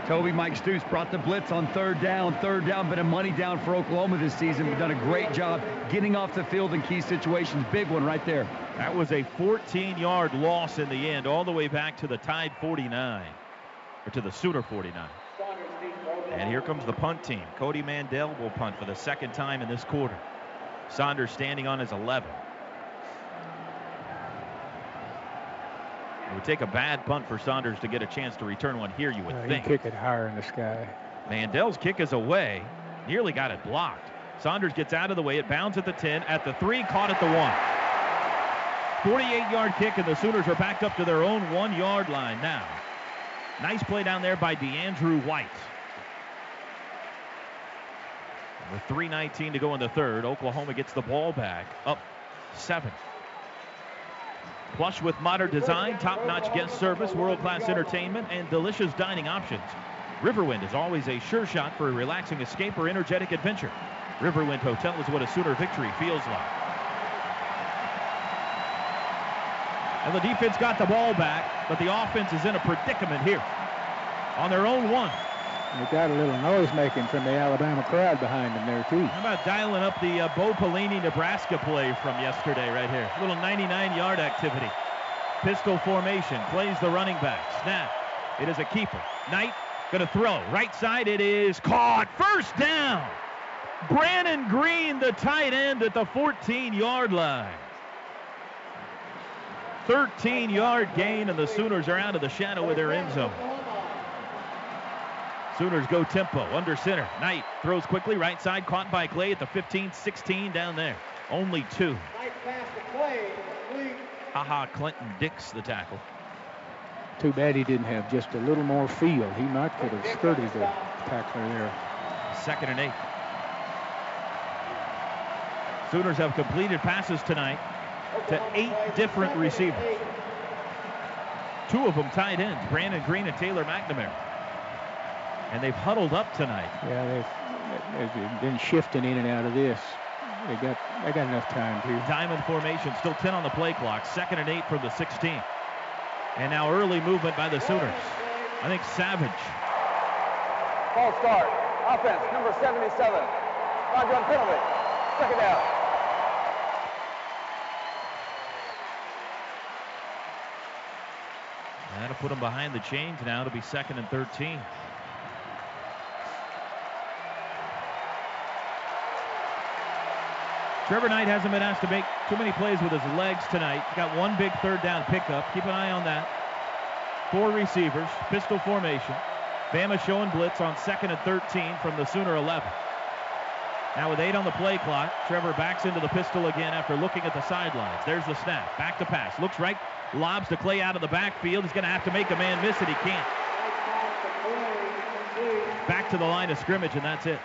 Toby Mike Stoops brought the blitz on third down. Third down, been a money down for Oklahoma this season. We've done a great job getting off the field in key situations. Big one right there. That was a 14-yard loss in the end, all the way back to the tied 49, or to the Sooner 49. And here comes the punt team. Cody Mandell will punt for the second time in this quarter. Saunders standing on his 11. It would take a bad punt for Saunders to get a chance to return one here, you would Uh, think. Kick it higher in the sky. Mandell's kick is away. Nearly got it blocked. Saunders gets out of the way. It bounds at the 10, at the 3, caught at the 1. 48-yard kick, and the Sooners are backed up to their own one-yard line now. Nice play down there by DeAndrew White. With 3.19 to go in the third, Oklahoma gets the ball back, up seven. Plush with modern design, top-notch guest service, world-class entertainment, and delicious dining options. Riverwind is always a sure shot for a relaxing escape or energetic adventure. Riverwind Hotel is what a Sooner victory feels like. And the defense got the ball back, but the offense is in a predicament here. On their own one. They got a little noise making from the Alabama crowd behind them there, too. How about dialing up the uh, Bo Pelini, Nebraska play from yesterday right here? A little 99-yard activity. Pistol formation, plays the running back. Snap. It is a keeper. Knight going to throw. Right side, it is caught. First down. Brandon Green, the tight end at the 14-yard line. 13-yard gain, and the Sooners are out of the shadow of their end zone. Sooners go tempo under center. Knight throws quickly, right side, caught by Clay at the 15, 16 down there. Only two. Knight pass to Clay. Ha Ha Clinton-Dix the tackle. Too bad he didn't have just a little more feel. He might could have skirted the tackler there. Second and eight. Sooners have completed passes tonight to eight different receivers. Two of them tight ends, Brandon Green and Taylor McNamara. And they've huddled up tonight. Yeah, they've, they've been shifting in and out of this. They got they got enough time to. Diamond formation, still 10 on the play clock. Second and eight from the 16. And now early movement by the Sooners. I think Savage. False start. Offense, number 77. Shotgun penalty. Second down. That'll put them behind the chains now to be second and 13. Trevor Knight hasn't been asked to make too many plays with his legs tonight. Got one big third down pickup. Keep an eye on that. Four receivers, pistol formation. Bama showing blitz on second and 13 from the Sooner 11. Now with eight on the play clock, Trevor backs into the pistol again after looking at the sidelines. There's the snap. Back to pass. Looks right. Lobs to Clay out of the backfield. He's going to have to make a man miss it. He can't. Back to the line of scrimmage, and that's it.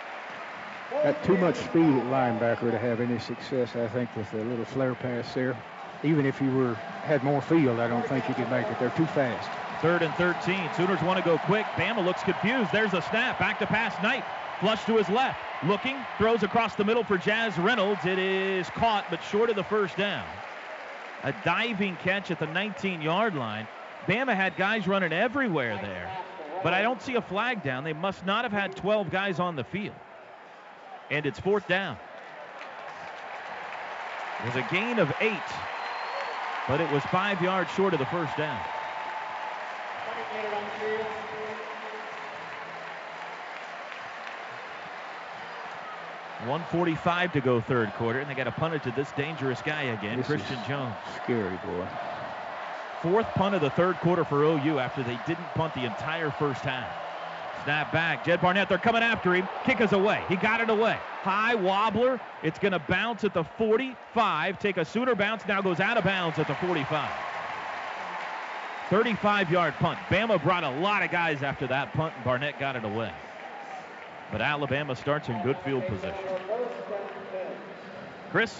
Got too much speed at linebacker to have any success, I think, with a little flare pass there. Even if you were had more field, I don't think you could make it. They're too fast. Third and 13. Sooners want to go quick. Bama looks confused. There's a snap. Back to pass. Knight. Flush to his left. Looking. Throws across the middle for Jaz Reynolds. It is caught, but short of the first down. A diving catch at the 19-yard line. Bama had guys running everywhere there. But I don't see a flag down. They must not have had 12 guys on the field. And it's fourth down. It was a gain of eight, but it was five yards short of the first down. 145 to go third quarter, and they got a punt to this dangerous guy again, This Christian is Jones. Scary boy. Fourth punt of the third quarter for OU after they didn't punt the entire first half. Snap back. Jed Barnett, they're coming after him. Kick is away. He got it away. High wobbler. It's going to bounce at the 45. Take a Sooner bounce. Now goes out of bounds at the 45. 35 yard punt. Bama brought a lot of guys after that punt, and Barnett got it away. But Alabama starts in good field position. Chris?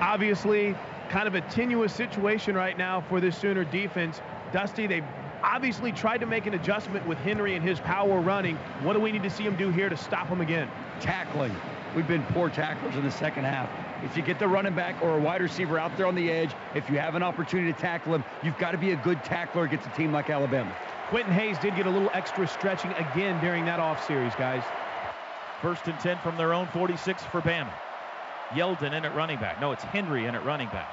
Obviously, kind of a tenuous situation right now for this Sooner defense. Dusty, they obviously tried to make an adjustment with Henry and his power running. What do we need to see him do here to stop him again? Tackling. We've been poor tacklers in the second half. If you get the running back or a wide receiver out there on the edge, if you have an opportunity to tackle him, you've got to be a good tackler against a team like Alabama. Quentin Hayes did get a little extra stretching again during that off series, guys. First and 10 from their own 46 for Bama. Yeldon in at running back. No, it's Henry in at running back.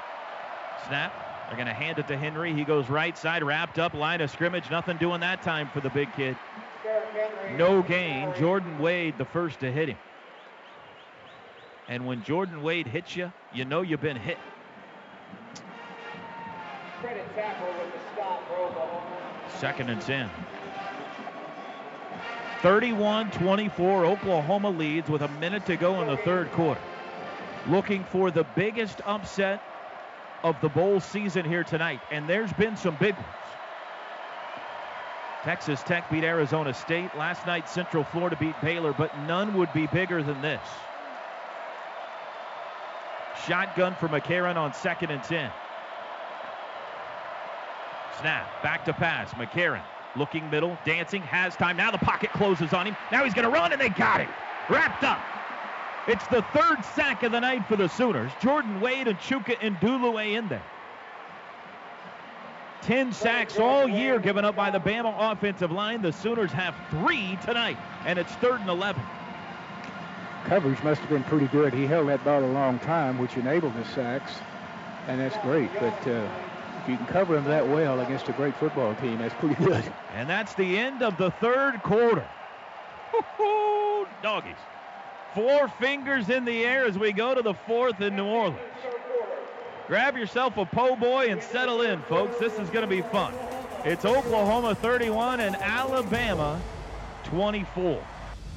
Snap. They're going to hand it to Henry. He goes right side, wrapped up, line of scrimmage. Nothing doing that time for the big kid. No gain. Jordan Wade, the first to hit him. And when Jordan Wade hits you, you know you've been hit. Second and 10. 31-24, Oklahoma leads with a minute to go in the third quarter. Looking for the biggest upset of the bowl season here tonight, and there's been some big ones. Texas Tech beat Arizona State. Last night, Central Florida beat Baylor, but none would be bigger than this. Shotgun for McCarron on second and 10. Snap, back to pass. McCarron looking middle, dancing, has time. Now the pocket closes on him. Now he's going to run, and they got him. Wrapped up. It's the third sack of the night for the Sooners. Jordan Wade and Chuka and Ndulue in there. 10 sacks all year given up by the Bama offensive line. The Sooners have three tonight, and it's third and 11. Coverage must have been pretty good. He held that ball a long time, which enabled the sacks, and that's great. But uh, if you can cover him that well against a great football team, that's pretty good. And that's the end of the third quarter. *laughs* Doggies. Four fingers in the air as we go to the fourth in New Orleans. Grab yourself a po' boy and settle in, folks. This is going to be fun. It's Oklahoma 31 and Alabama 24.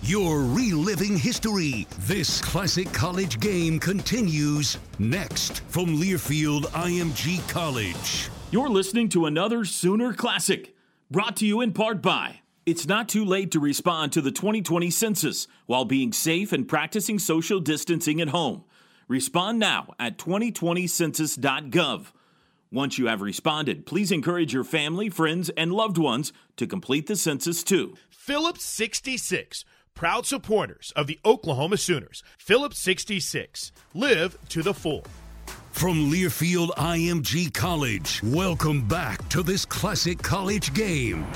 You're reliving history. This classic college game continues next from Learfield IMG College. You're listening to another Sooner Classic, brought to you in part by. It's not too late to respond to the 2020 census while being safe and practicing social distancing at home. Respond now at 2020census.gov. Once you have responded, please encourage your family, friends, and loved ones to complete the census too. Phillips 66, proud supporters of the Oklahoma Sooners. Phillips 66, live to the full. From Learfield IMG College, welcome back to this classic college game.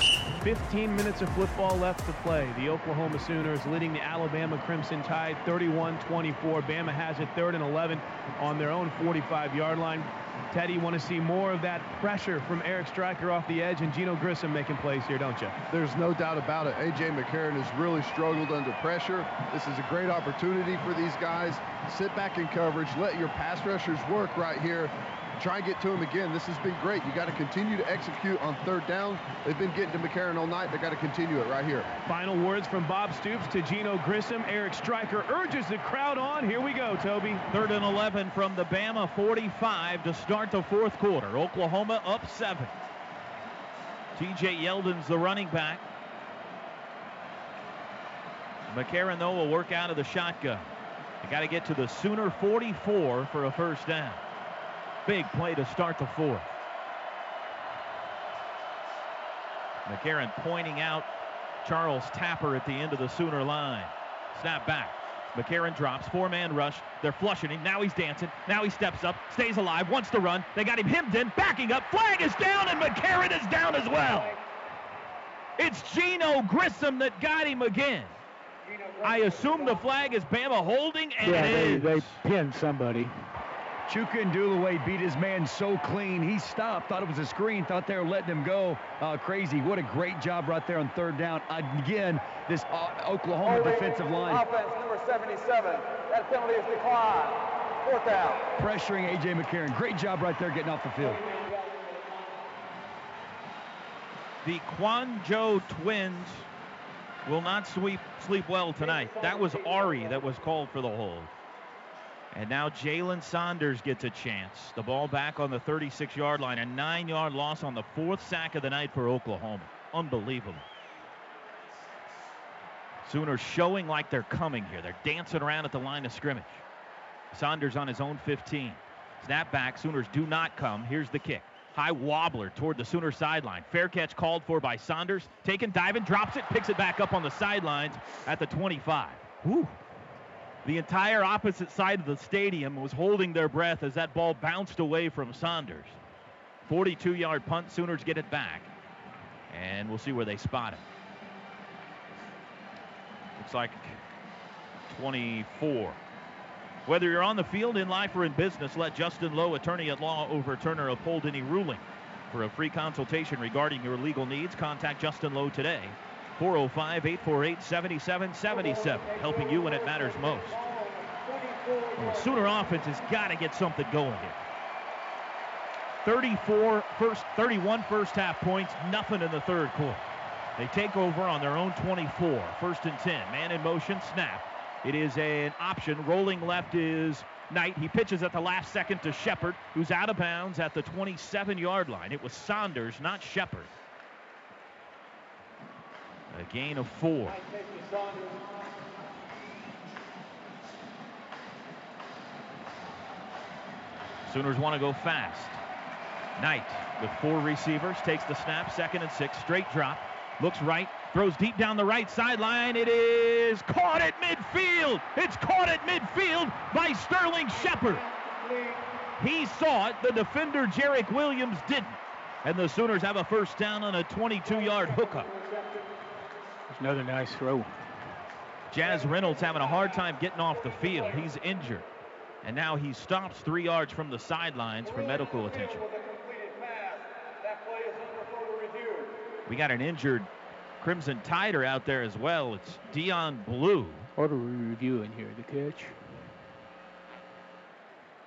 15 minutes of football left to play. The Oklahoma Sooners leading the Alabama Crimson Tide 31-24. Bama has it third and 11 on their own 45-yard line. Teddy, you want to see more of that pressure from Eric Striker off the edge and Geneo Grissom making plays here, don't you? There's no doubt about it. A.J. McCarron has really struggled under pressure. This is a great opportunity for these guys. Sit back in coverage. Let your pass rushers work right here try and get to him again. This has been great. You got to continue to execute on third down. They've been getting to McCarron all night. They got to continue it right here. Final words from Bob Stoops to Geneo Grissom. Eric Striker urges the crowd on. Here we go, Toby. Third and 11 from the Bama 45 to start the fourth quarter. Oklahoma up seven. TJ Yeldon's the running back. McCarron, though, will work out of the shotgun. They got to get to the Sooner 44 for a first down. Big play to start the fourth. McCarron pointing out Charles Tapper at the end of the Sooner line. Snap back. McCarron drops, four-man rush. They're flushing him. Now he's dancing. Now he steps up, stays alive, wants to run. They got him hemmed in, backing up. Flag is down, and McCarron is down as well. It's Geneo Grissom that got him again. I assume the flag is Bama holding, and yeah, it they, is. they pinned somebody. Chuka Ndulue beat his man so clean. He stopped, thought it was a screen, thought they were letting him go. Uh, crazy. What a great job right there on third down. Again, this uh, Oklahoma Holding defensive line Offense number 77. That penalty is declined. Fourth down. pressuring A.J. McCarron. Great job right there getting off the field. The Kouandjio twins will not sweep, sleep well tonight. That was Arie that was called for the hold. And now Jalen Saunders gets a chance. The ball back on the 36 yard line. A nine yard loss on the fourth sack of the night for Oklahoma. Unbelievable. Sooners showing like they're coming here. They're dancing around at the line of scrimmage. Saunders on his own 15. Snap back. Sooners do not come. Here's the kick. High wobbler toward the Sooner sideline. Fair catch called for by Saunders. Taken, diving, drops it, picks it back up on the sidelines at the 25. Whew. The entire opposite side of the stadium was holding their breath as that ball bounced away from Saunders. 42 yard punt. Sooners get it back. And we'll see where they spot it. Looks like 24. Whether you're on the field, in life, or in business, let Justin Lowe, attorney at law, overturn or uphold any ruling. For a free consultation regarding your legal needs, contact Justin Lowe today. 405 848 7777, helping you when it matters most. Well, the Sooner offense has got to get something going here. 34 first, 31 first half points, nothing in the third quarter. They take over on their own 24, first and 10. Man in motion, snap. It is an option. Rolling left is Knight. He pitches at the last second to Shepard, who's out of bounds at the 27 yard line. It was Saunders, not Shepard. A gain of four. Sooners want to go fast. Knight with four receivers takes the snap, second and six, straight drop, looks right, throws deep down the right sideline. It is caught at midfield. It's caught at midfield by Sterling Shepard. He saw it. The defender, Jarrick Williams, didn't. And the Sooners have a first down on a 22-yard hookup. There's another nice throw. Jaz Reynolds having a hard time getting off the field. He's injured. And now he stops three yards from the sidelines for medical attention. We got an injured Crimson Tider out there as well. It's Deion Belue. What are we reviewing here? The catch?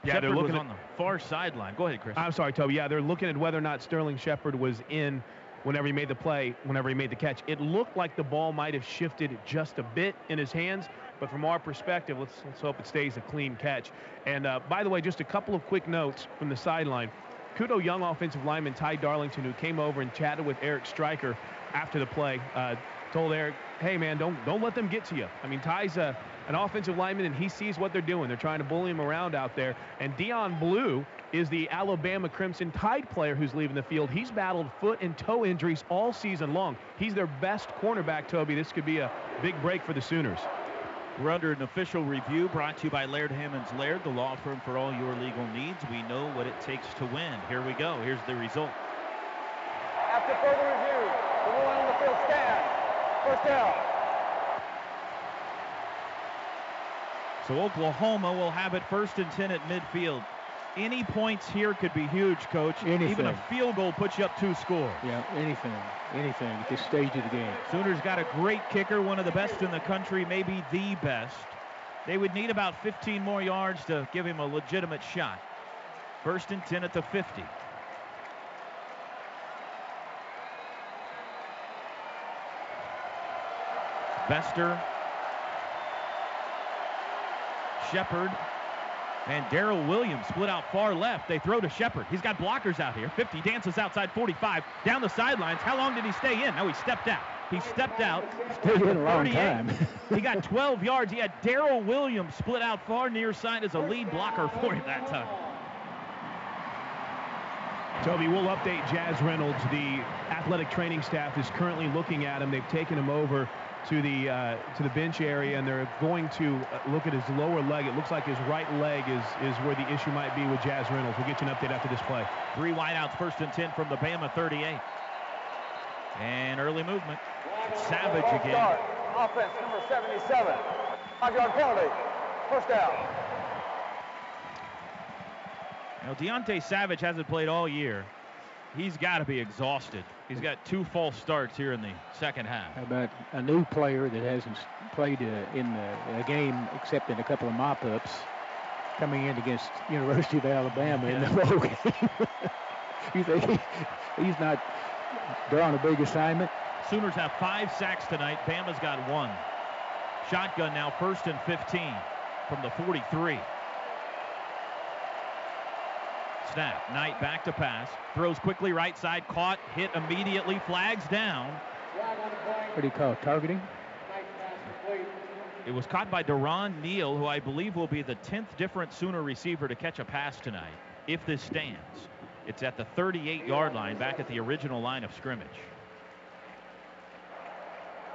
Yeah, Shepard they're looking was at, on the far sideline. Go ahead, Chris. I'm sorry, Toby. Yeah, they're looking at whether or not Sterling Shepard was in whenever he made the play, whenever he made the catch. It looked like the ball might have shifted just a bit in his hands, but from our perspective, let's, let's hope it stays a clean catch. And uh, by the way, just a couple of quick notes from the sideline. Kudo young offensive lineman Ty Darlington, who came over and chatted with Eric Striker after the play, uh, told Eric, "Hey man, don't don't let them get to you." I mean, Ty's a, an offensive lineman, and he sees what they're doing. They're trying to bully him around out there. And Deion Belue is the Alabama Crimson Tide player who's leaving the field. He's battled foot and toe injuries all season long. He's their best cornerback, Toby. This could be a big break for the Sooners. We're under an official review brought to you by Laird Hammons Laird, the law firm for all your legal needs. We know what it takes to win. Here we go. Here's the result. After further review, the ruling on the field stands. First down. So Oklahoma will have it first and 10 at midfield. Any points here could be huge, Coach. Even a field goal puts you up two scores. Yeah, anything, anything at this stage of the game. Sooners got a great kicker, one of the best in the country, maybe the best. They would need about 15 more yards to give him a legitimate shot. First and 10 at the 50. Bester, Shepard, and Daryl Williams split out far left. They throw to Shepard. He's got blockers out here. 50 dances outside 45, down the sidelines. How long did he stay in? No, he stepped out. He stepped out. Stayed in a long time. he got 12 yards. He had Daryl Williams split out far near side as a lead blocker for him that time. Toby, we'll update Jaz Reynolds. The athletic training staff is currently looking at him. They've taken him over to the uh, to the bench area, and they're going to uh, look at his lower leg. It looks like his right leg is is where the issue might be with Jaz Reynolds. We'll get you an update after this play. Three wideouts, first and 10 from the Bama 38. And early movement. Savage again. start. Offense number 77. Five-yard penalty. First down. Now, Dionte Savage hasn't played all year. He's got to be exhausted. He's got two false starts here in the second half. How about a new player that hasn't played uh, in the, a game except in a couple of mop-ups coming in against *laughs* University of Alabama in the bowl game? *laughs* you think he- he's not drawing a big assignment? Sooners have five sacks tonight. Bama's got one. Shotgun now, first and 15 from the 43. Snap. Knight back to pass. Throws quickly right side. Caught. Hit immediately. Flags down. What do you call it, targeting? It was caught by Durron Neal, who I believe will be the 10th different Sooner receiver to catch a pass tonight, if this stands. It's at the 38-yard line, back at the original line of scrimmage.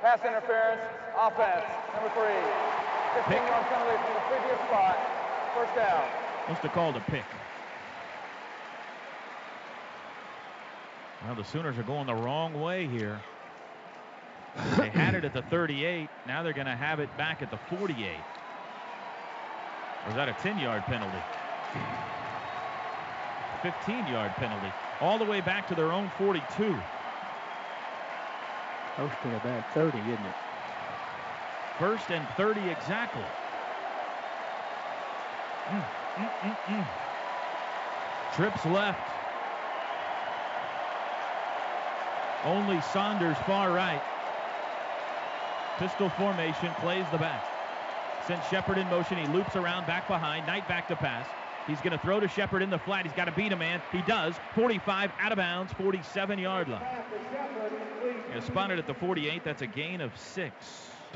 Pass interference. Offense number three. 15-yard penalty from the previous spot. First down. Must have called a pick. Well, the Sooners are going the wrong way here. They had it at the 38. Now they're going to have it back at the 48. Or is that a 10-yard penalty? 15-yard penalty. All the way back to their own 42. Close to about 30, isn't it? First and 30 exactly. Mm, mm, mm, mm. Trips left. Only Saunders far right. Pistol formation, plays the back. Sends Shepard in motion. He loops around back behind. Knight back to pass. He's going to throw to Shepard in the flat. He's got to beat a man. He does. 45 out of bounds, 47 yard line. Yeah, spotted at the 48. That's a gain of six.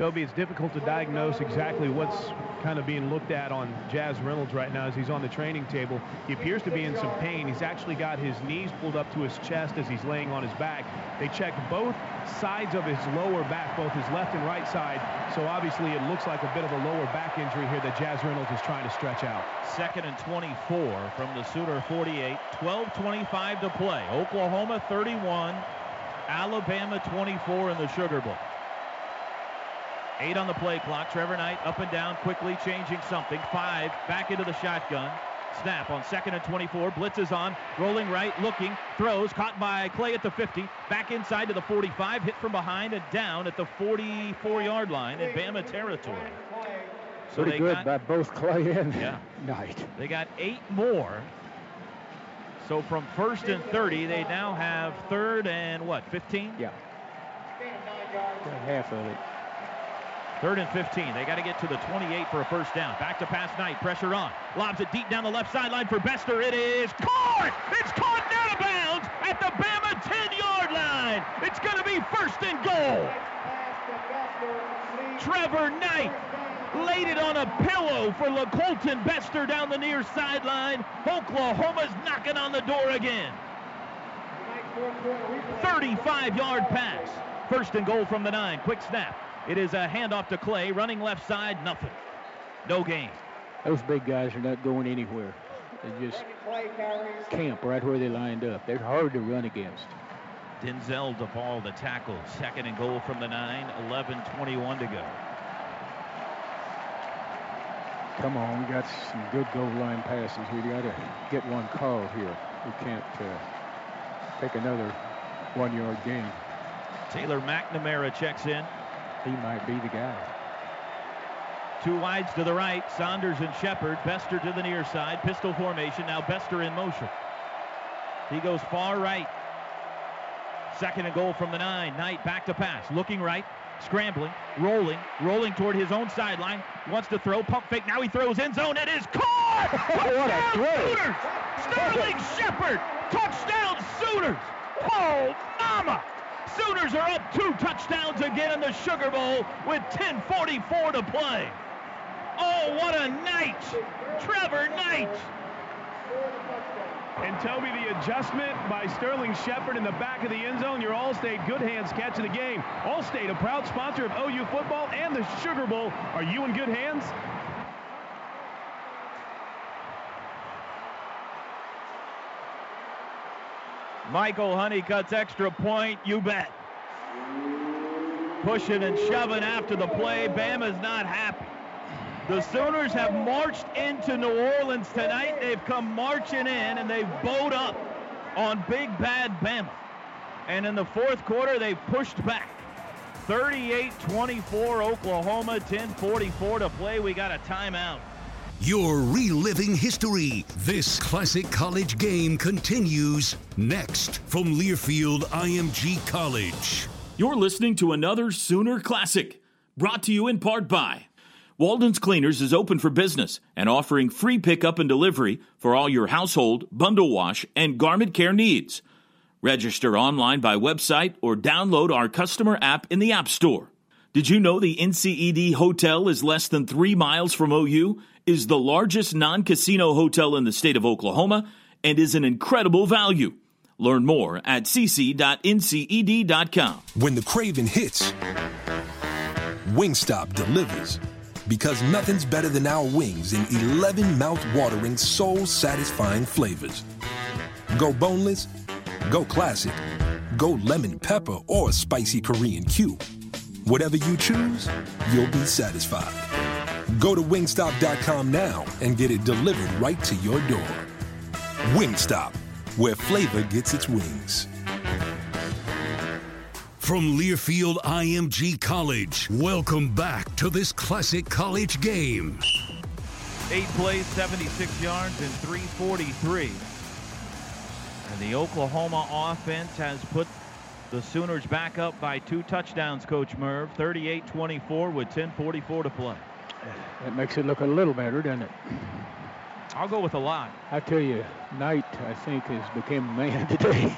Toby, it's difficult to diagnose exactly what's kind of being looked at on Jaz Reynolds right now as he's on the training table. He appears to be in some pain. He's actually got his knees pulled up to his chest as he's laying on his back. They checked both sides of his lower back, both his left and right side. So obviously it looks like a bit of a lower back injury here that Jaz Reynolds is trying to stretch out. Second and 24 from the Sooner 48. 12-25 to play. Oklahoma 31, Alabama 24 in the Sugar Bowl. Eight on the play clock. Trevor Knight up and down, quickly changing something. Five back into the shotgun. Snap on second and 24. Blitz is on. Rolling right, looking, throws, caught by Clay at the 50. Back inside to the 45. Hit from behind and down at the 44 yard line in Bama territory. So Pretty good got, by both Clay and yeah, *laughs* Knight. They got eight more. So from first and 30, they now have third and what, 15? Yeah. Half of it. Third and 15. They got to get to the 28 for a first down. Back to pass Knight. Pressure on. Lobs it deep down the left sideline for Bester. It is caught! It's caught out of bounds at the Bama 10-yard line. It's going to be first and goal. Trevor Knight laid it on a pillow for Lacoltan Bester down the near sideline. Oklahoma's knocking on the door again. 35-yard pass. First and goal from the nine. Quick snap. It is a handoff to Clay, running left side, nothing. No gain. Those big guys are not going anywhere. They just camp right where they lined up. They're hard to run against. Denzel Devall, the tackle. Second and goal from the nine. 11-21 to go. Come on, we got some good goal line passes. Here. We got to get one called here. We can't uh, take another one-yard gain. Taylor McNamara checks in he might be the guy. Two wides to the right, Saunders and Shepard. Bester to the near side, pistol formation. Now Bester in motion. He goes far right. Second and goal from the nine. Knight back to pass, looking right, scrambling, rolling, rolling toward his own sideline. Wants to throw, pump fake. Now he throws end zone. It is caught. *laughs* what a throw! Sterling Shepard, touchdown Sooners. Oh, mama! Sooners are up two touchdowns again in the Sugar Bowl with 10.44 to play. Oh, what a night! Trevor Knight. And Toby, the adjustment by Sterling Shepard in the back of the end zone, your Allstate good hands catch of the game. Allstate, a proud sponsor of OU football and the Sugar Bowl. Are you in good hands? Michael Hunnicutt's extra point, you bet. Pushing and shoving after the play. Bama's not happy. The Sooners have marched into New Orleans tonight. They've come marching in and they've bowed up on Big Bad Bama. And in the fourth quarter, they pushed back. 38-24 Oklahoma, 10-44 to play. We got a timeout. You're reliving history. This classic college game continues next from Learfield IMG College. You're listening to another Sooner Classic, brought to you in part by Walden's Cleaners is open for business and offering free pickup and delivery for all your household, bundle wash, and garment care needs. Register online by website or download our customer app in the App Store. Did you know the NCED Hotel is less than three miles from OU? Is the largest non casino hotel in the state of Oklahoma and is an incredible value. Learn more at cc.nced.com. When the craving hits, Wingstop delivers. Because nothing's better than our wings in 11 mouth-watering, soul-satisfying flavors. Go boneless, go classic, go lemon pepper or spicy Korean Q. Whatever you choose, you'll be satisfied. Go to wingstop.com now and get it delivered right to your door. Wingstop, where flavor gets its wings. From Learfield IMG College, welcome back to this classic college game. Eight plays, 76 yards, and 343. And the Oklahoma offense has put the Sooners back up by two touchdowns, Coach Merv. 38 24 with 10.44 to play. That makes it look a little better, doesn't it? I'll go with a lot. I tell you, Knight, I think, has become a man *laughs* today.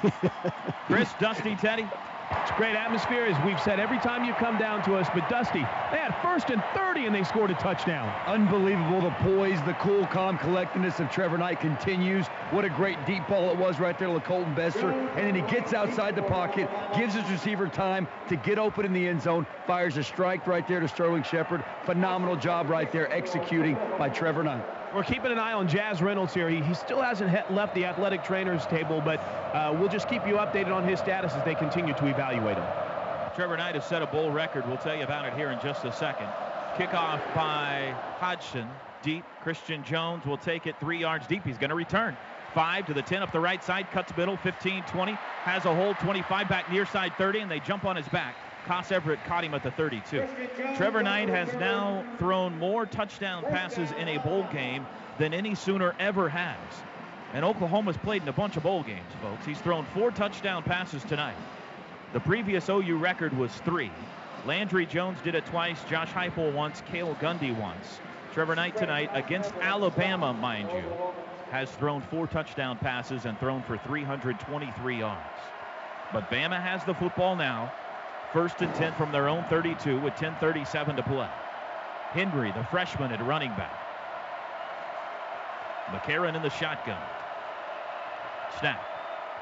Chris, Dusty, Teddy. It's a great atmosphere, as we've said every time you come down to us. But Dusty, they had first and 30 and they scored a touchdown. Unbelievable. The poise, the cool, calm collectedness of Trevor Knight continues. What a great deep ball it was right there to Colton Bester. And then he gets outside the pocket, gives his receiver time to get open in the end zone, fires a strike right there to Sterling Shepard. Phenomenal job right there executing by Trevor Knight. We're keeping an eye on Jaz Reynolds here. He, he still hasn't left the athletic trainers table, but uh, we'll just keep you updated on his status as they continue to evaluate him. Trevor Knight has set a bowl record. We'll tell you about it here in just a second. Kickoff by Hodgson. Deep. Christion Jones will take it three yards deep. He's going to return. Five to the 10 up the right side. Cuts middle. 15, 20. Has a hold. 25 back near side 30, and they jump on his back. Koss Everett caught him at the 32. Trevor Knight has now thrown more touchdown passes in a bowl game than any Sooner ever has. And Oklahoma's played in a bunch of bowl games, folks. He's thrown four touchdown passes tonight. The previous OU record was three. Landry Jones did it twice, Josh Heupel once, Cale Gundy once. Trevor Knight tonight against Alabama, mind you, has thrown four touchdown passes and thrown for 323 yards. But Bama has the football now. First and 10 from their own 32 with 10.37 to play. Henry, the freshman at running back. McCarron in the shotgun. Snap.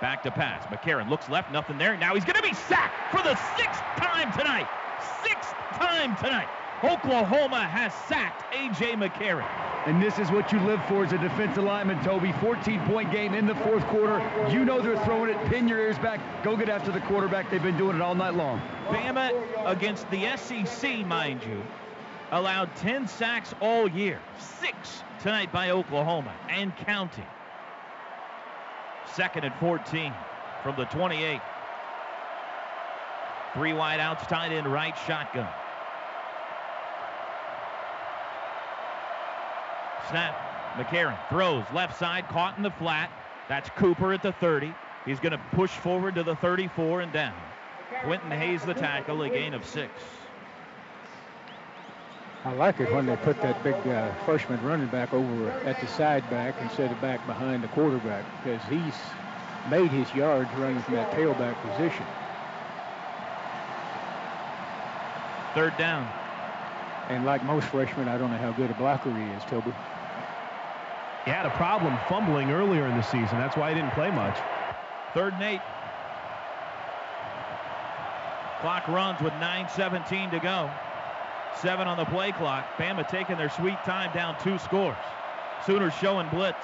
Back to pass. McCarron looks left, nothing there. Now he's going to be sacked for the sixth time tonight. Sixth time tonight. Oklahoma has sacked A.J. McCarron. And this is what you live for as a defensive lineman, Toby. 14-point game in the fourth quarter. You know they're throwing it. Pin your ears back. Go get after the quarterback. They've been doing it all night long. Bama against the SEC, mind you, allowed 10 sacks all year. Six tonight by Oklahoma and counting. Second and 14 from the 28. Three wide outs, tied in right shotgun. Snap. McCarron throws left side, caught in the flat. That's Cooper at the 30. He's going to push forward to the 34 and down. Quentin Hayes the tackle, a gain of six. I like it when they put that big uh, freshman running back over at the side back instead of back behind the quarterback because he's made his yards running from that tailback position. Third down. And like most freshmen, I don't know how good a blocker he is, Toby. He had a problem fumbling earlier in the season. That's why he didn't play much. Third and eight. Clock runs with 9.17 to go. Seven on the play clock. Bama taking their sweet time down two scores. Sooners showing blitz.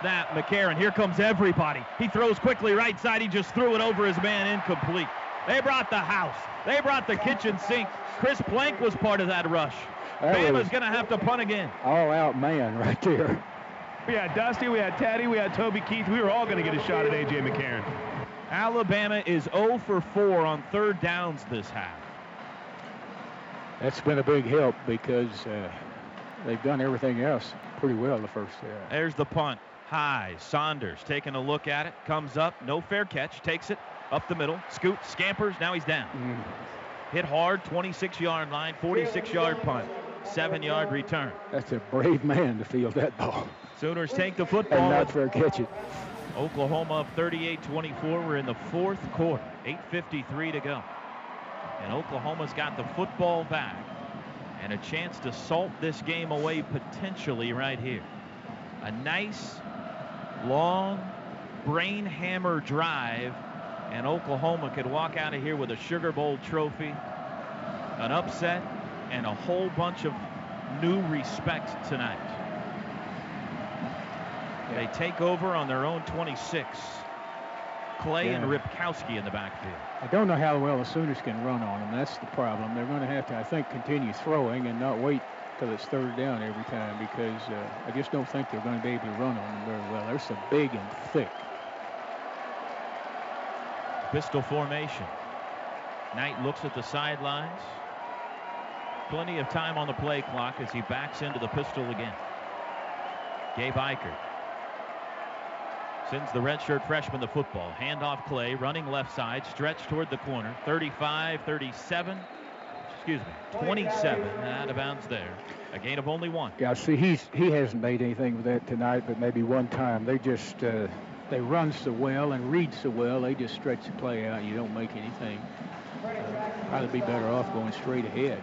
Snap, McCarron. Here comes everybody. He throws quickly right side. He just threw it over his man incomplete. They brought the house. They brought the kitchen sink. Chris Plank was part of that rush. That Bama's going to have to punt again. All out man right there. We had Dusty, we had Teddy, we had Toby Keith. We were all going to get a shot at A.J. McCarron. Alabama is 0 for 4 on third downs this half. That's been a big help because uh, they've done everything else pretty well the first half. There's the punt. High. Saunders taking a look at it. Comes up. No fair catch. Takes it up the middle. Scoot. Scampers. Now he's down. Mm. Hit hard. 26 yard line. 46 yard punt. Seven yard return. That's a brave man to field that ball. Sooners take the football. And not fair catch it. Oklahoma up 38-24. We're in the fourth quarter. 8.53 to go. And Oklahoma's got the football back and a chance to salt this game away potentially right here. A nice, long, brain hammer drive, and Oklahoma could walk out of here with a Sugar Bowl trophy, an upset, and a whole bunch of new respect tonight. They take over on their own 26. Clay yeah. and Ripkowski in the backfield. I don't know how well the Sooners can run on them. That's the problem. They're going to have to, I think, continue throwing and not wait till it's third down every time because uh, I just don't think they're going to be able to run on them very well. They're so big and thick. Pistol formation. Knight looks at the sidelines. Plenty of time on the play clock as he backs into the pistol again. Gabe Ikard Sends the redshirt freshman the football. Handoff Clay, running left side, stretch toward the corner. 35, 37, excuse me, 27, out of bounds there. A gain of only one. Yeah, see, he's he hasn't made anything with that tonight, but maybe one time. They just uh, they run so well and read so well, they just stretch the play out. You don't make anything. Uh, probably be better off going straight ahead.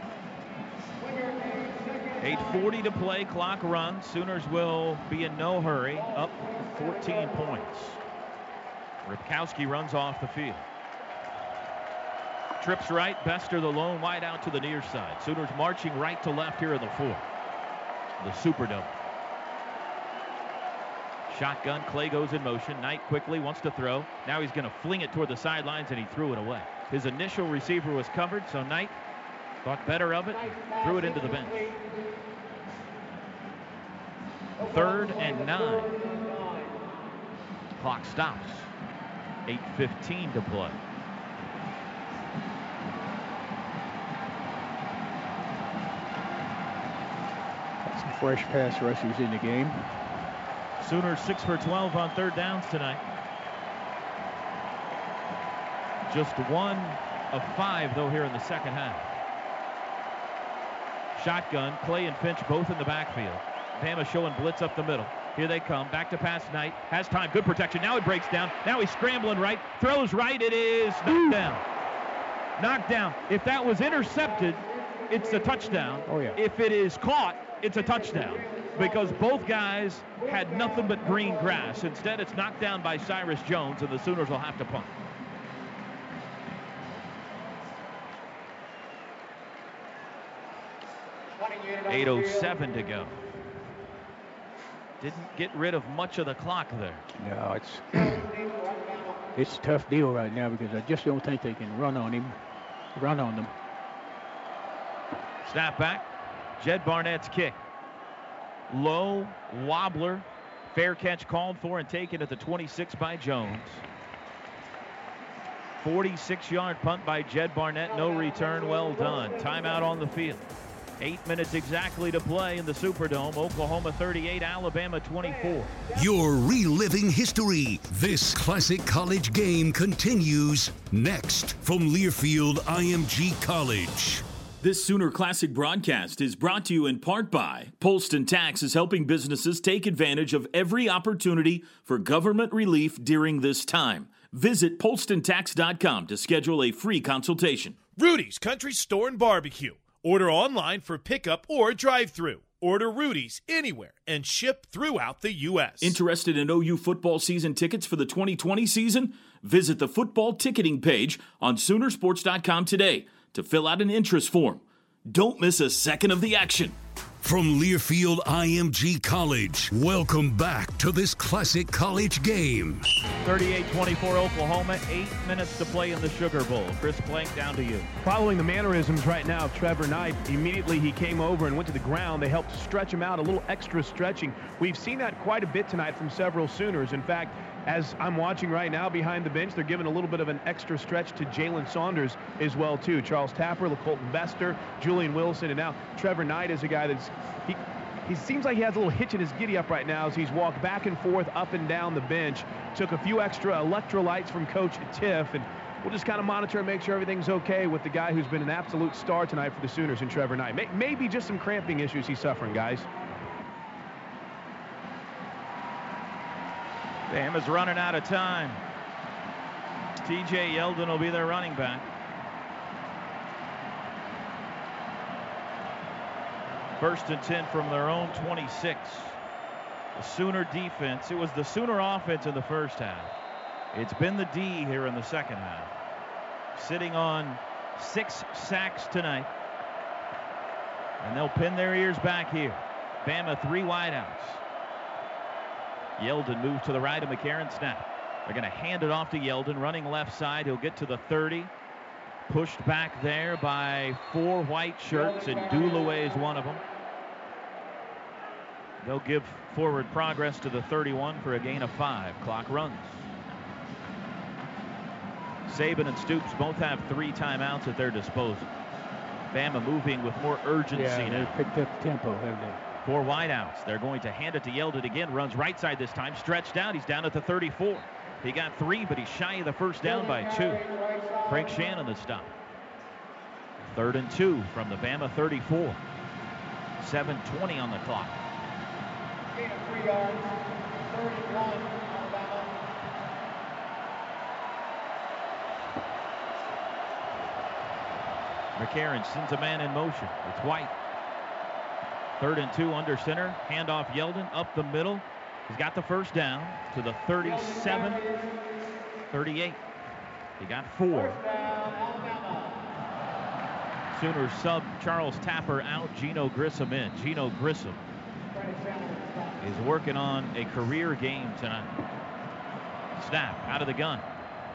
8.40 to play, clock run. Sooners will be in no hurry, up 14 points. Ripkowski runs off the field. Trips right, Bester the lone wide out to the near side. Sooners marching right to left here in the fourth. The Super Superdome. Shotgun, Clay goes in motion. Knight quickly wants to throw. Now he's going to fling it toward the sidelines, and he threw it away. His initial receiver was covered, so Knight thought better of it, threw it into the bench. Third and nine. Clock stops. 8.15 to play. Some fresh pass rushers in the game. Sooners 6 for 12 on third downs tonight. Just one of five, though, here in the second half. Shotgun, Clay and Finch both in the backfield. Bama showing blitz up the middle. Here they come. Back to pass Knight. Has time. Good protection. Now he breaks down. Now he's scrambling right. Throws right. It is knocked down. Knocked down. If that was intercepted, it's a touchdown. Oh, yeah. If it is caught, it's a touchdown. Because both guys had nothing but green grass. Instead, it's knocked down by Cyrus Jones, and the Sooners will have to punt. Eight oh seven to go. Didn't get rid of much of the clock there. No, it's *coughs* it's a tough deal right now because I just don't think they can run on him, run on them. Snap back. Jed Barnett's kick. Low, wobbler. Fair catch called for and taken at the 26 by Jones. 46 yard punt by Jed Barnett. No return. Well done. Timeout on the field. Eight minutes exactly to play in the Superdome. Oklahoma 38, Alabama 24. You're reliving history. This classic college game continues next from Learfield IMG College. This Sooner Classic broadcast is brought to you in part by Polston Tax is helping businesses take advantage of every opportunity for government relief during this time. Visit polstontax.com to schedule a free consultation. Rudy's Country Store and Barbecue. Order online for pickup or drive through. Order Rudy's anywhere and ship throughout the U.S. Interested in OU football season tickets for the 2020 season? Visit the football ticketing page on Soonersports.com today to fill out an interest form. Don't miss a second of the action. From Learfield IMG College, welcome back to this classic college game. 38-24 Oklahoma, eight minutes to play in the Sugar Bowl. Chris Plank down to you. Following the mannerisms right now of Trevor Knight, immediately he came over and went to the ground. They helped stretch him out, a little extra stretching. We've seen that quite a bit tonight from several Sooners. In fact, as I'm watching right now behind the bench, they're giving a little bit of an extra stretch to Jalen Saunders as well too. Charles Tapper, Lacoltan Bester, Julian Wilson, and now Trevor Knight is a guy that's he he seems like he has a little hitch in his giddy up right now as he's walked back and forth up and down the bench. Took a few extra electrolytes from Coach Tiff, and we'll just kind of monitor and make sure everything's okay with the guy who's been an absolute star tonight for the Sooners and Trevor Knight. Maybe just some cramping issues he's suffering, guys. Bama's running out of time. TJ Yeldon will be their running back. First and 10 from their own 26. The Sooner defense. It was the Sooner offense in the first half. It's been the D here in the second half. Sitting on six sacks tonight. And they'll pin their ears back here. Bama three wideouts. Yeldon moves to the right of McCarron snap. They're going to hand it off to Yeldon, running left side. He'll get to the 30. Pushed back there by four white shirts, and Dulaway is one of them. They'll give forward progress to the 31 for a gain of five. Clock runs. Saban and Stoops both have three timeouts at their disposal. Bama moving with more urgency yeah, now. they picked up tempo, haven't they? Four wideouts. They're going to hand it to Yeldon again. Runs right side this time. Stretched out. He's down at the 34. He got three, but he's shy of the first down by two. Frank Shannon the stop. Third and two from the Bama 34. 7.20 on the clock. McCarron sends a man in motion. It's White. Third and two under center. Handoff Yeldon up the middle. He's got the first down to the 37 38. He got four. Sooners sub Charles Tapper out, Geneo Grissom in. Geneo Grissom is working on a career game tonight. Snap out of the gun.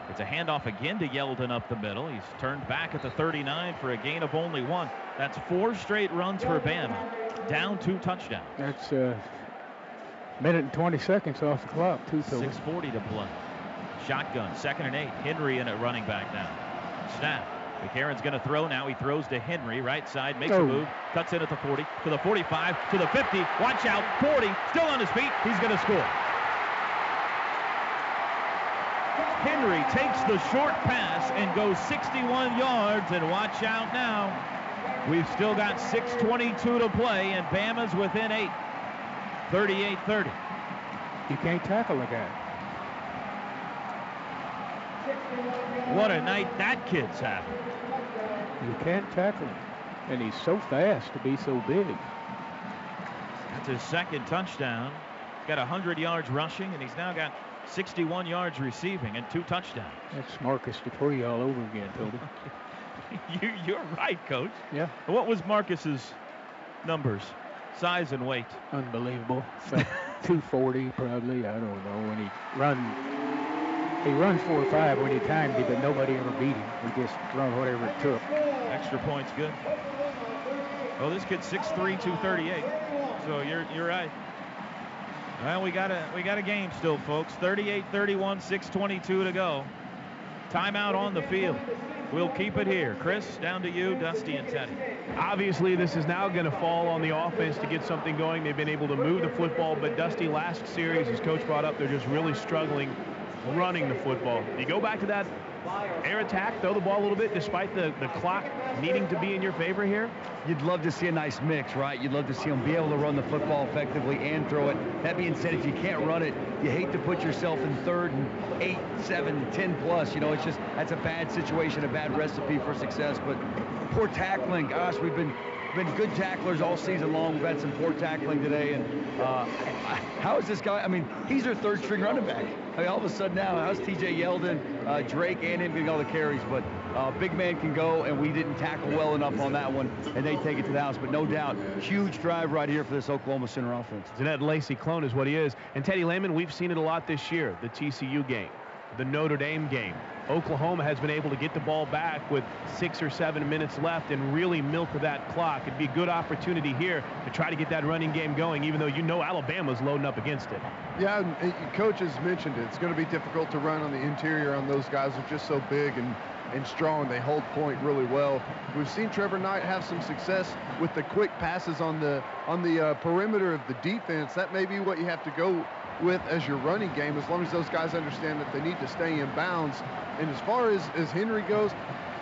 It's a handoff again to Yeldon up the middle. He's turned back at the 39 for a gain of only one. That's four straight runs for Bama. Down two touchdowns. That's a uh, minute and 20 seconds off the clock, too, 640 to play. Shotgun, second and eight. Henry in at running back now. Snap. McCarron's going to throw now. He throws to Henry, right side, makes oh. a move, cuts in at the 40, to the 45, to the 50. Watch out, 40, still on his feet. He's going to score. Henry takes the short pass and goes 61 yards, and watch out now. We've still got 6.22 to play, and Bama's within eight. 38-30. You can't tackle a guy. What a night that kid's having. You can't tackle him. And he's so fast to be so big. That's his second touchdown. He's got 100 yards rushing, and he's now got 61 yards receiving and two touchdowns. That's Marcus Dupree all over again, Toby. *laughs* you, you're right, Coach. Yeah. What was Marcus's numbers, size and weight? Unbelievable. *laughs* 240 probably. I don't know. When he run he runs four or five when he timed it, but nobody ever beat him. He just run whatever it took. Extra points good. Well, this kid's 6'3", 238. So you're you're right. Well, we got a we got a game still, folks. 38-31, 6:22 to go. Timeout on the field. We'll keep it here. Chris, down to you, Dusty and Teddy. Obviously, this is now going to fall on the offense to get something going. They've been able to move the football, but Dusty, last series, as coach brought up, they're just really struggling running the football. You go back to that air attack, throw the ball a little bit despite the, the clock needing to be in your favor here? You'd love to see a nice mix, right? You'd love to see them be able to run the football effectively and throw it. That being said, if you can't run it, you hate to put yourself in third and eight, seven, ten plus. You know, it's just, that's a bad situation, a bad recipe for success. But poor tackling, gosh, we've been been good tacklers all season long. We've had some poor tackling today. And uh, how is this guy? I mean, he's our third string running back. I mean, all of a sudden now, how's TJ Yeldon, uh, Drake, and him getting all the carries? But uh, big man can go, and we didn't tackle well enough on that one, and they take it to the house. But no doubt, huge drive right here for this Oklahoma Center offense. Zanette Lacy clone is what he is. And Teddy Lehman, we've seen it a lot this year. The TCU game, the Notre Dame game. Oklahoma has been able to get the ball back with six or seven minutes left and really milk that clock. It'd be a good opportunity here to try to get that running game going, even though you know Alabama's loading up against it. Yeah, and coach has mentioned it. It's going to be difficult to run on the interior on those guys who are just so big and and strong. They hold point really well. We've seen Trevor Knight have some success with the quick passes on the on the uh, perimeter of the defense. That may be what you have to go with as your running game, as long as those guys understand that they need to stay in bounds. And as far as, as Henry goes,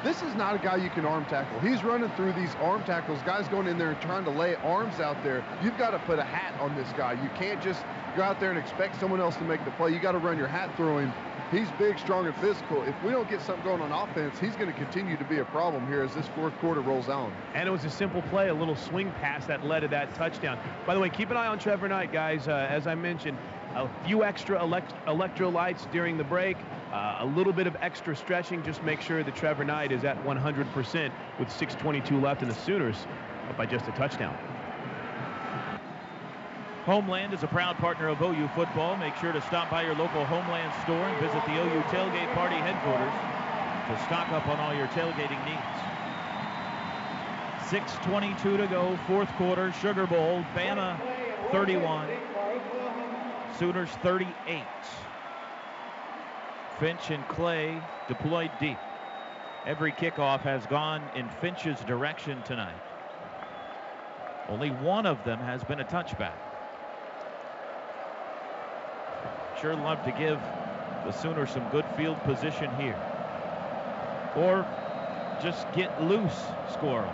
this is not a guy you can arm tackle. He's running through these arm tackles, guys going in there and trying to lay arms out there. You've got to put a hat on this guy. You can't just go out there and expect someone else to make the play. You got to run your hat through him. He's big, strong, and physical. If we don't get something going on offense, he's going to continue to be a problem here as this fourth quarter rolls on. And it was a simple play, a little swing pass that led to that touchdown. By the way, keep an eye on Trevor Knight, guys. Uh, as I mentioned, a few extra elect- electrolytes during the break, uh, a little bit of extra stretching. Just make sure that Trevor Knight is at 100% with 6:22 left, in the Sooners by just a touchdown. Homeland is a proud partner of OU football. Make sure to stop by your local Homeland store and visit the OU Tailgate Party headquarters to stock up on all your tailgating needs. 6.22 to go, fourth quarter, Sugar Bowl, Bama 31, Sooners 38. Finch and Clay deployed deep. Every kickoff has gone in Finch's direction tonight. Only one of them has been a touchback. Sure love to give the Sooners some good field position here. Or just get loose squirrel.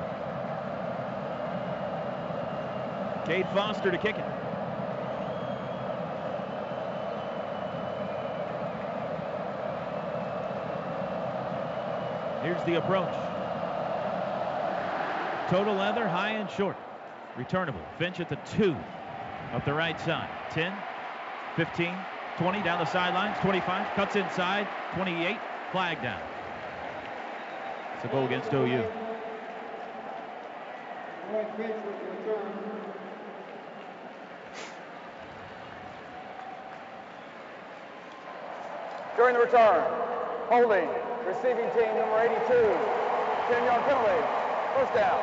Cade Foster to kick it. Here's the approach. Total leather, high and short. Returnable. Finch at the two of the right side. 10, 15, 20 down the sidelines, 25, cuts inside, 28, flag down. It's a goal against OU. During the return, holding, receiving team number 82, 10-yard penalty, first down.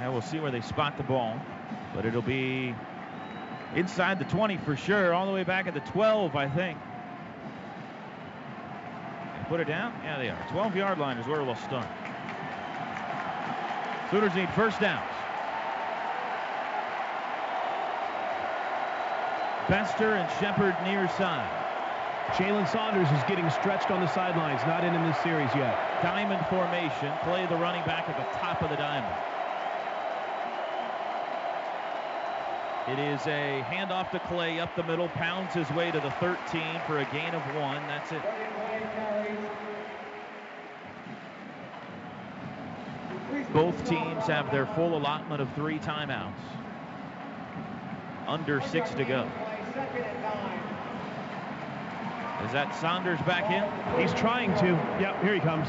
Now we'll see where they spot the ball, but it'll be inside the 20 for sure, all the way back at the 12, I think. And put it down? Yeah, they are. 12 yard line is where we'll start. Sooners need first downs. Bester and Shepard near side. Jalen Saunders is getting stretched on the sidelines, not in in this series yet. Diamond formation. Play the running back at the top of the diamond. It is a handoff to Clay up the middle, pounds his way to the 13 for a gain of one. That's it. Both teams have their full allotment of three timeouts. Under six to go. Is that Saunders back in? He's trying to. Yep, here he comes.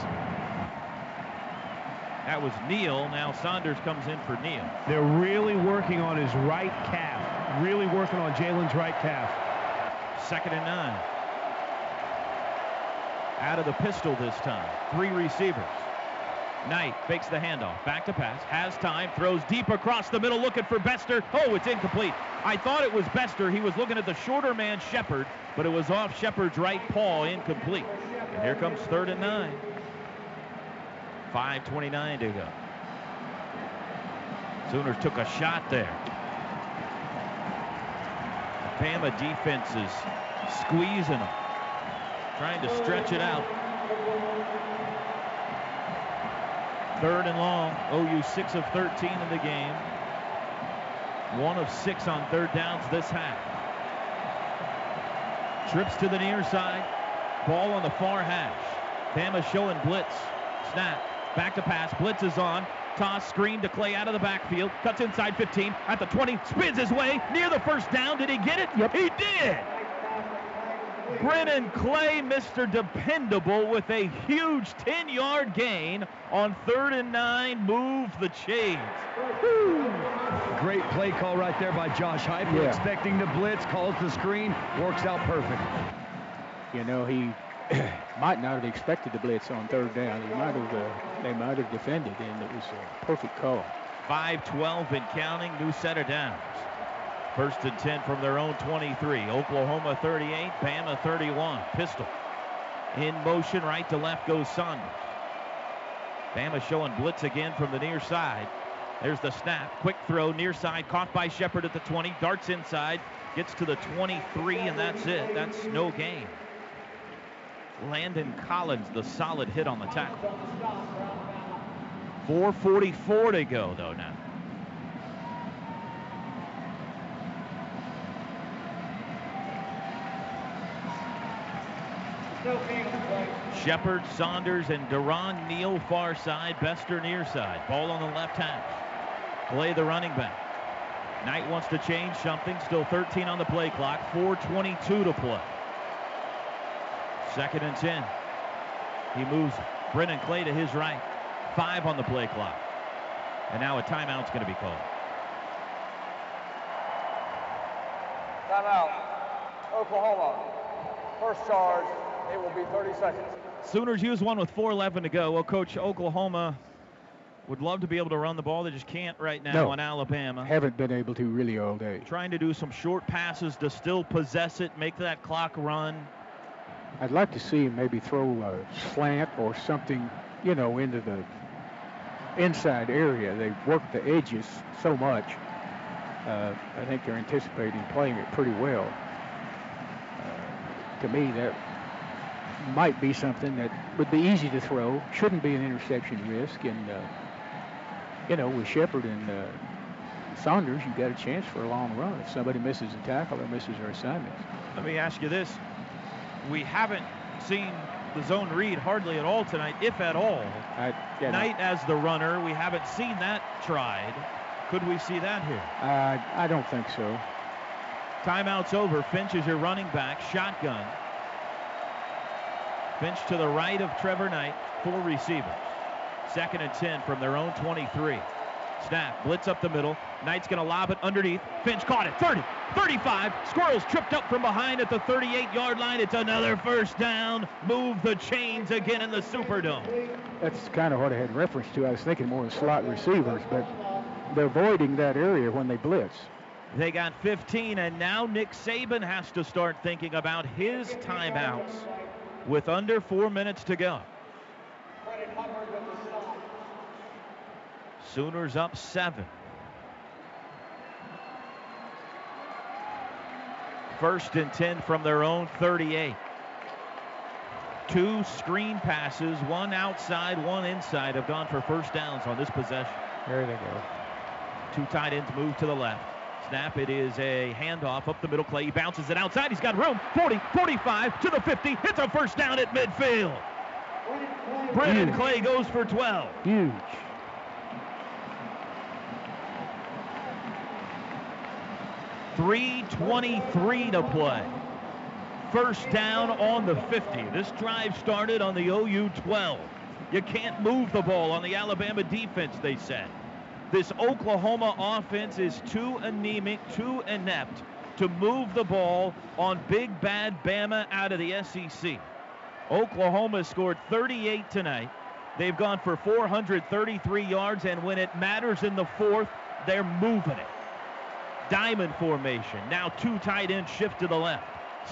That was Neal. Now Saunders comes in for Neal. They're really working on his right calf. Really working on Jalen's right calf. Second and nine. Out of the pistol this time. Three receivers. Knight fakes the handoff. Back to pass. Has time. Throws deep across the middle looking for Bester. Oh, it's incomplete. I thought it was Bester. He was looking at the shorter man, Shepard, but it was off Shepard's right paw. Incomplete. And here comes third and nine. 5.29 to go. Sooners took a shot there. Bama defense is squeezing them, trying to stretch it out. Third and long. OU 6 of 13 in the game. One of six on third downs this half. Trips to the near side. Ball on the far hash. Bama showing blitz. Snap. Back to pass. Blitz is on. Toss screen to Clay out of the backfield. Cuts inside 15. At the 20. Spins his way near the first down. Did he get it? Yep. He did. Brennan Clay, Mr. Dependable, with a huge 10-yard gain on third and nine. Move the chains. Woo. Great play call right there by Josh Heupel. Yeah. Expecting the blitz, calls the screen, works out perfect. You know, he *clears throat* might not have expected the blitz on third down. He might have, uh, they might have defended, and it was a perfect call. 5-12 and counting. New set of downs. First and 10 from their own 23. Oklahoma 38, Bama 31. Pistol. In motion, right to left goes Saunders. Bama showing blitz again from the near side. There's the snap. Quick throw, near side, caught by Shepard at the 20. Darts inside, gets to the 23, and that's it. That's no gain. Landon Collins, the solid hit on the tackle. 4.44 to go, though, now. Shepard, Saunders, and Durron Neal far side, Bester near side. Ball on the left hash. Play the running back. Knight wants to change something. Still 13 on the play clock. 4.22 to play. Second and 10. He moves Brennan Clay to his right. Five on the play clock. And now a timeout's going to be called. Timeout. Oklahoma. First charge. It will be 30 seconds. Sooners use one with 4.11 to go. Well, Coach, Oklahoma would love to be able to run the ball. They just can't right now No. on Alabama. Haven't been able to really all day. Trying to do some short passes to still possess it, make that clock run. I'd like to see him maybe throw a slant or something, you know, into the inside area. They work the edges so much. Uh, I think they're anticipating playing it pretty well. Uh, to me, that might be something that would be easy to throw. Shouldn't be an interception risk. And, uh, you know, with Shepard and uh, Saunders, you've got a chance for a long run if somebody misses a tackle or misses their assignments. Let me ask you this. We haven't seen the zone read hardly at all tonight, if at all. I, yeah, Knight as the runner, we haven't seen that tried. Could we see that here? Uh, I don't think so. Timeout's over. Finch is your running back. Shotgun. Finch to the right of Trevor Knight. Four receivers. Second and 10 from their own 23. Snap. Blitz up the middle. Knight's going to lob it underneath. Finch caught it. 30, 35. Squirrels tripped up from behind at the 38-yard line. It's another first down. Move the chains again in the Superdome. That's kind of what I had reference to. I was thinking more of slot receivers, but they're avoiding that area when they blitz. They got 15, and now Nick Saban has to start thinking about his timeouts with under four minutes to go. Sooners up seven. First and 10 from their own 38. Two screen passes, one outside, one inside, have gone for first downs on this possession. There they go. Two tight ends move to the left. Snap, it is a handoff up the middle. Clay he bounces it outside. He's got room. 40, 45 to the 50. It's a first down at midfield. Brennan Huge. Clay goes for 12. Huge. Three twenty-three to play. First down on the 50. This drive started on the OU 12. You can't move the ball on the Alabama defense, they said. This Oklahoma offense is too anemic, too inept to move the ball on big bad Bama out of the SEC. Oklahoma scored 38 tonight. They've gone for 433 yards, and when it matters in the fourth, they're moving it. Diamond formation. Now two tight ends shift to the left.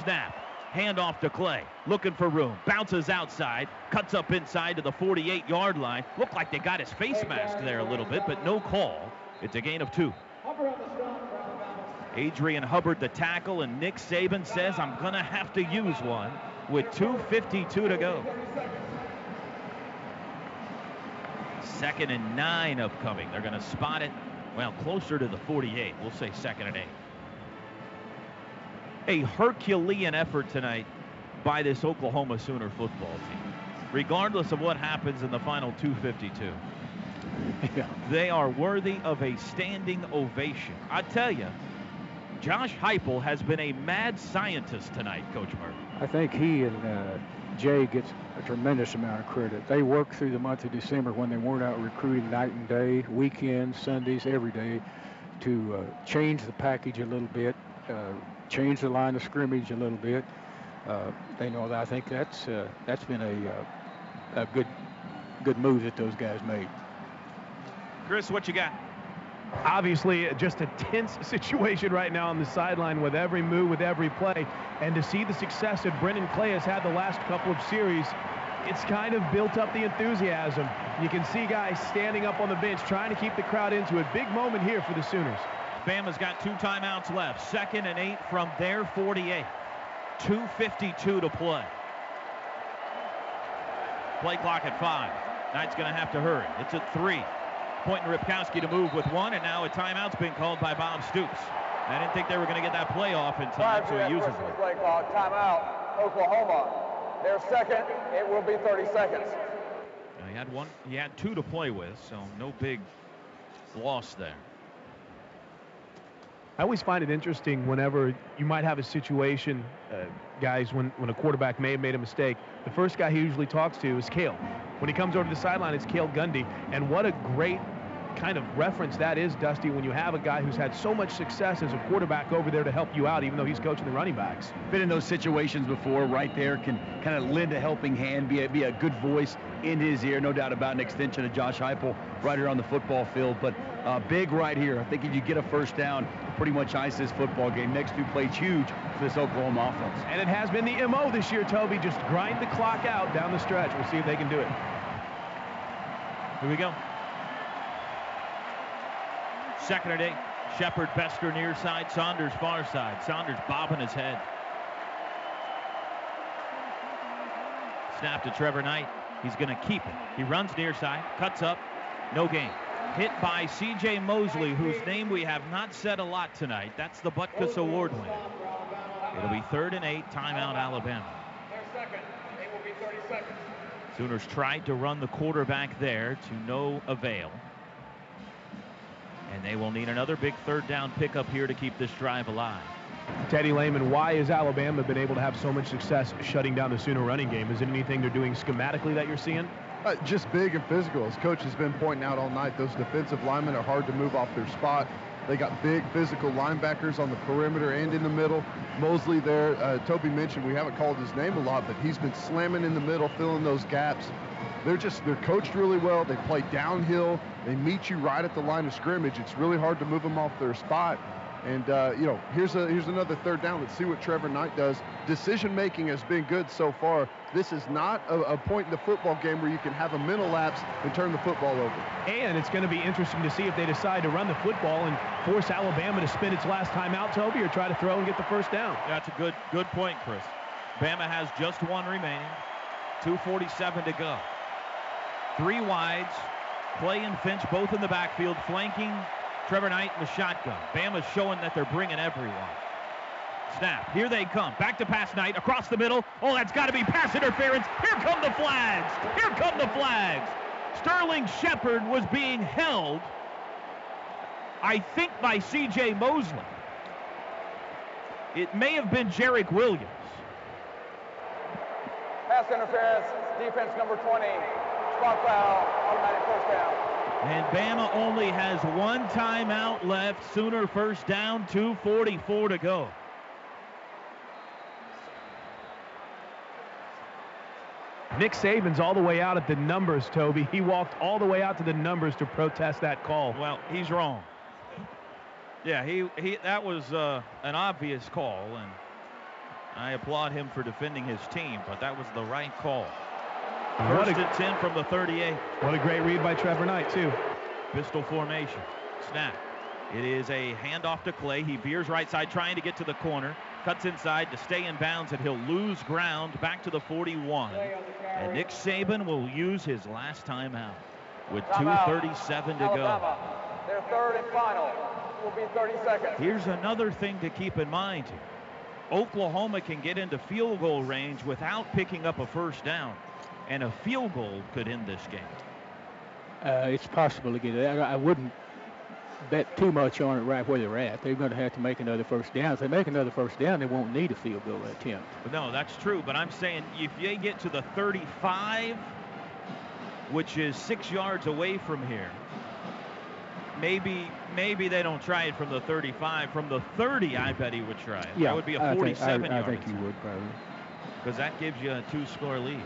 Snap. Handoff to Clay. Looking for room. Bounces outside. Cuts up inside to the 48 yard line. Looked like they got his face mask there a little bit, but no call. It's a gain of two. Adrian Hubbard, the tackle, and Nick Saban says, I'm going to have to use one with 2.52 to go. Second and nine upcoming. They're going to spot it, well, closer to the 48. We'll say second and eight. A Herculean effort tonight by this Oklahoma Sooner football team. Regardless of what happens in the final 252, they are worthy of a standing ovation. I tell you, Josh Heupel has been a mad scientist tonight, Coach Merv. I think he and uh, Jay gets a tremendous amount of credit. They worked through the month of December when they weren't out recruiting night and day, weekends, Sundays, every day, to uh, change the package a little bit, uh, change the line of scrimmage a little bit. Uh, they know that I think that's uh, that's been a uh, a good good move that those guys made. Chris, what you got? Obviously, just a tense *laughs* situation right now on the sideline with every move, with every play. And to see the success that Brennan Clay has had the last couple of series, it's kind of built up the enthusiasm. You can see guys standing up on the bench trying to keep the crowd into it. Big moment here for the Sooners. Bama's got two timeouts left. Second and eight from their 48. 2.52 to play. Play clock at five. Knight's going to have to hurry. It's at three. Point and Ripkowski to move with one, and now a timeout's been called by Bob Stoops. I didn't think they were going to get that play off in time, so he uses it. Play clock, timeout, Oklahoma. Their second, it will be 30 seconds. Uh, He had one. He had two to play with, so no big loss there. I always find it interesting whenever you might have a situation, uh, guys, when, when a quarterback may have made a mistake. The first guy he usually talks to is Cale. When he comes over to the sideline, it's Cale Gundy. And what a great kind of reference that is, Dusty, when you have a guy who's had so much success as a quarterback over there to help you out, even though he's coaching the running backs. Been in those situations before, right there, can kind of lend a helping hand, be a, be a good voice in his ear, no doubt about an extension of Josh Heupel right here on the football field. But uh, big right here. I think if you get a first down, pretty much ice this football game. Next two plays huge for this Oklahoma offense. And it has been the MO this year, Toby. Just grind the clock out down the stretch. We'll see if they can do it. Here we go. Second and eight. Shepard, Bester near side, Saunders far side. Saunders bobbing his head. Snap to Trevor Knight. He's going to keep it. He runs near side, cuts up, no gain. Hit by C.J. Mosley, whose name we have not said a lot tonight. That's the Butkus Award winner. It'll be third and eight, timeout Alabama. Their second, it will be 30 Sooners tried to run the quarterback there to no avail. And they will need another big third down pickup here to keep this drive alive. Teddy Lehman, why has Alabama been able to have so much success shutting down the Sooner running game? Is it anything they're doing schematically that you're seeing? Uh, just big and physical. As coach has been pointing out all night, those defensive linemen are hard to move off their spot. They got big physical linebackers on the perimeter and in the middle. Mosley there, uh, Toby mentioned we haven't called his name a lot, but he's been slamming in the middle, filling those gaps. They're just they're coached really well. They play downhill. They meet you right at the line of scrimmage. It's really hard to move them off their spot. And uh, you know, here's a here's another third down. Let's see what Trevor Knight does. Decision making has been good so far. This is not a, a, point in the football game where you can have a mental lapse and turn the football over. And it's going to be interesting to see if they decide to run the football and force Alabama to spend its last time out, Toby, or try to throw and get the first down. That's a good good point, Chris. Bama has just one remaining. 247 to go. Three wides. Clay and Finch both in the backfield, flanking Trevor Knight in the shotgun. Bama's showing that they're bringing everyone. Snap. Here they come. Back to pass Knight across the middle. Oh, that's got to be pass interference. Here come the flags. Here come the flags. Sterling Shepard was being held, I think, by C.J. Mosley. It may have been Jarrick Williams. Pass interference, defense number 20. Spot foul, automatic first down. And Bama only has one timeout left. Sooner first down, 2.44 to go. Nick Saban's all the way out at the numbers, Toby. He walked all the way out to the numbers to protest that call. Well, he's wrong. Yeah, he, he that was uh, an obvious call, and I applaud him for defending his team, but that was the right call. First and 10 from the 38. What a great read by Trevor Knight, too. Pistol formation. Snap. It is a handoff to Clay. He veers right side, trying to get to the corner. Cuts inside to stay in bounds, and he'll lose ground back to the 41. And Nick Saban will use his last time out with 2.37 to go. Their third and final will be 30 seconds. Here's another thing to keep in mind. Oklahoma can get into field goal range without picking up a first down and a field goal could end this game. Uh, it's possible to get it. I, I, wouldn't bet too much on it right where they're at. They're going to have to make another first down. If they make another first down, they won't need a field goal attempt. No, that's true. But I'm saying if they get to the 35, which is six yards away from here, maybe maybe they don't try it from the 35. From the 30, I bet he would try it. Yeah, that would be a 47 I think, I, yard. I think he would probably. Because that gives you a two-score lead.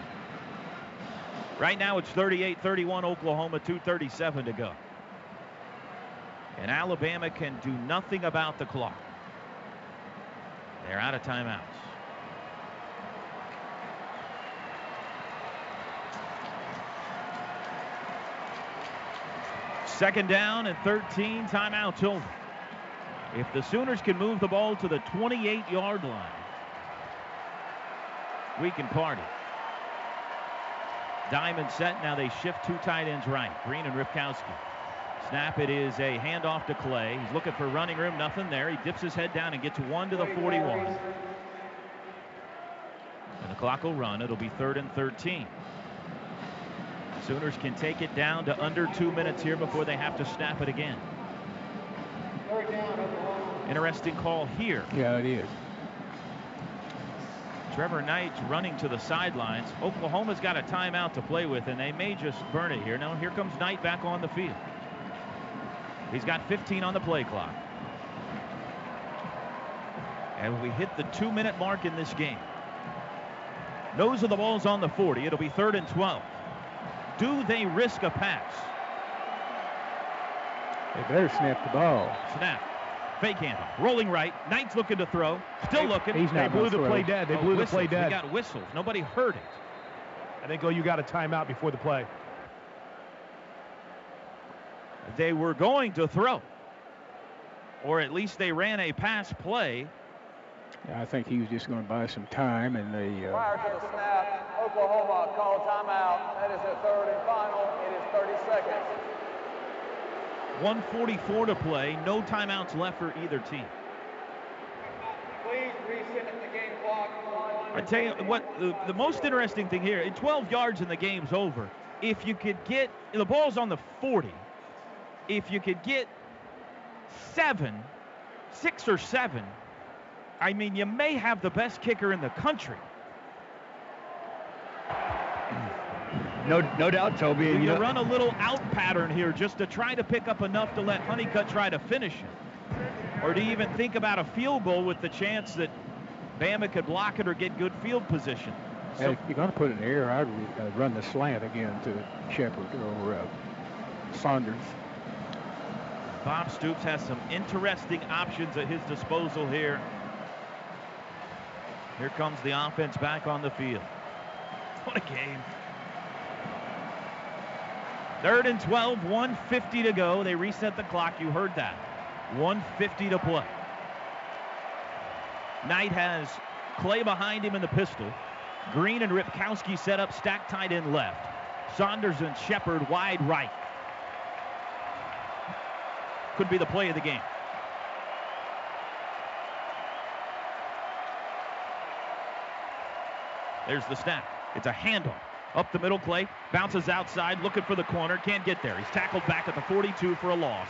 Right now it's 38-31 Oklahoma, 237 to go. And Alabama can do nothing about the clock. They're out of timeouts. Second down and 13 timeouts over. If the Sooners can move the ball to the 28-yard line, we can party. Diamond set. Now they shift two tight ends right. Green and Ripkowski. Snap. It is a handoff to Clay. He's looking for running room. Nothing there. He dips his head down and gets one to the 41. And the clock will run. It'll be third and 13. Sooners can take it down to under two minutes here before they have to snap it again. Interesting call here. Yeah, it is. Trevor Knight running to the sidelines. Oklahoma's got a timeout to play with, and they may just burn it here. Now, here comes Knight back on the field. He's got 15 on the play clock. And we hit the two minute mark in this game. Nose of the ball's on the 40. It'll be third and 12. Do they risk a pass? They better snap the ball. Snap. Fake handoff. Rolling right. Knight's looking to throw. Still looking. He's not They blew the throw. play dead. They Oh, blew the whistles. play dead. We got whistles. Nobody heard it. I think, oh, you got a timeout before the play. They were going to throw. Or at least they ran a pass play. Yeah, I think he was just going to buy some time, and they. Uh, Prior to the snap, Oklahoma called timeout. That is their third and final. It is 30 seconds. 144 to play. No timeouts left for either team. Please I tell you what, the, the most interesting thing here, 12 yards and the game's over. If you could get, the ball's on the 40. If you could get seven, six or seven, I mean, you may have the best kicker in the country. No, no doubt, Toby. You, And, you know- run a little out pattern here just to try to pick up enough to let Hunnicutt try to finish it? Or do you even think about a field goal with the chance that Bama could block it or get good field position? And if you're going to put an air, I'd uh, run the slant again to Shepard or uh, Saunders. Bob Stoops has some interesting options at his disposal here. Here comes the offense back on the field. What a game. Third and 12, 150 to go. They reset the clock. You heard that. 150 to play. Knight has Clay behind him in the pistol. Green and Ripkowski set up stack tight end left. Saunders and Shepard wide right. Could be the play of the game. There's the snap. It's a handoff. Up the middle, Clay bounces outside, looking for the corner. Can't get there. He's tackled back at the 42 for a loss.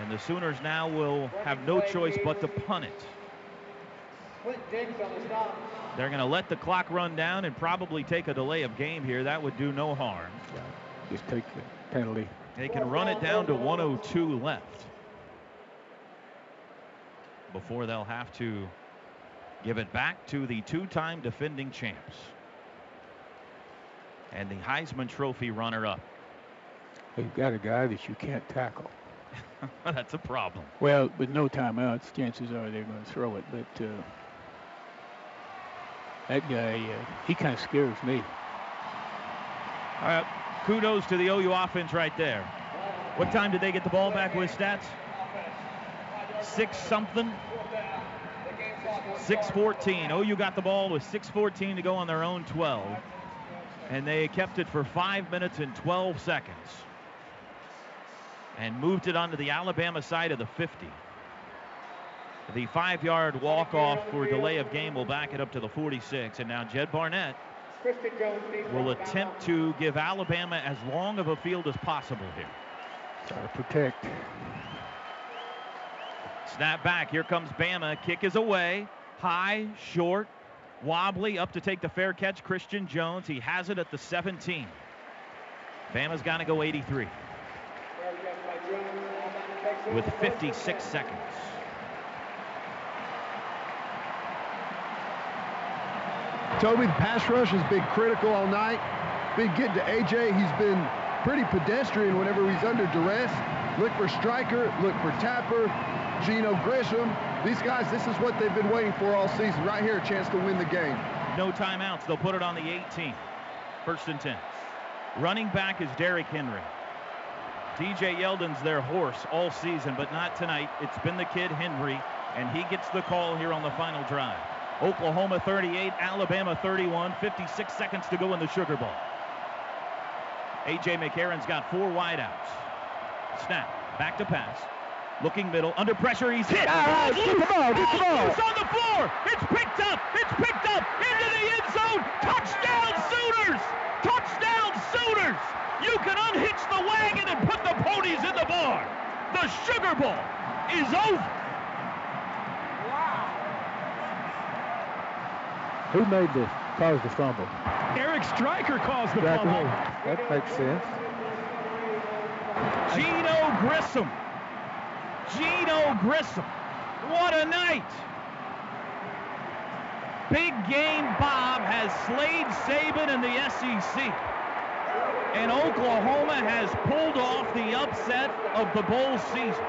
And the Sooners now will have no choice but to punt it. They're going to let the clock run down and probably take a delay of game here. That would do no harm. Just take the penalty. They can run it down to 102 left before they'll have to give it back to the two-time defending champs and the Heisman Trophy runner-up. You've got a guy that you can't tackle. *laughs* That's a problem. Well, with no timeouts, chances are they're going to throw it. But uh, that guy, uh, he kind of scares me. Uh, kudos to the OU offense right there. What time did they get the ball back with stats? Six something. 6:14. OU got the ball with 6:14 to go on their own 12, and they kept it for five minutes and 12 seconds, and moved it onto the Alabama side of the 50. The five-yard walk-off for delay of game will back it up to the 46, and now Jed Barnett will attempt to give Alabama as long of a field as possible here. Try to protect. Snap back. Here comes Bama. Kick is away. High, short, wobbly. Up to take the fair catch. Christion Jones. He has it at the 17. Bama's got to go 83 with 56 seconds. Toby, the pass rush has been critical all night. Been getting to AJ. He's been pretty pedestrian whenever he's under duress. Look for Striker, look for Tapper, Geneo Grissom. These guys, this is what they've been waiting for all season. Right here, a chance to win the game. No timeouts. They'll put it on the 18. First and 10. Running back is Derrick Henry. TJ Yeldon's their horse all season, but not tonight. It's been the kid Henry, and he gets the call here on the final drive. Oklahoma 38, Alabama 31, 56 seconds to go in the Sugar Bowl. A.J. McCarron's got four wideouts. Snap, back to pass. Looking middle, under pressure, he's hit. All right, Ball's get the ball, get the oh, ball. loose on the floor. It's picked up. It's picked up into the end zone. Touchdown Sooners! Touchdown Sooners! You can unhitch the wagon and put the ponies in the barn. The Sugar Bowl is over. Wow. Who made the caused the fumble? Eric Striker calls the Striker. fumble. That makes sense. Geneo Grissom. Geneo Grissom. What a night. Big game Bob has slayed Saban in the SEC. And Oklahoma has pulled off the upset of the bowl season.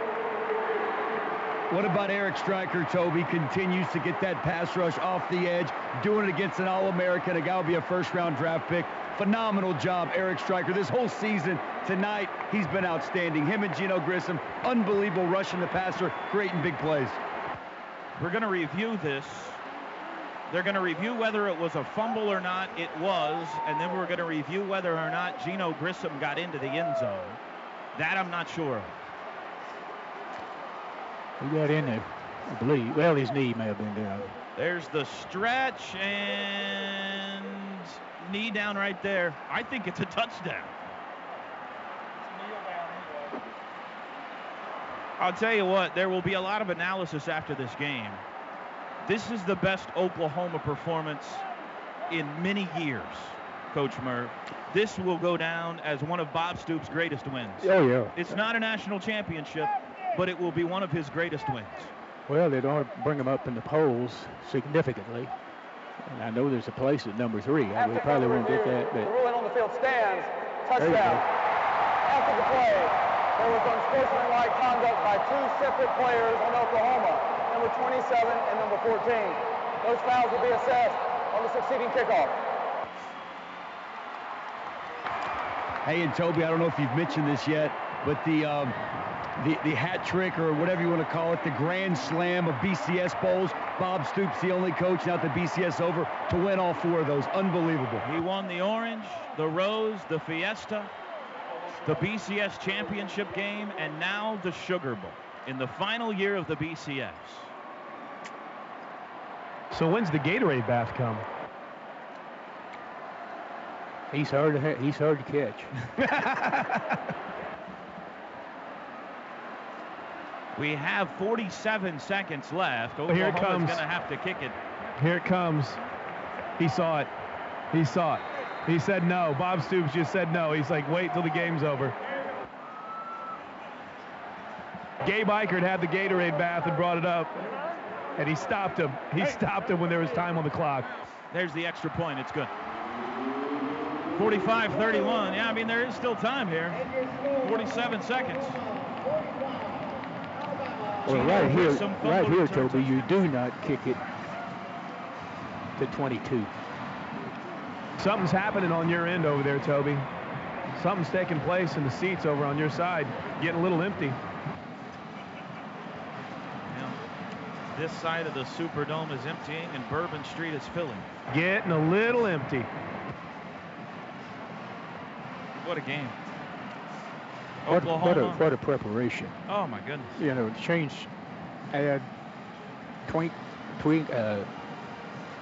What about Eric Striker, Toby? Continues to get that pass rush off the edge, doing it against an All-American, a guy will be a first-round draft pick. Phenomenal job, Eric Striker. This whole season, tonight, he's been outstanding. Him and Geneo Grissom, unbelievable rushing the passer, creating big plays. We're going to review this. They're going to review whether it was a fumble or not. It was. And then we're going to review whether or not Geneo Grissom got into the end zone. That I'm not sure of. He got in there. I believe. Well, his knee may have been down. There's the stretch and knee down right there. I think it's a touchdown. I'll tell you what, there will be a lot of analysis after this game. This is the best Oklahoma performance in many years, Coach Merv. This will go down as one of Bob Stoops' greatest wins. Oh, yeah. It's not a national championship, but it will be one of his greatest wins. Well, they don't bring him up in the polls significantly. And I know there's a place at number three. I, we probably won't get that, The but ruling on the field stands. There you Touchdown. go. After the play, there was unsportsmanlike conduct by two separate players on Oklahoma, number 27 and number 14. Those fouls will be assessed on the succeeding kickoff. Hey, and Toby, I don't know if you've mentioned this yet, but the um, the, the hat trick or whatever you want to call it, the grand slam of BCS bowls. Bob Stoops, the only coach now at the BCS over to win all four of those. Unbelievable. He won the Orange, the Rose, the Fiesta, the BCS championship game, and now the Sugar Bowl in the final year of the BCS. So when's the Gatorade bath come? he's hard to he's hard to catch. *laughs* We have 47 seconds left. Well, here it Oklahoma's comes. going to have to kick it. Here it comes. He saw it. He saw it. He said no. Bob Stoops just said no. He's like, wait till the game's over. Gabe Ikard had the Gatorade bath and brought it up, and he stopped him. He stopped him when there was time on the clock. There's the extra point. It's good. 45-31. Yeah, I mean, there is still time here. 47 seconds. Well, right here, right here, returns. Toby, you do not kick it to 22. Something's happening on your end over there, Toby. Something's taking place in the seats over on your side, getting a little empty. Yeah. This side of the Superdome is emptying, and Bourbon Street is filling. Getting a little empty. What a game. What, what, a, what a preparation. Oh, my goodness. You know, change, add, tweak, tweak, uh,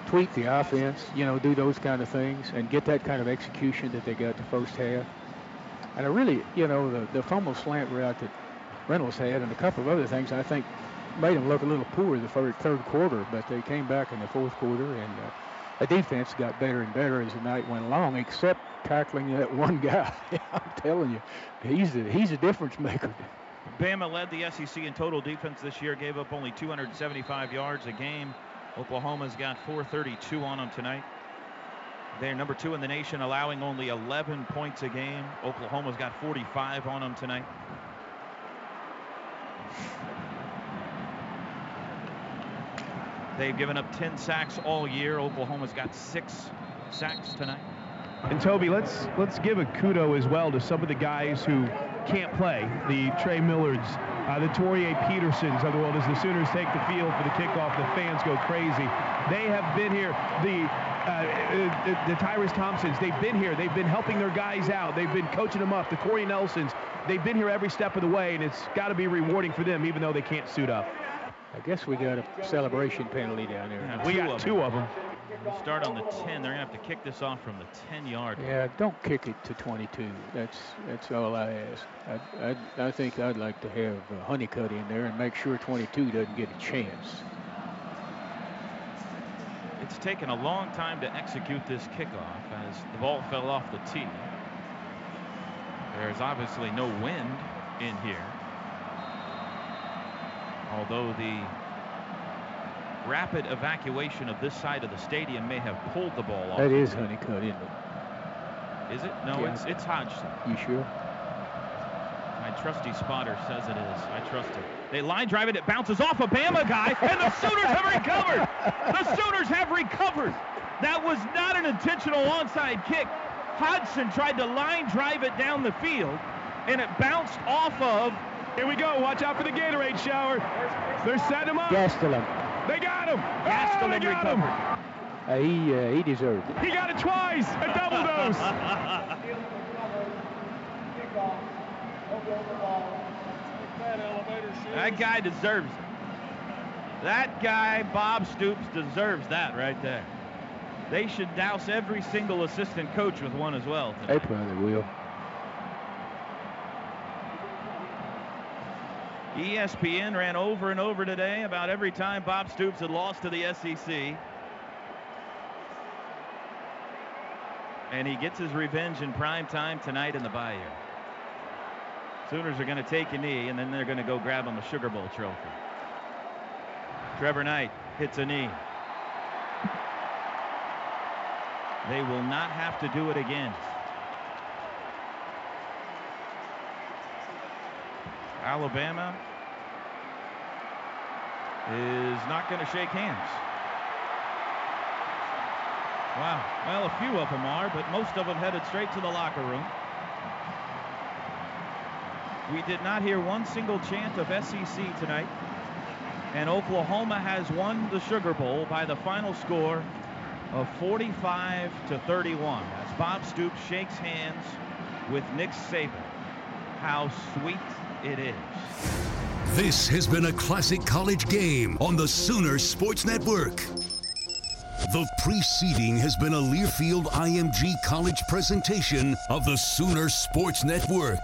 tweak the offense. You know, do those kind of things and get that kind of execution that they got the first half. And I really, you know, the, the fumble slant route that Reynolds had and a couple of other things, I think, made them look a little poor the third, third quarter. But they came back in the fourth quarter, and uh, the defense got better and better as the night went along, except tackling that *laughs* one guy. I'm telling you, he's a, he's a difference maker. Bama led the SEC in total defense this year, gave up only 275 yards a game. Oklahoma's got 432 on them tonight. They're number two in the nation, allowing only 11 points a game. Oklahoma's got 45 on them tonight. They've given up 10 sacks all year. Oklahoma's got six sacks tonight. And Toby, let's let's give a kudo as well to some of the guys who can't play. The Trey Millards, uh, the Torier Petersons of the world. As the Sooners take the field for the kickoff, the fans go crazy. They have been here. The uh, uh, the, the Tyrus Thompsons, they've been here. They've been helping their guys out. They've been coaching them up. The Corey Nelsons, they've been here every step of the way, and it's got to be rewarding for them, even though they can't suit up. I guess we got a celebration penalty down there. Yeah, We two got of two of them. We'll start on the 10. They're going to have to kick this off from the 10 yard line. Yeah, don't kick it to 22. That's that's all I ask. I, I, I think I'd like to have uh, Hunnicutt in there and make sure 22 doesn't get a chance. It's taken a long time to execute this kickoff as the ball fell off the tee. There's obviously no wind in here. Although the rapid evacuation of this side of the stadium may have pulled the ball off. That is. Hunnicutt, isn't it? Is it? No, Yeah. it's it's Hodgson. You sure? My trusty spotter says it is. I trust him. They line drive it. It bounces off a Bama guy, and the Sooners have recovered. The Sooners have recovered. That was not an intentional onside kick. Hodgson tried to line drive it down the field, and it bounced off of. Here we go. Watch out for the Gatorade shower. They're setting him up. Gastelum. They got him. Oh, Gastelum they got him. Uh, he uh, he deserved it. He got it twice. A double dose. *laughs* That guy deserves it. That guy, Bob Stoops, deserves that right there. They should douse every single assistant coach with one as well. They probably will. ESPN ran over and over today about every time Bob Stoops had lost to the SEC. And he gets his revenge in prime time tonight in the Bayou. Sooners are going to take a knee, and then they're going to go grab him a Sugar Bowl trophy. Trevor Knight hits a knee. They will not have to do it again. Alabama is not going to shake hands. Wow. Well, a few of them are, but most of them headed straight to the locker room. We did not hear one single chant of SEC tonight. And Oklahoma has won the Sugar Bowl by the final score of 45 to 31 as Bob Stoops shakes hands with Nick Saban. How sweet it is. This has been a classic college game on the Sooner Sports Network. The preceding has been a Learfield IMG College presentation of the Sooner Sports Network.